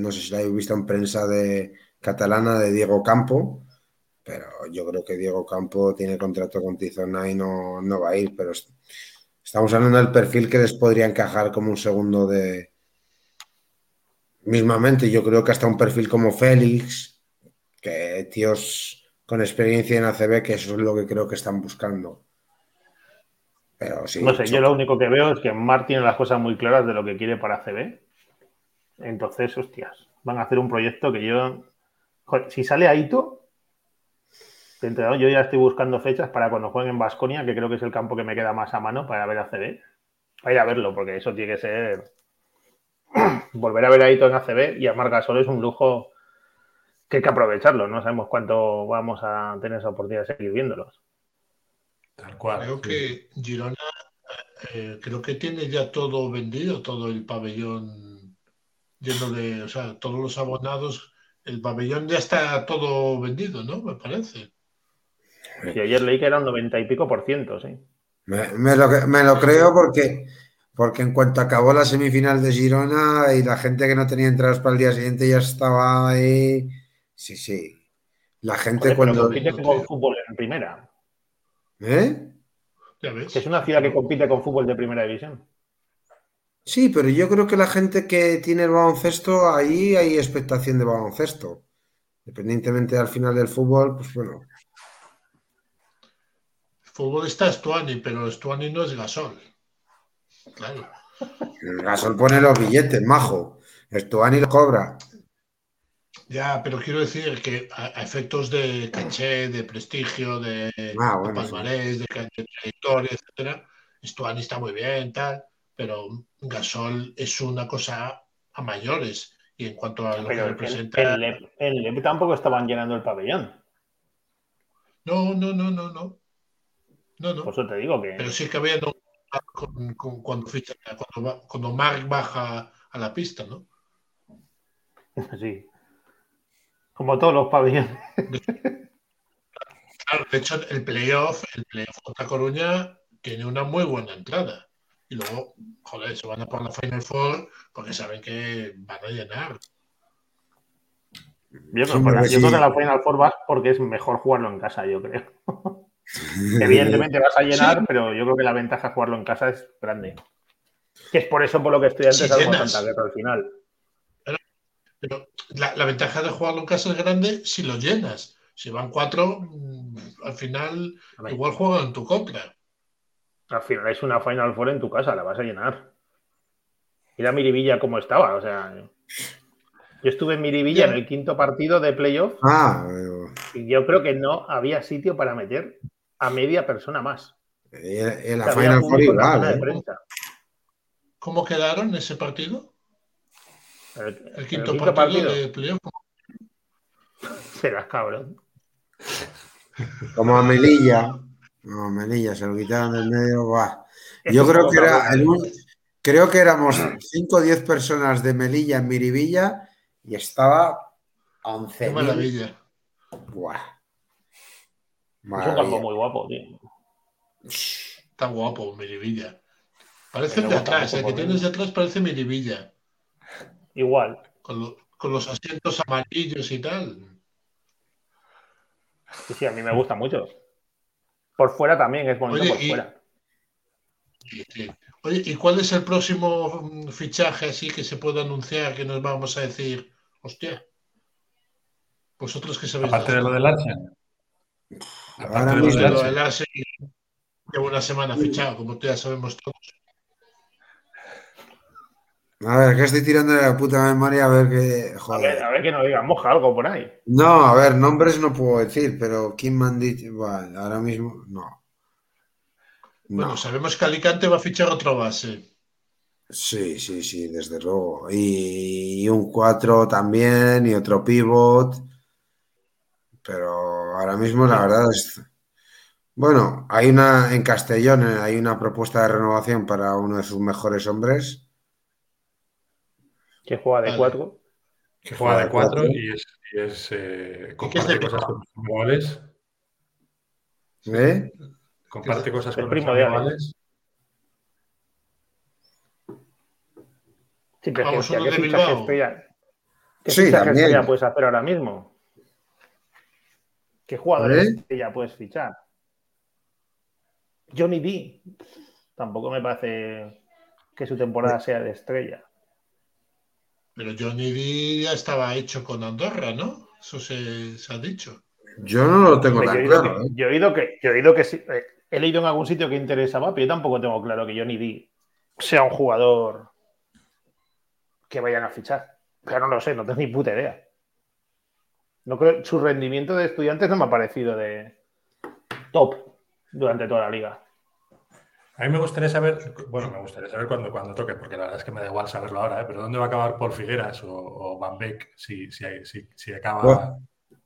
no sé si lo habéis visto en prensa de catalana, de Diego Campo, pero yo creo que Diego Campo tiene contrato con Tizona y no, no va a ir, pero estamos hablando del perfil que les podría encajar como un segundo de... Mismamente, yo creo que hasta un perfil como Félix, que tíos con experiencia en ACB, que eso es lo que creo que están buscando. Pero sí, no sé, yo lo único que veo es que Mar tiene las cosas muy claras de lo que quiere para ACB. Entonces, hostias, van a hacer un proyecto que yo. si sale Aito, yo ya estoy buscando fechas para cuando jueguen en Basconia, que creo que es el campo que me queda más a mano para ver ACB. Para ir a verlo, porque eso tiene que ser. [CLEARS THROAT] Volver a ver a Aito en ACB y a Mar Gasol es un lujo que hay que aprovecharlo. No sabemos cuánto vamos a tener esa oportunidad de seguir viéndolos. Tal cual. Creo que Girona, eh, creo que tiene ya todo vendido, todo el pabellón lleno de, o sea, todos los abonados. El pabellón ya está todo vendido, ¿no? Me parece. Sí, ayer leí que eran 90 y pico por ciento, sí. Me, lo, creo porque, porque en cuanto acabó la semifinal de Girona y la gente que no tenía entradas para el día siguiente ya estaba ahí Sí, sí. La gente cuando. compite con fútbol en primera. ¿Eh? ¿Ya ves? Es una ciudad que compite con fútbol de primera división. Sí, pero yo creo que la gente que tiene el baloncesto, ahí hay expectación de baloncesto. Dependientemente al final del fútbol, pues bueno. El fútbol está Stuani, pero Stuani no es Gasol. Claro. El Gasol pone los billetes, majo. Stuani lo cobra. Ya, pero quiero decir que a, efectos de caché, de prestigio, de, ah, palmarés, de, trayectoria, etcétera, Stuani está muy bien, tal, pero Gasol es una cosa a mayores. Y en cuanto a lo que representa. En LEP, tampoco estaban llenando el pabellón. No, no, no, no, no. No, no. Por eso te digo que. Pero sí que había cuando, ficha, cuando, cuando Mark baja a la pista, ¿no? [LAUGHS] Sí. Como todos los pabellones. Claro, de hecho, el playoff, el playoff contra Coruña tiene una muy buena entrada. Y luego, joder, se van a por la Final Four porque saben que van a llenar. Yo, creo, que la Final Four vas porque es mejor jugarlo en casa, yo creo. [LAUGHS] Evidentemente vas a llenar, pero yo creo que la ventaja de jugarlo en casa es grande. Que es por eso por lo que estoy antes sí, tanta guerra al final. Pero la, ventaja de jugarlo en casa es grande si lo llenas. Si van cuatro, mm, al final igual juegan en tu contra. Al final es una Final Four en tu casa, la vas a llenar. Mira Miribilla cómo estaba, o sea. Yo estuve en Miribilla en el quinto partido de playoff. Ah, y yo creo que no había sitio para meter a media persona más. En la Final Four igual. ¿eh? ¿Cómo quedaron ese partido? El, quinto, partido, de playoff. Serás cabrón. Como a Melilla. No, a Melilla, se lo quitaron del medio. Yo creo que era creo que éramos 5 o 10 personas de Melilla en Miribilla y estaba 11. Qué maravilla. Buah. Es un campo muy guapo, tío. Está guapo, Miribilla. Parece de atrás, el que tienes de atrás parece Miribilla igual. Con, los asientos amarillos y tal. Sí, sí, a mí me gusta mucho. Por fuera también es bonito por fuera. Oye, ¿y cuál es el próximo mm, fichaje así que se puede anunciar que nos vamos a decir, hostia? Vosotros que sabéis. Aparte de lo del Arce. Aparte de lo del Arce, llevo una semana fichado, como ya sabemos todos. A ver, que estoy tirando de la puta memoria a ver que. Joder. A ver, que no diga, moja algo por ahí. No, a ver, nombres no puedo decir, pero ¿quién me han dicho? Bueno, ahora mismo no. Bueno, sabemos que Alicante va a fichar otro base. Sí, sí, sí, desde luego. Y, un 4 también, y otro pivot. Pero ahora mismo la verdad es. Bueno, hay una en Castellón, eh, hay una propuesta de renovación para uno de sus mejores hombres. Que juega de 4. Que juega de 4 y es, y es eh, comparte cosas con sus rivales. ¿Eh? Comparte cosas con rivales. Sí, pero Vamos, que, ¿qué fichaje estrella, ¿qué sí, fichaje estrella puedes hacer ahora mismo? ¿Qué jugadores ¿Eh? ya puedes fichar? Johnny D. Tampoco me parece que su temporada sea de estrella. Pero Johnny D ya estaba hecho con Andorra, ¿no? Eso se, ha dicho. Yo no lo tengo tan claro. ¿eh? yo, he oído que, yo he oído que sí, eh, he leído en algún sitio que interesaba, pero yo tampoco tengo claro que Johnny D sea un jugador que vayan a fichar. Pero no lo sé, no tengo ni puta idea. No creo, su rendimiento de estudiantes no me ha parecido de top durante toda la liga. A mí me gustaría saber, bueno, me gustaría saber cuándo, cuando toque, porque la verdad es que me da igual saberlo ahora, ¿eh? pero ¿dónde va a acabar Paul Figueras o, Van Beek si, si, si, acaba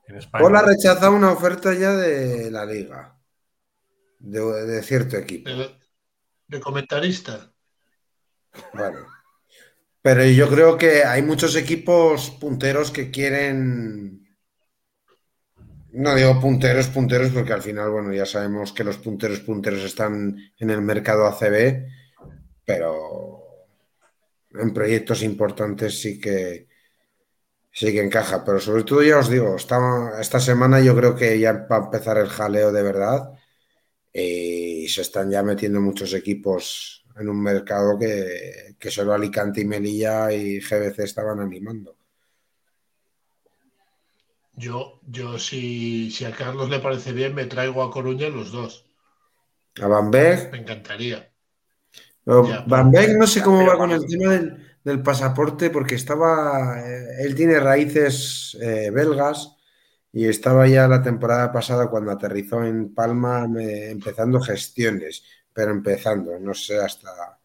en España? Paul ha rechazado una oferta ya de la liga, de, cierto equipo. De, de comentarista. Bueno. Pero yo creo que hay muchos equipos punteros que quieren. No digo punteros, punteros, porque al final, bueno, ya sabemos que los punteros, punteros están en el mercado ACB, pero en proyectos importantes sí que sí que encaja. Pero sobre todo, ya os digo, esta, esta semana yo creo que ya va a empezar el jaleo de verdad y se están ya metiendo muchos equipos en un mercado que, solo Alicante y Melilla y GBC estaban animando. Yo, yo si, si, a Carlos le parece bien, me traigo a Coruña los dos. ¿A Van Beek? Me encantaría. Van Beek no sé cómo va con el tema del, pasaporte, porque estaba. Eh, él tiene raíces eh, belgas y estaba ya la temporada pasada cuando aterrizó en Palma empezando gestiones pero empezando, no sé hasta.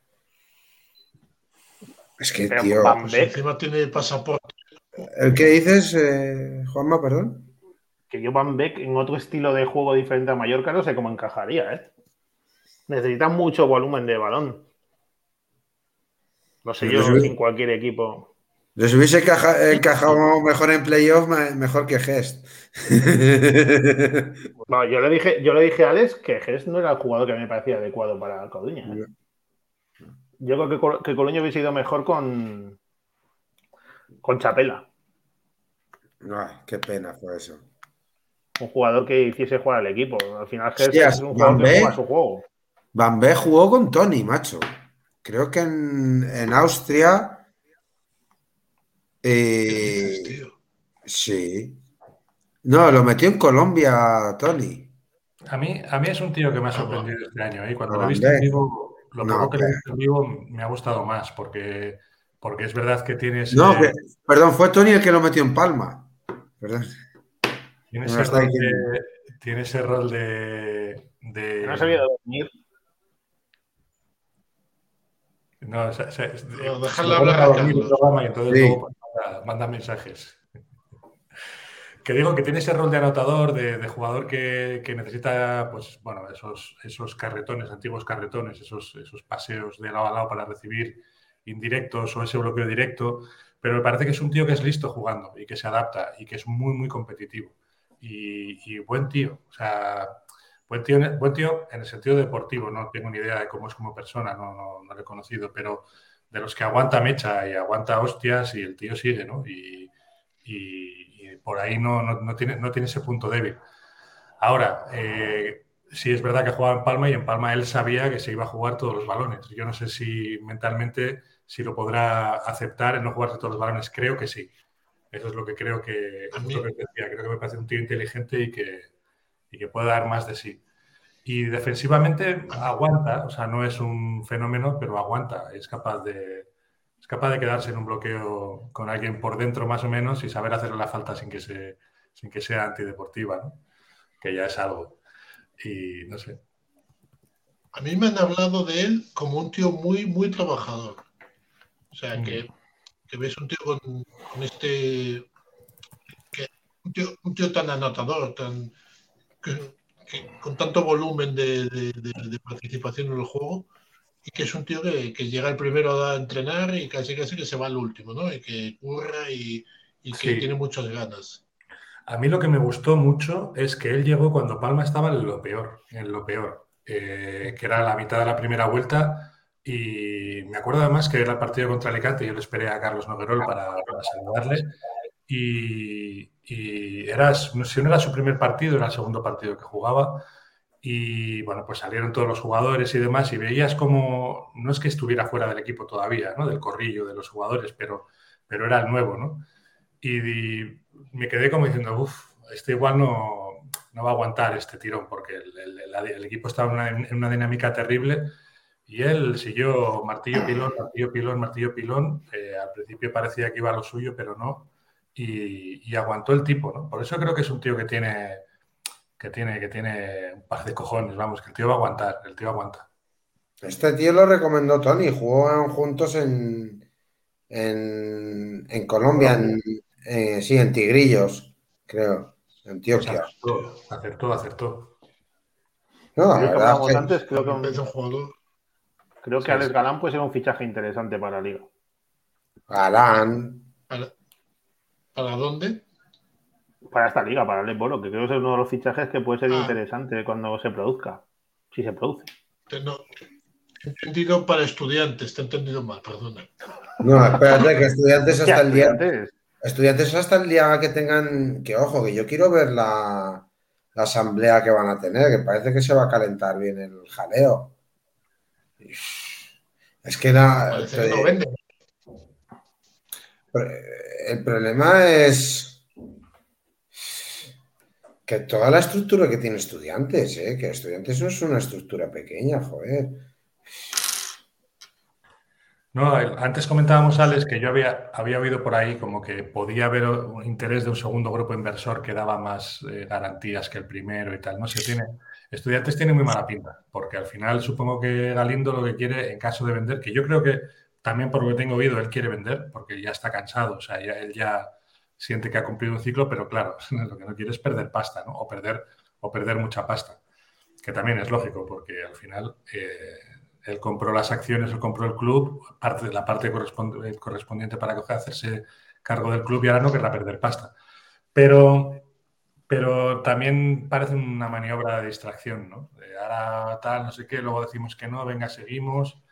Es que, tío. Pues encima tiene pasaporte. ¿El que dices, eh, Juanma, perdón? Que yo Van Beek en otro estilo de juego diferente a Mallorca no sé cómo encajaría, ¿eh? Necesita mucho volumen de balón. No sé yo, en cualquier equipo. Les hubiese encajado mejor en playoff, mejor que Gest. [LAUGHS] yo, le dije, yo le dije a Alex que Gest no era el jugador que me parecía adecuado para Coruña. ¿eh? Yo creo que, que hubiese ido mejor con, con Chapela. Ay, qué pena fue eso. Un jugador que hiciese jugar al equipo. Al final, es un jugador que juega su juego. Van B jugó con Tony, macho. Creo que en, en Austria eh, sí. No, lo metió en Colombia, Tony. A mí, a mí es un tío que me ha sorprendido este año. ¿eh? Cuando lo he visto en vivo, lo poco que lo he visto en vivo me ha gustado más, porque, porque es verdad que tienes. No, perdón, fue Tony el que lo metió en Palma. Perdón. Tiene, ese, rol de, tiene ese rol de. de... No sabía dormir. No, o sea, dejarle hablar a Programa y entonces luego manda, mensajes. Que digo que tiene ese rol de anotador, de, jugador que, necesita, pues, bueno, esos, esos carretones, antiguos carretones, esos, esos paseos de lado a lado para recibir indirectos o ese bloqueo directo. Pero me parece que es un tío que es listo jugando y que se adapta y que es muy, muy competitivo. Y, y buen tío. O sea, Buen tío, buen tío en el sentido deportivo, no tengo ni idea de cómo es como persona, no, no, no lo he conocido, pero de los que aguanta mecha y aguanta hostias y el tío sigue, ¿no? Y, y, por ahí no, no, tiene, no tiene ese punto débil. Ahora, eh, sí es verdad que jugaba en Palma y en Palma él sabía que se iba a jugar todos los balones. Yo no sé si mentalmente si lo podrá aceptar en no jugarse todos los balones. Creo que sí. Eso es lo que creo que, es lo que decía. Creo que me parece un tío inteligente y que, y que puede dar más de sí. Y defensivamente aguanta, o sea, no es un fenómeno, pero aguanta, es capaz de, es capaz de quedarse en un bloqueo con alguien por dentro más o menos y saber hacerle la falta sin que, se, sin que sea antideportiva, ¿no? que ya es algo. Y no sé. A mí me han hablado de él como un tío muy, muy trabajador. O sea, que, ves un tío con, este. un, tío, tan anotador, tan. con tanto volumen de, participación en el juego y que es un tío que, llega el primero a entrenar y casi casi que se va al último, ¿no? Y que curra y, que tiene muchas ganas. A mí lo que me gustó mucho es que él llegó cuando Palma estaba en lo peor, en lo peor, eh, que era la mitad de la primera vuelta. Y me acuerdo además que era el partido contra Alicante, yo le esperé a Carlos Noguerol para, saludarle. Y, era, no, si no era su primer partido, era el segundo partido que jugaba. Y bueno, pues salieron todos los jugadores y demás, y veías como, no es que estuviera fuera del equipo todavía, ¿no? Del corrillo de los jugadores, pero, pero era el nuevo, ¿no? y, me quedé como diciendo, uff, este igual no, no, va a aguantar este tirón porque el, equipo estaba en una, dinámica terrible y él siguió martillo, pilón, martillo, pilón, martillo, pilón. Eh, al principio parecía que iba a lo suyo, pero no. Y, aguantó el tipo, ¿no? Por eso creo que es un tío que tiene, que tiene, que tiene un par de cojones, vamos, que el tío va a aguantar, el tío aguanta. Este tío lo recomendó Tony, jugó juntos en, en, en Colombia, en, eh, sí, en Tigrillos, creo. Antioquia. Acertó, acertó. No, creo que antes, creo que, un, creo que Alex Galán puede ser un fichaje interesante para la liga. Galán. ¿Para, dónde? Para esta liga, para el Bolo, que creo que es uno de los fichajes que puede ser ah. interesante cuando se produzca. Si se produce. No, he entendido para estudiantes, te he entendido mal, perdona. No, espérate, que estudiantes [LAUGHS] hasta el día. Estudiantes hasta el día que tengan, que ojo, que yo quiero ver la, asamblea que van a tener, que parece que se va a calentar bien el jaleo. Es que la, el problema es que toda la estructura que tiene estudiantes, ¿eh? que estudiantes no es una estructura pequeña, joder. No, antes comentábamos, Alex, que yo había, había oído por ahí como que podía haber un interés de un segundo grupo inversor que daba más eh, garantías que el primero y tal. No sé, tiene, estudiantes tiene muy mala pinta, porque al final supongo que Galindo lo que quiere en caso de vender, que yo creo que también por lo que tengo oído, él quiere vender, porque ya está cansado, o sea, él ya siente que ha cumplido un ciclo, pero claro, [LAUGHS] lo que no quiere es perder pasta, ¿no? O perder, o perder mucha pasta, que también es lógico, porque al final... Eh, él compró las acciones, él compró el club, parte la parte correspondiente para hacerse cargo del club y ahora no querrá perder pasta. Pero, pero también parece una maniobra de distracción, ¿no? ahora tal, no sé qué, luego decimos que no, venga, seguimos,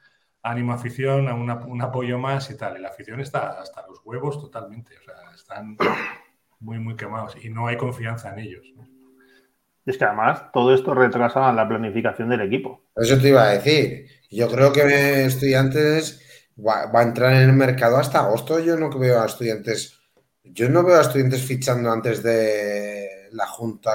ánimo afición, a un apoyo más y tal. Y la afición está hasta los huevos totalmente, o sea, están muy, muy quemados y no hay confianza en ellos. Es que además todo esto retrasa la planificación del equipo. Eso te iba a decir. Yo creo que estudiantes va, a entrar en el mercado hasta agosto. Yo no veo a estudiantes, yo no veo a estudiantes fichando antes de la junta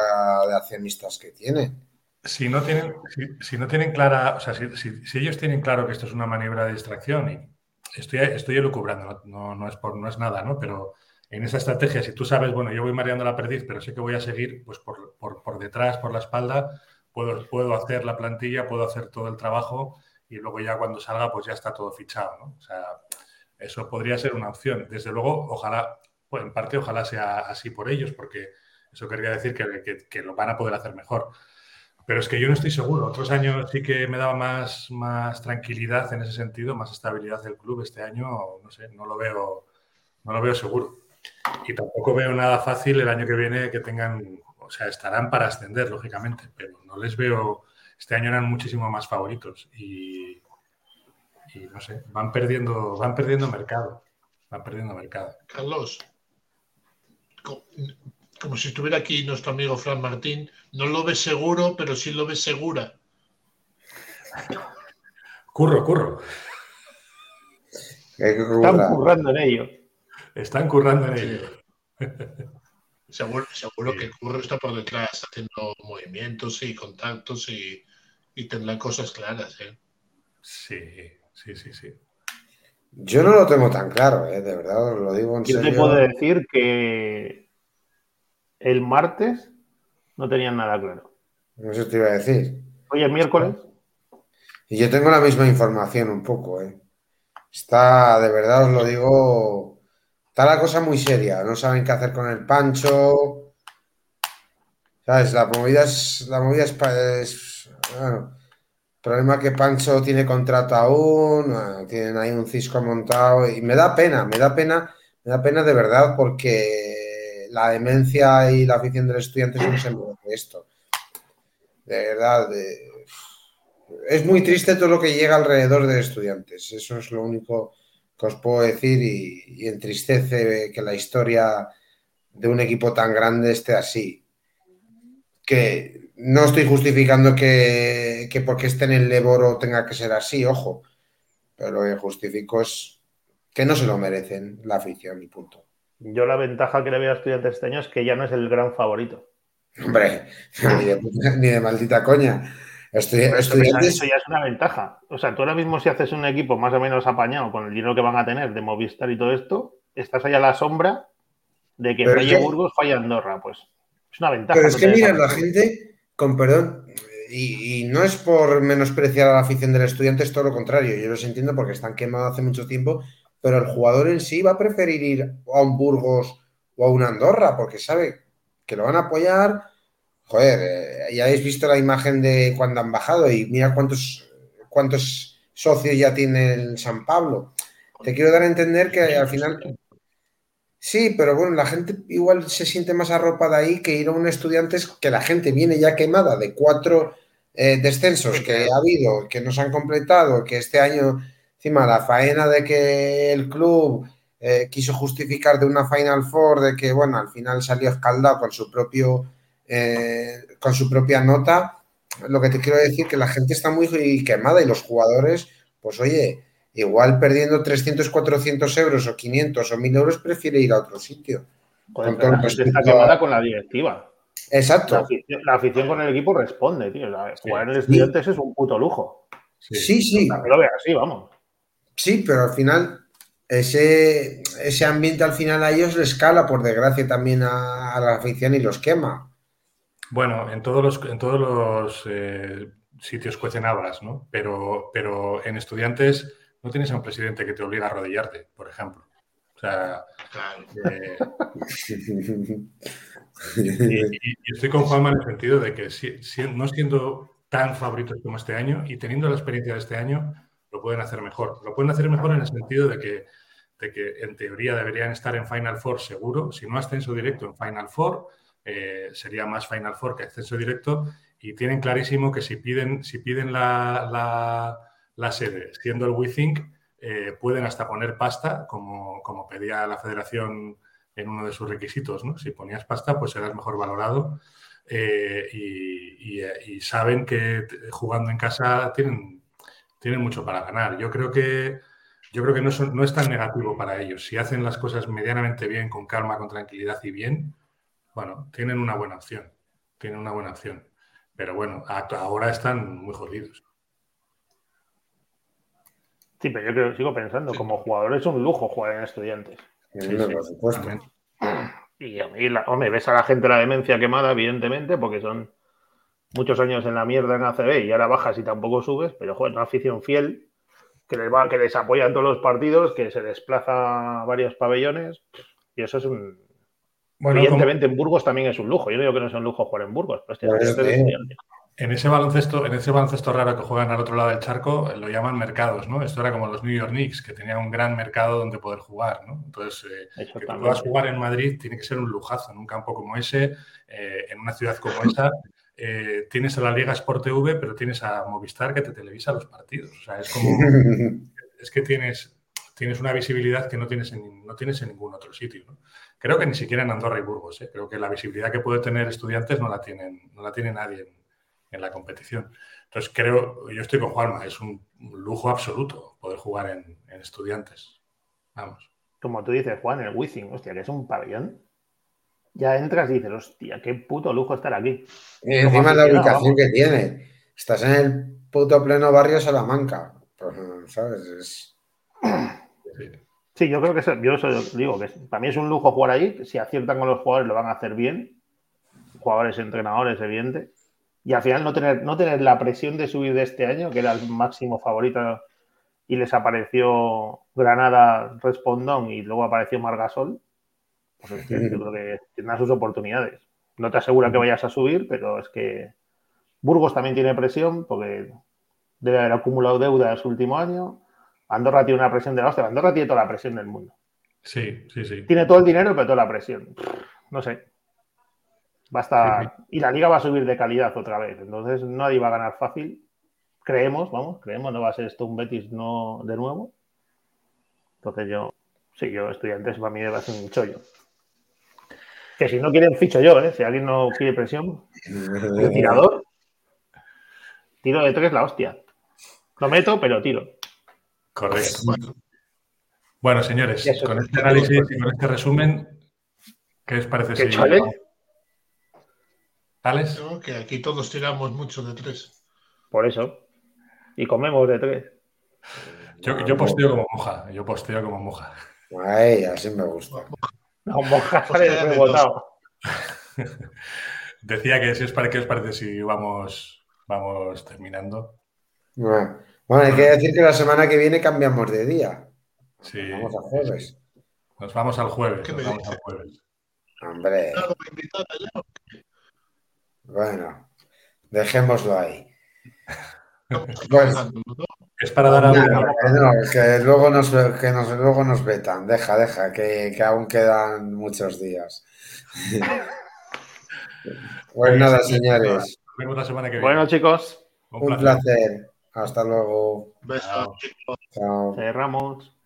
de accionistas que tienen. Si no tienen, si, no tienen clara, o sea, si, ellos tienen claro que esto es una maniobra de distracción, y estoy, estoy elucubrando, no, no, es por, no es nada, ¿no? Pero en esa estrategia, si tú sabes, bueno, yo voy mareando la perdiz, pero sé que voy a seguir pues por, por, por detrás, por la espalda, puedo, puedo hacer la plantilla, puedo hacer todo el trabajo y luego ya cuando salga pues ya está todo fichado, ¿no? O sea, eso podría ser una opción. Desde luego, ojalá, pues en parte ojalá sea así por ellos, porque eso querría decir que, que, lo van a poder hacer mejor. Pero es que yo no estoy seguro. Otros años sí que me daba más, más tranquilidad en ese sentido, más estabilidad del club. Este año, no sé, no lo veo, no lo veo seguro. Y tampoco veo nada fácil el año que viene que tengan, o sea, estarán para ascender, lógicamente, pero no les veo este año eran muchísimo más favoritos y, no sé, van perdiendo, van perdiendo mercado. Van perdiendo mercado. Carlos, como, si estuviera aquí nuestro amigo Fran Martín, no lo ves seguro, pero sí lo ves segura. Curro, curro. Están currando en ello. Están currando en ello. [LAUGHS] Seguro, seguro que Curro está por detrás haciendo movimientos y contactos y, y tendrán cosas claras, ¿eh? Sí, sí, sí, sí. Yo no lo tengo tan claro, ¿eh? de verdad, lo digo en serio. Yo te puedo decir que el martes no tenían nada claro. Eso te iba a decir. Hoy es miércoles. Y yo tengo la misma información un poco, ¿eh? Está, de verdad os lo digo, está la cosa muy seria. No saben qué hacer con el Pancho. ¿Sabes? La movida es. La movida es. bueno, problema que Pancho tiene contrato aún, tienen ahí un cisco montado y me da pena, me da pena, me da pena de verdad porque la demencia y la afición del estudiante no se merece esto. De verdad, es muy triste todo lo que llega alrededor de estudiantes. Eso es lo único que os puedo decir y, entristece que la historia de un equipo tan grande esté así. Que no estoy justificando que, porque esté en el Leboro tenga que ser así, ojo. Pero lo que justifico es que no se lo merecen la afición y punto. Yo la ventaja que le veo a estudiantes este año es que ya no es el gran favorito. Hombre, [LAUGHS] ni de maldita coña. Eso ya es una ventaja. O sea, tú ahora mismo si haces un equipo más o menos apañado con el dinero que van a tener de Movistar y todo esto, estás allá a la sombra de que falle Burgos, falla Andorra. Pues es una ventaja. Pero es que mira, la gente, con perdón, y, no es por menospreciar a la afición del estudiante, es todo lo contrario. Yo los entiendo porque están quemados hace mucho tiempo, pero el jugador en sí va a preferir ir a un Burgos o a una Andorra porque sabe que lo van a apoyar joder, eh, ya habéis visto la imagen de cuando han bajado y mira cuántos, cuántos socios ya tiene el San Pablo. Te quiero dar a entender que al final... Sí, pero bueno, la gente igual se siente más arropada ahí que ir a un estudiante que la gente viene ya quemada de cuatro eh, descensos que ha habido, que no se han completado, que este año, encima, la faena de que el club eh, quiso justificar de una Final Four, de que, bueno, al final salió escaldado con su propio eh, con su propia nota. Lo que te quiero decir que la gente está muy quemada y los jugadores, pues oye, igual perdiendo 300, 400 euros o 500 o 1000 euros prefiere ir a otro sitio. con está quemada con la directiva. Exacto. La afición, con el equipo responde, tío. jugar en el Estudiantes es un puto lujo. Sí, sí. lo veas así, vamos. Sí, pero al final ese, ese ambiente al final a ellos les cala, por desgracia, también a la afición y los quema. Bueno, en todos los, en todos los eh, sitios cuecen habas, ¿no? Pero, pero en estudiantes no tienes a un presidente que te obliga a arrodillarte, por ejemplo. O sea, eh, y, estoy con Juanma en el sentido de que no siendo tan favoritos como este año y teniendo la experiencia de este año, lo pueden hacer mejor. Lo pueden hacer mejor en el sentido de que, de que en teoría deberían estar en Final Four seguro, si no ascenso directo en Final Four, eh, sería más Final Four que acceso directo y tienen clarísimo que si piden, si piden la, sede, siendo el WeThink, eh, pueden hasta poner pasta, como, como, pedía la federación en uno de sus requisitos. ¿no? Si ponías pasta, pues serás mejor valorado eh, y, saben que jugando en casa tienen, tienen mucho para ganar. Yo creo que, yo creo que no, no es tan negativo para ellos. Si hacen las cosas medianamente bien, con calma, con tranquilidad y bien, bueno, tienen una buena opción. Tienen una buena opción. Pero bueno, ahora están muy jodidos. Sí, pero yo creo, sigo pensando, como jugador es un lujo jugar en estudiantes. Sí, por supuesto. Y a mí, hombre, ves a la gente la demencia quemada, evidentemente, porque son muchos años en la mierda en ACB y ahora bajas y tampoco subes, pero joder, una afición fiel que les, va, que les apoya en todos los partidos, que se desplaza a varios pabellones, y eso es un, Evidentemente en Burgos también es un lujo. Yo no digo que no sea un lujo jugar en Burgos, pero este en ese baloncesto, en ese baloncesto raro que juegan al otro lado del charco, lo llaman mercados, ¿no? Esto era como los New York Knicks, que tenían un gran mercado donde poder jugar, ¿no? Entonces, eh, que puedas jugar en Madrid tiene que ser un lujazo, en un campo como ese, eh, en una ciudad como esa. Eh, tienes a la Liga Sport TV, pero tienes a Movistar que te televisa los partidos. O sea, es como. [LAUGHS] es que tienes, tienes una visibilidad que no tienes en, no tienes en ningún otro sitio. ¿no? Creo que ni siquiera en Andorra y Burgos. ¿eh? Creo que la visibilidad que puede tener estudiantes no la tienen, no la tiene nadie en, la competición. Entonces creo, yo estoy con Juanma, es un, lujo absoluto poder jugar en, estudiantes. Vamos. Como tú dices, Juan, el Wizzing, hostia, que es un pabellón. Ya entras y dices, hostia, qué puto lujo estar aquí. Y encima la ubicación que tiene. Estás en el puto pleno barrio Salamanca. Pues, ¿sabes? Es... Sí, yo creo que yo digo que para mí es un lujo jugar ahí. Si aciertan con los jugadores, lo van a hacer bien. Jugadores, entrenadores, evidente. Y al final no tener, no tener la presión de subir de este año, que era el máximo favorito, y les apareció Granada Respondón y luego apareció Margasol, pues yo creo que tendrá sus oportunidades. No te asegura que vayas a subir, pero es que Burgos también tiene presión porque debe haber acumulado deuda en su último año. Andorra tiene una presión de la hostia. Andorra tiene toda la presión del mundo. Sí, sí, sí. Tiene todo el dinero, pero toda la presión. No sé. Va a estar. Y la liga va a subir de calidad otra vez. Entonces nadie va a ganar fácil. Creemos, vamos, creemos, no va a ser esto un Betis no de nuevo. Entonces yo, sí, yo estudiantes para mí debe ser un chollo. Que si no quieren, ficho yo, ¿eh? Si alguien no quiere presión, el tirador, tiro de tres la hostia. Lo meto, pero tiro. Correcto. Bueno, señores, con este análisis y con este resumen, ¿qué os parece ¿Qué si chale? Que aquí todos tiramos mucho de tres. Por eso. Y comemos de tres. Yo, yo posteo como moja, yo posteo como moja. Ay, así me gusta. No, moja sale rebotado. Decía que si os parece, ¿qué os parece si vamos, vamos terminando? Bueno, bueno, hay que decir que la semana que viene cambiamos de día. Sí. Vamos a jueves. Nos vamos al jueves. ¿Qué Nos me vamos al jueves. Hombre, bueno, dejémoslo ahí. Pues-. Es para dar a No, no, que luego nos, que nos, luego nos vetan. Deja, deja, que, que aún quedan muchos días. [LAUGHS] Pues nada, señores, Nos vemos la semana que viene. Bueno, chicos, Un un placer. placer. Hasta luego. Besos, Chao. chicos. Chao. cerramos.